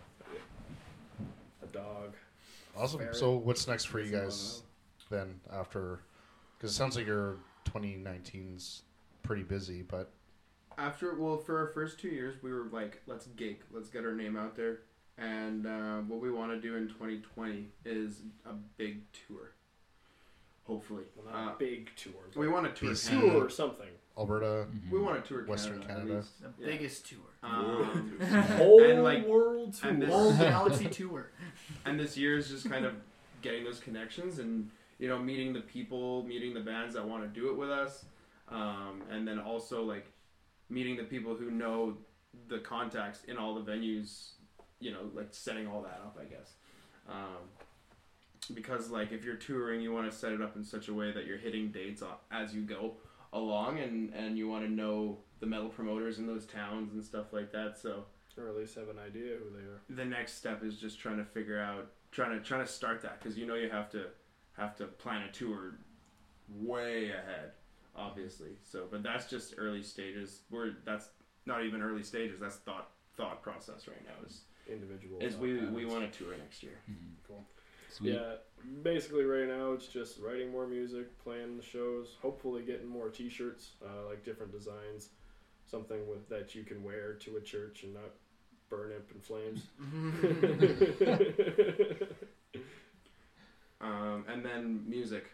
C: A dog.
B: awesome.
C: ferret.
B: So what's next for you guys then? After, because it sounds like your 2019's pretty busy, but
G: After, well, for our first two years, we were like, let's gig, let's get our name out there. And uh, what we want to do in 2020 is a big tour. Hopefully.
C: Well, not
G: Uh,
C: a big tour. but
G: we want to tour
B: BC.
G: Canada.
C: tour or something.
B: Alberta.
G: We want to tour
B: Western
G: Canada. at
B: Canada.
G: least.
E: The
G: Yeah.
E: biggest tour.
G: Um,
C: Whole
G: And, like-
C: world tour.
G: and this-
E: Whole galaxy tour.
G: and this year is just kind of getting those connections and you know meeting the people meeting the bands that want to do it with us um, and then also like meeting the people who know the contacts in all the venues you know like setting all that up i guess um, because like if you're touring you want to set it up in such a way that you're hitting dates as you go along and and you want to know the metal promoters in those towns and stuff like that so
C: or at least have an idea who they are.
G: the next step is just trying to figure out trying to trying to start that because you know you have to have to plan a tour way ahead obviously. So, but that's just early stages. We're that's not even early stages. That's thought thought process right now. Is
C: Individual.
G: is
C: thought
G: we we want to tour next year. Mm-hmm.
A: Sweet.
C: Yeah, basically right now it's just writing more music, playing the shows, hopefully getting more T-shirts, uh, like different designs, something with that you can wear to a church and not burn up in flames.
G: Um, and then music,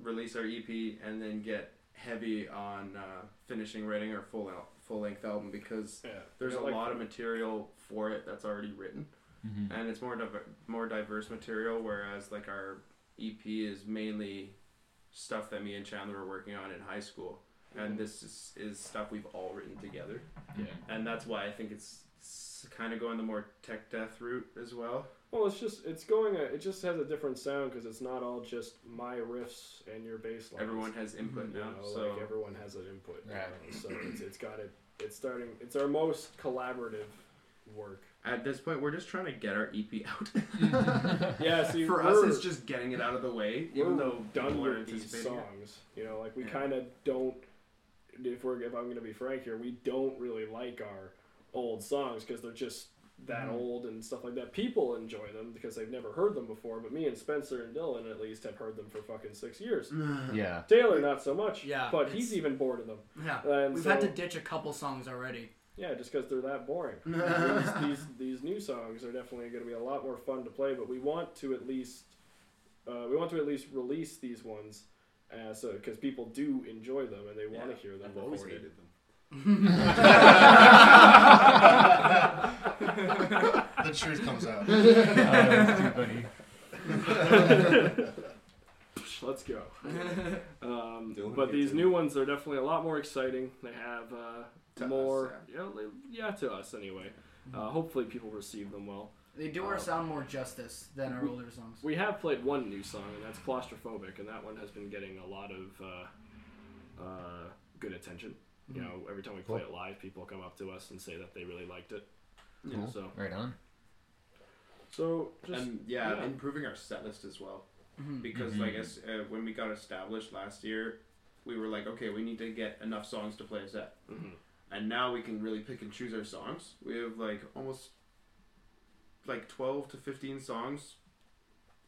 G: release our EP, and then get heavy on uh, finishing writing our full al- full length album because
C: yeah,
G: there's
C: Yeah,
G: a
C: like-
G: lot of material for it that's already written.
A: Mhm.
G: and it's more diver- more diverse material. Whereas like our EP is mainly stuff that me and Chandler were working on in high school, and this is, is stuff we've all written together.
C: Yeah.
G: and that's why I think it's, it's kind of going the more tech death route as well.
C: Well, it's just it's going. A, it just has a different sound because it's not all just my riffs and your bass lines.
G: Everyone has input
C: you
G: now,
C: know,
G: so
C: like everyone has an input.
B: Yeah.
C: now, so it's, it's got it. It's starting. It's our most collaborative work.
G: At this point we're just trying to get our EP out.
C: Yeah. See,
G: For us, it's just getting it out of the way,
C: we're
G: even though
C: done
G: people
C: with these
G: anticipating it.
C: songs. You know, like we
G: Yeah.
C: kind of don't. If we're if I'm gonna be frank here, we don't really like our old songs because they're just that
G: Mm-hmm.
C: old and stuff like that. People enjoy them because they've never heard them before, but me and Spencer and Dylan at least have heard them for fucking six years.
A: Yeah.
C: Taylor not so much.
E: Yeah,
C: but he's even bored of them.
E: Yeah,
C: And
E: we've
C: so,
E: had to ditch a couple songs already.
C: Yeah, just because they're that boring. these, these these new songs are definitely going to be a lot more fun to play, but we want to at least uh, we want to at least release these ones, uh, so because people do enjoy them and they want to
F: Yeah,
C: hear them.
F: I've always
C: recorded.
F: hated them.
B: the truth comes out.
A: Oh, that's too funny.
C: Let's go. Um, but
F: hates
C: these
F: it.
C: new ones are definitely a lot more exciting. They have uh,
G: To us,
C: more, yeah. they- yeah, to us anyway. Uh, hopefully, people receive them well.
E: They do our
C: Oh.
E: sound more justice than our older songs.
C: We have played one new song, and that's claustrophobic, and that one has been getting a lot of uh, uh, good attention. You
E: Mhm.
C: know, every time we play it live, people come up to us and say that they really liked it.
A: Cool.
C: So,
A: Right on.
C: so just
G: and yeah,
C: yeah.
G: improving our set list as well.
E: Mhm.
G: Because
A: Mhm.
G: like as, uh, when we got established last year, we were like, okay, we need to get enough songs to play a set,
C: mhm.
G: and now we can really pick and choose our songs. We have like almost like twelve to fifteen songs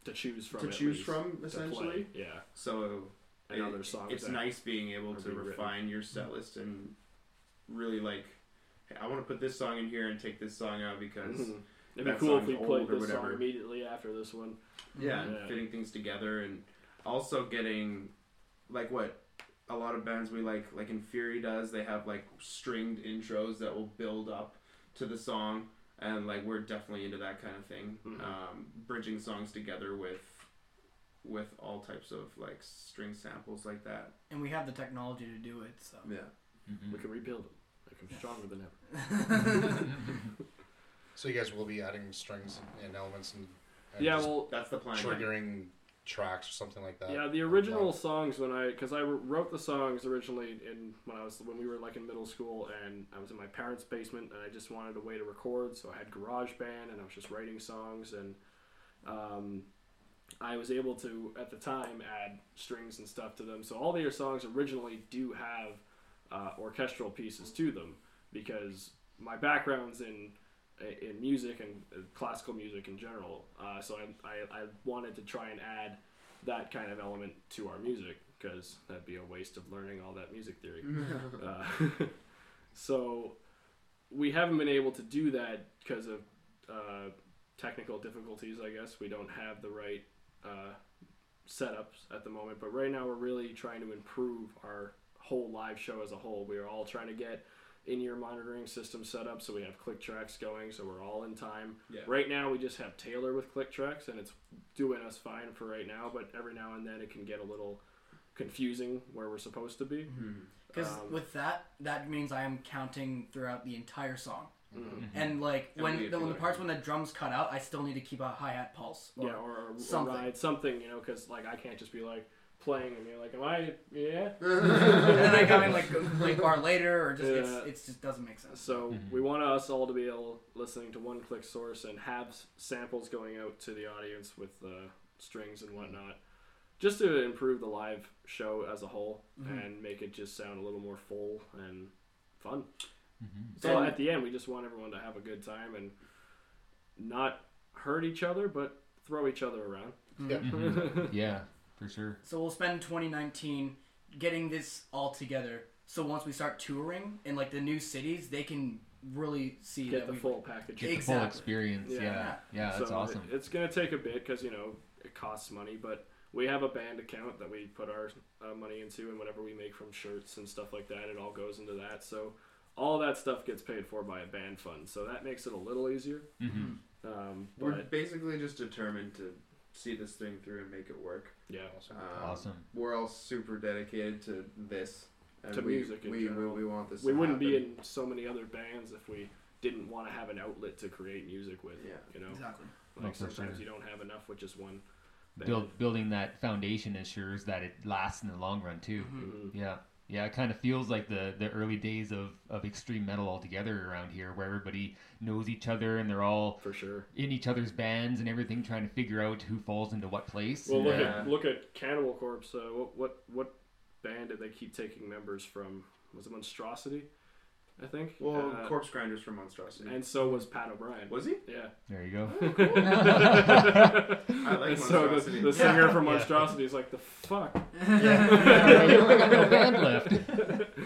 C: to choose from.
G: to choose from essentially.
C: Yeah,
G: So
C: and
G: it-
C: other songs.
G: it's nice being able to
C: being written.
G: refine your set list and really like, hey, I want to put this song in here and take this song out because
C: Mhm. It'd be cool if we played this song immediately after this one.
G: yeah,
C: Yeah.
G: fitting things together and also getting like what a lot of bands we like like Inferi does they have like stringed intros that will build up to the song and like we're definitely into that kind of thing
C: Mhm.
G: um, bridging songs together with with all types of like string samples like that
E: And we have the technology to do it, so.
G: yeah
A: Mhm.
C: We can rebuild them, make them
E: Yeah.
C: stronger than ever.
B: So you guys will be adding strings and elements and, and
C: Yeah, well,
G: that's the plan
B: triggering tracks or something like that.
C: Yeah, the original songs when I because I wrote the songs originally in when I was when we were like in middle school and I was in my parents' basement and I just wanted a way to record so I had GarageBand and I was just writing songs and um, I was able to at the time add strings and stuff to them so all their songs originally do have uh, orchestral pieces to them because my background's in in music and classical music in general uh, so I, I, I wanted to try and add that kind of element to our music because that'd be a waste of learning all that music theory. uh, so we haven't been able to do that because of uh, technical difficulties. I guess we don't have the right uh, setups at the moment. But right now, we're really trying to improve our whole live show as a whole. We are all trying to get in-ear monitoring system set up so we have click tracks going so we're all in time
G: yeah
C: Right now, we just have Taylor with click tracks, and it's doing us fine for right now. But every now and then, it can get a little confusing where we're supposed to be.
E: Because
C: Um,
E: with that, that means I am counting throughout the entire song.
C: Mhm.
E: And like
G: And
E: when the, when the parts when the drums cut out, I still need to keep a hi hat pulse. Or-
C: Yeah, or, or, or
E: something.
C: ride something, you know, because like I can't just be like playing and you're like, am I? Yeah.
E: and then I come in like like bar later, or just
C: Yeah.
E: it's, it's just doesn't make sense.
C: So
A: Mhm.
C: we want us all to be able listening to one click source and have samples going out to the audience with uh, strings and whatnot. just to improve the live show as a whole
E: Mhm.
C: and make it just sound a little more full and fun.
A: Mhm.
C: So
E: And-
C: at the end, we just want everyone to have a good time and not hurt each other, but throw each other around.
B: Yeah.
A: Mhm. yeah, for sure.
E: So we'll spend 2019 getting this all together. So once we start touring in like the new cities, they can really see
C: Get
E: that
C: the
E: we
C: full package.
A: Get the full experience.
C: Yeah.
A: Yeah, yeah, that's
C: so
A: awesome.
C: it- it's gonna take a bit because you know it costs money, but we have a band account that we put our uh, money into, and whatever we make from shirts and stuff like that, it all goes into that. So all that stuff gets paid for by a band fund, so that makes it a little easier.
A: hmm
C: Um,
G: We're basically just determined to see this thing through and make it work.
C: yeah,
G: Um,
A: Awesome.
G: We're all super dedicated to this. And
C: To
G: we,
C: music in
G: we, we,
C: general.
G: we want this
C: we
G: to
C: wouldn't be
G: happen.
C: in so many other bands if we didn't want to have an outlet to create music with.
G: Yeah.
C: you know,
E: exactly.
C: like
A: for
C: sometimes
A: sure.
C: you don't have enough with just one. Band.
A: Build, building that foundation ensures that it lasts in the long run too.
C: Mhm.
A: Yeah, yeah. It kind of feels like the the early days of of extreme metal altogether around here, where everybody knows each other and they're all
C: for sure.
A: in each other's bands and everything, trying to figure out who falls into what place.
C: Well, look
G: Yeah.
C: at look at Cannibal Corpse. Uh, what what what band did they keep taking members from? Was it Monstrosity? I think.
G: Well,
C: Uh,
G: Corpse Grinders from Monstrosity.
C: and so was Pat O'Brien.
G: was he?
C: Yeah.
A: there you go.
G: I like
C: And so the, the singer from
A: Yeah.
C: Monstrosity is like the fuck.
A: yeah, you only got no band left.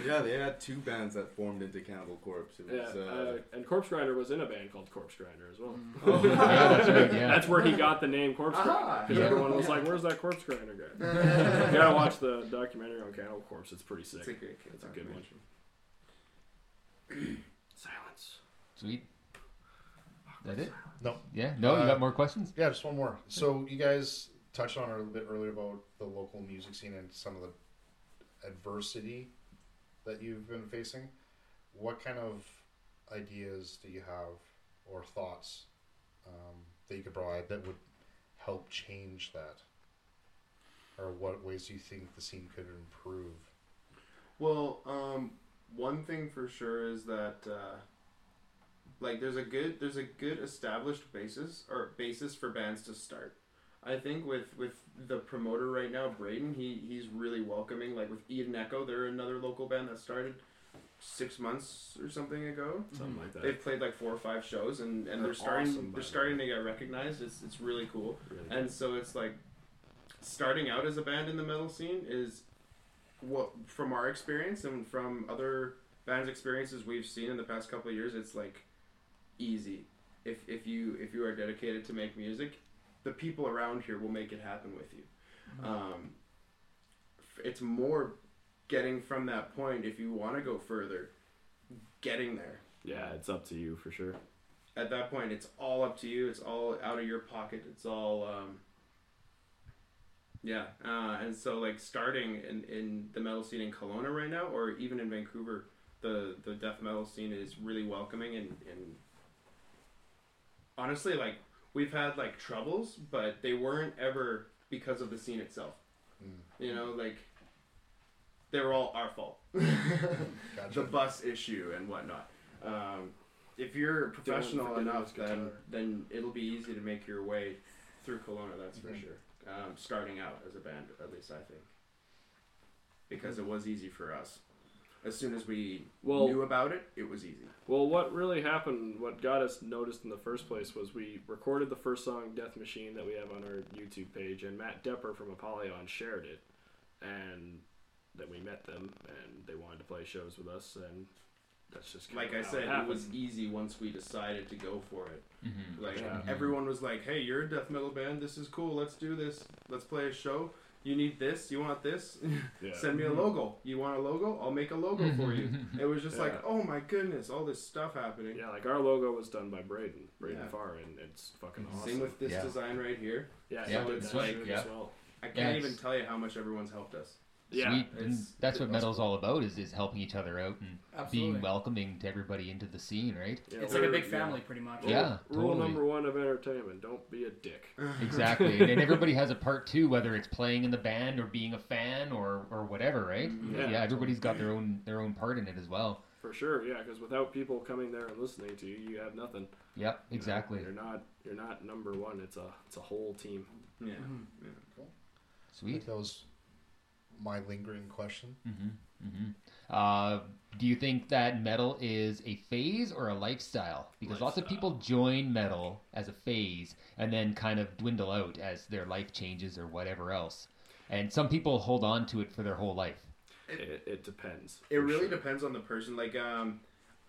F: Yeah, they had two bands that formed into Cannibal Corpse. It
C: Yeah, uh,
F: uh,
C: and Corpse Grinder was in a band called Corpse Grinder as well.
G: Oh.
A: yeah, that's right. Yeah.
C: That's where he got the name Corpse Grinder because
A: Yeah.
C: everyone was like, "Where's that Corpse Grinder guy?" you gotta watch the documentary on Cannibal Corpse. It's pretty sick.
G: It's a great
C: It's a good one.
G: Documentary.
C: Silence.
A: Sweet. That it?
B: No.
A: Yeah. No, you
B: Uh,
A: got more questions?
B: Yeah, just one more. So you guys touched on it a little bit earlier about the local music scene and some of the adversity that you've been facing. What kind of ideas do you have or thoughts um, that you could provide that would help change that? Or what ways do you think the scene could improve?
G: Well, um, one thing for sure is that uh, like there's a good there's a good established basis or basis for bands to start. I think with with the promoter right now, Braden, he he's really welcoming. Like with Eden Echo, they're another local band that started six months or something ago.
C: Something like that.
G: They've played like four or five shows, and, and
C: They're
G: they're starting
C: awesome,
G: they're
C: the
G: starting to get recognized. It's it's really cool.
C: Really
G: And so it's like starting out as a band in the metal scene is what from our experience and from other bands' experiences we've seen in the past couple of years, it's like easy. If if you if you are dedicated to make music, the people around here will make it happen with you. Um, it's more getting from that point if you want to go further, getting there
C: Yeah, it's up to you for sure.
G: at that point it's all up to you it's all out of your pocket it's all um, yeah uh, and so like starting in, in the metal scene in Kelowna right now or even in Vancouver the the death metal scene is really welcoming and, and honestly like we've had like troubles but they weren't ever because of the scene itself you know like they were all our fault
B: Gotcha.
G: the bus issue and whatnot. Um, if you're professional enough, then then it'll be easy to make your way through Kelowna. That's for
B: Mhm.
G: sure. Um, starting out as a band, at least I think, because it was easy for us. As soon as we
C: Well-
G: knew about it, it was easy.
C: Well, what really happened, what got us noticed in the first place was we recorded the first song, Death Machine, that we have on our YouTube page, and Matt Depper from Apollyon shared it. And then we met them, and they wanted to play shows with us, and that's just
G: Like I said, it
C: happened.
G: was easy once we decided to go for it.
A: Mhm.
G: Like
C: Yeah. Mm-hmm.
G: everyone was like, "Hey, you're a death metal band. This is cool. Let's do this. Let's play a show. You need this. You want this?
C: Yeah.
G: Send me a mm-hmm. logo. You want a logo? I'll make a logo for you." Mm-hmm. It was just like, "Oh my goodness, all this stuff happening."
C: Yeah, like our logo was done by Braden, Braden
G: Yeah.
C: Farr, and it's fucking awesome.
G: Same with this
A: Yeah.
G: design right here.
C: yeah,
A: Yeah,
G: it's like-
A: yeah.
C: as well.
G: I can't even tell you how much everyone's helped us.
C: Yeah,
A: Sweet. And
G: it's-
A: that's what
G: it's
A: metal's all about is, is helping each other out and
E: Absolutely.
A: being welcoming to everybody into the scene, right?
C: Yeah,
E: It's like a big family, pretty much.
C: Rule,
A: Yeah,
C: Rule
A: totally.
C: number one of entertainment: don't be a dick.
A: Exactly. and, and everybody has a part too, whether it's playing in the band or being a fan or, or whatever, right?
C: Yeah.
A: yeah, everybody's got their own their own part in it as well.
C: For sure, yeah, because without people coming there and listening to you, you have nothing.
A: Yep,
C: You know,
A: exactly.
C: You're not you're not number one. It's a it's a whole team.
G: Yeah.
E: Mhm.
G: yeah.
B: I
A: Sweet.
B: think that was my lingering question.
A: Mm-hmm. Mm-hmm. Uh, do you think that metal is a phase or a lifestyle? Because lots of people join metal as a phase and then kind of dwindle out as their life changes or whatever else. And some people hold on to it for their whole life.
C: It, it depends.
G: It really
C: sure.
G: depends on the person. Like, um,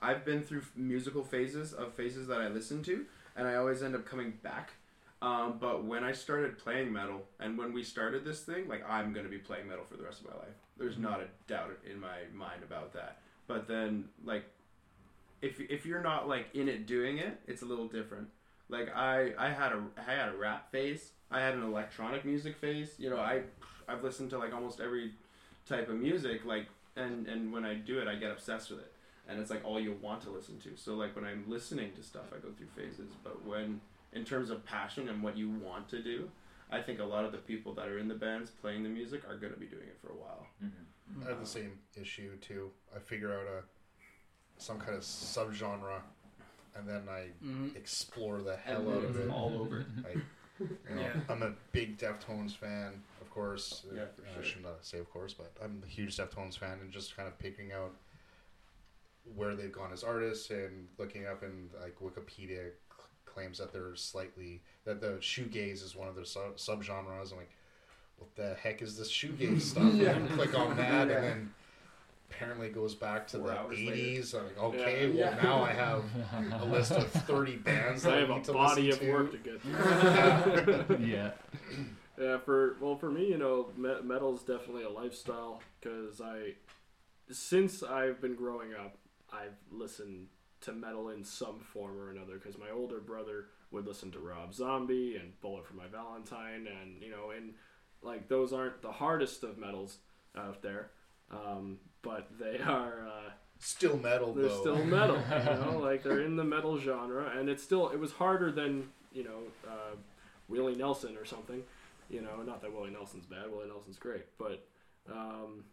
G: I've been through musical phases of phases that I listen to, and I always end up coming back. Um, but when I started playing metal, and when we started this thing, like I'm gonna be playing metal for the rest of my life. There's not a doubt in my mind about that. But then, like, if if you're not like in it doing it, it's a little different. Like I I had a I had a rap phase. I had an electronic music phase. You know, I I've listened to like almost every type of music. Like and and when I do it, I get obsessed with it, and it's like all you want to listen to. So like when I'm listening to stuff, I go through phases. But when in terms of passion and what you want to do, I think a lot of the people that are in the bands playing the music are going to be doing it for a while.
B: I have the same issue too. I figure out a some kind of subgenre, and then I
E: Mhm.
B: explore the hell
G: And
B: out of it.
G: all over.
B: I, you know,
E: Yeah.
B: I'm a big Deftones fan, of course.
G: Yeah,
B: Uh,
G: for
B: I
G: sure.
B: shouldn't say of course, but I'm a huge Deftones fan, and just kind of picking out where they've gone as artists and looking up in like Wikipedia c- claims that they're slightly that the shoegaze is one of their sub subgenres. I'm like, what the heck is this shoegaze stuff? And then click on that, and then apparently it goes back to
G: Four
B: the
G: hours later.
B: 80s. I'm like, okay,
C: Yeah.
B: well
G: Yeah.
B: now I have a list of 30 bands that
C: I
B: I,
C: have a
B: to
C: body of
B: listen
C: work
B: to.
C: to get through.
A: yeah.
C: Yeah, for well, for me, you know, me- is definitely a lifestyle because I, since I've been growing up, I've listened to metal in some form or another. Because my older brother would listen to Rob Zombie and Bullet for My Valentine, and you know, and like those aren't the hardest of metals out there, um, but they are. Uh,
B: Still metal
C: they're
B: though.
C: still metal, you know, like they're in the metal genre, and it's still it was harder than you know uh, Willie Nelson or something, you know. Not that Willie Nelson's bad, Willie Nelson's great, but um,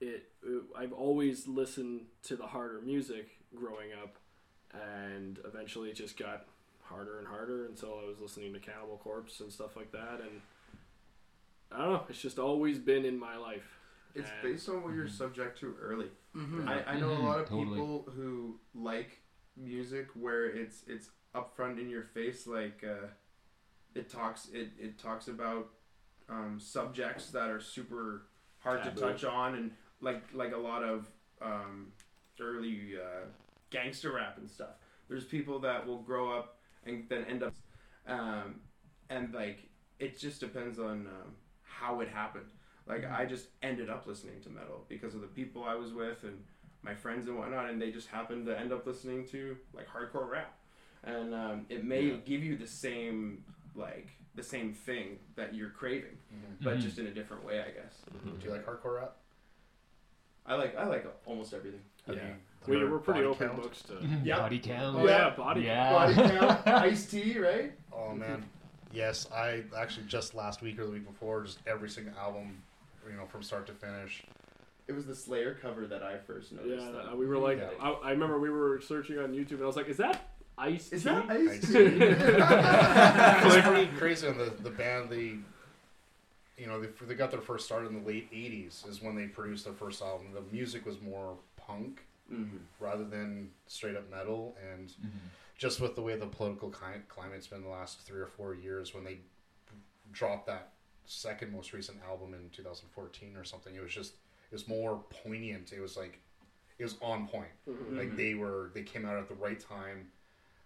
C: it, it I've always listened to the harder music growing up, and eventually it just got harder and harder until I was listening to Cannibal Corpse and stuff like that, and I don't know, it's just always been in my life.
G: It's
C: And-
G: based on what you're subject to early.
E: Mhm.
G: I, I know a lot of
A: totally.
G: people who like music where it's it's upfront in your face like uh, it talks it, it talks about um, subjects that are super hard
C: Taboo.
G: to touch on and like like a lot of um, early uh, gangster rap and stuff. There's people that will grow up and then end up um, and like it just depends on um, how it happened. Like I just ended up listening to metal because of the people I was with and my friends and whatnot, and they just happened to end up listening to like hardcore rap, and um, it may
A: Yeah.
G: give you the same like the same thing that you're craving,
B: Mhm.
G: but
A: Mhm.
G: just in a different way, I guess.
B: Do you like hardcore rap?
G: I like I like almost everything.
B: Have
C: Yeah.
B: you
C: We,
B: heard
C: we're pretty open
B: Count?
C: books to.
G: Yeah.
A: Body count.
C: Oh yeah, body.
A: Yeah.
G: Body count, Ice T, right?
B: Oh man, yes. I actually just last week or the week before, just every single album, you know, from start to finish.
G: It was the Slayer cover that I first noticed.
C: Yeah,
G: that.
C: uh, we were like,
B: Yeah.
C: I, I remember we were searching on YouTube, and I was like, "Is that Ice
G: Is
C: T?"
G: that Ice
B: Ice
G: T?
B: it's pretty crazy on the the band. They, you know, they, they got their first start in the late '80s. Is when they produced their first album. The music was more punk
G: Mhm.
B: rather than straight up metal, and
A: Mhm.
B: just with the way the political cli- climate's been the last three or four years, when they dropped that second most recent album in 2014 or something, it was just it was more poignant. It was like it was on point.
C: Mhm.
B: Like they were they came out at the right time,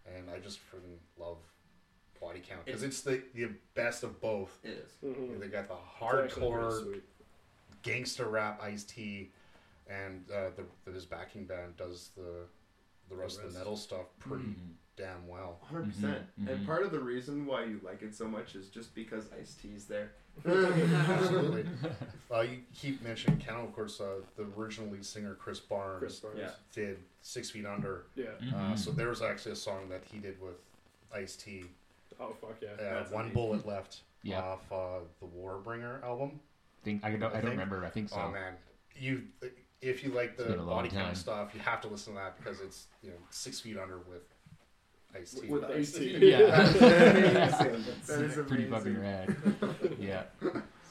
B: and I just freaking love Body Count because it's the the best of both.
G: It is.
C: Mhm.
B: They got the
C: It's actually pretty
B: hardcore gangster rap Ice T, and uh, the, the his backing band does the the rest of
G: rest.
B: the metal stuff pretty
A: Mhm.
B: damn well.
G: 100 percent.
A: Mhm,
G: And
A: mhm.
G: part of the reason why you like it so much is just because Ice T's there.
B: Absolutely. Uh, you keep mentioning Cannibal Corpse. Uh, the original lead singer Chris Barnes
C: Chris Barnes.
G: Yeah.
B: did Six Feet Under.
C: Yeah.
B: Uh,
A: Mhm.
B: so there was actually a song that he did with Ice T.
C: Oh fuck yeah.
B: Uh, One
C: amazing.
B: Bullet Left
A: Yeah.
B: off uh, the Warbringer album.
A: think I don't, I
B: I
A: don't remember. I think so.
B: Oh man, you if you like the
A: been a long
B: body count stuff, you have to listen to that because it's you know Six Feet Under with Ice T.
G: With Ice
C: Ice-T.
A: Yeah.
G: That's amazing. That is
A: Pretty
G: amazing.
A: fucking rad. yeah.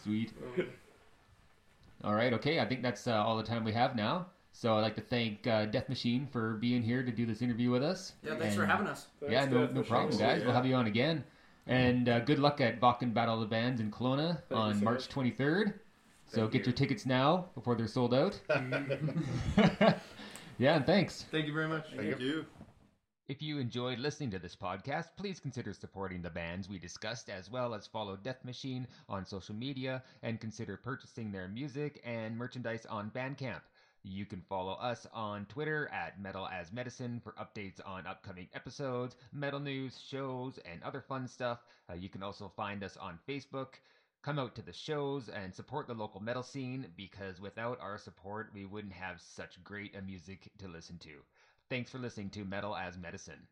A: Sweet. All right. Okay. I think that's uh, all the time we have now. So I'd like to thank uh, Death Machine for being here to do this interview with us.
E: Yeah, thanks for having us.
A: yeah, no,
C: Death
A: no problem,
C: Machine.
A: guys. We'll have you on again. And uh, good luck at Wacken Battle of the Bands in Kelowna
C: you
A: on
C: so
A: March
C: much.
A: 23rd. So
G: Thank
A: get
G: you.
A: your tickets now before they're sold out. yeah, and thanks.
D: Thank you very much.
F: Thank you.
A: If you enjoyed listening to this podcast, please consider supporting the bands we discussed as well as follow Death Machine on social media and consider purchasing their music and merchandise on Bandcamp. You can follow us on Twitter at Metal as Medicine for updates on upcoming episodes, metal news, shows, and other fun stuff. Uh, you can also find us on Facebook. Come out to the shows and support the local metal scene because without our support, we wouldn't have such great music to listen to. Thanks for listening to Metal as Medicine.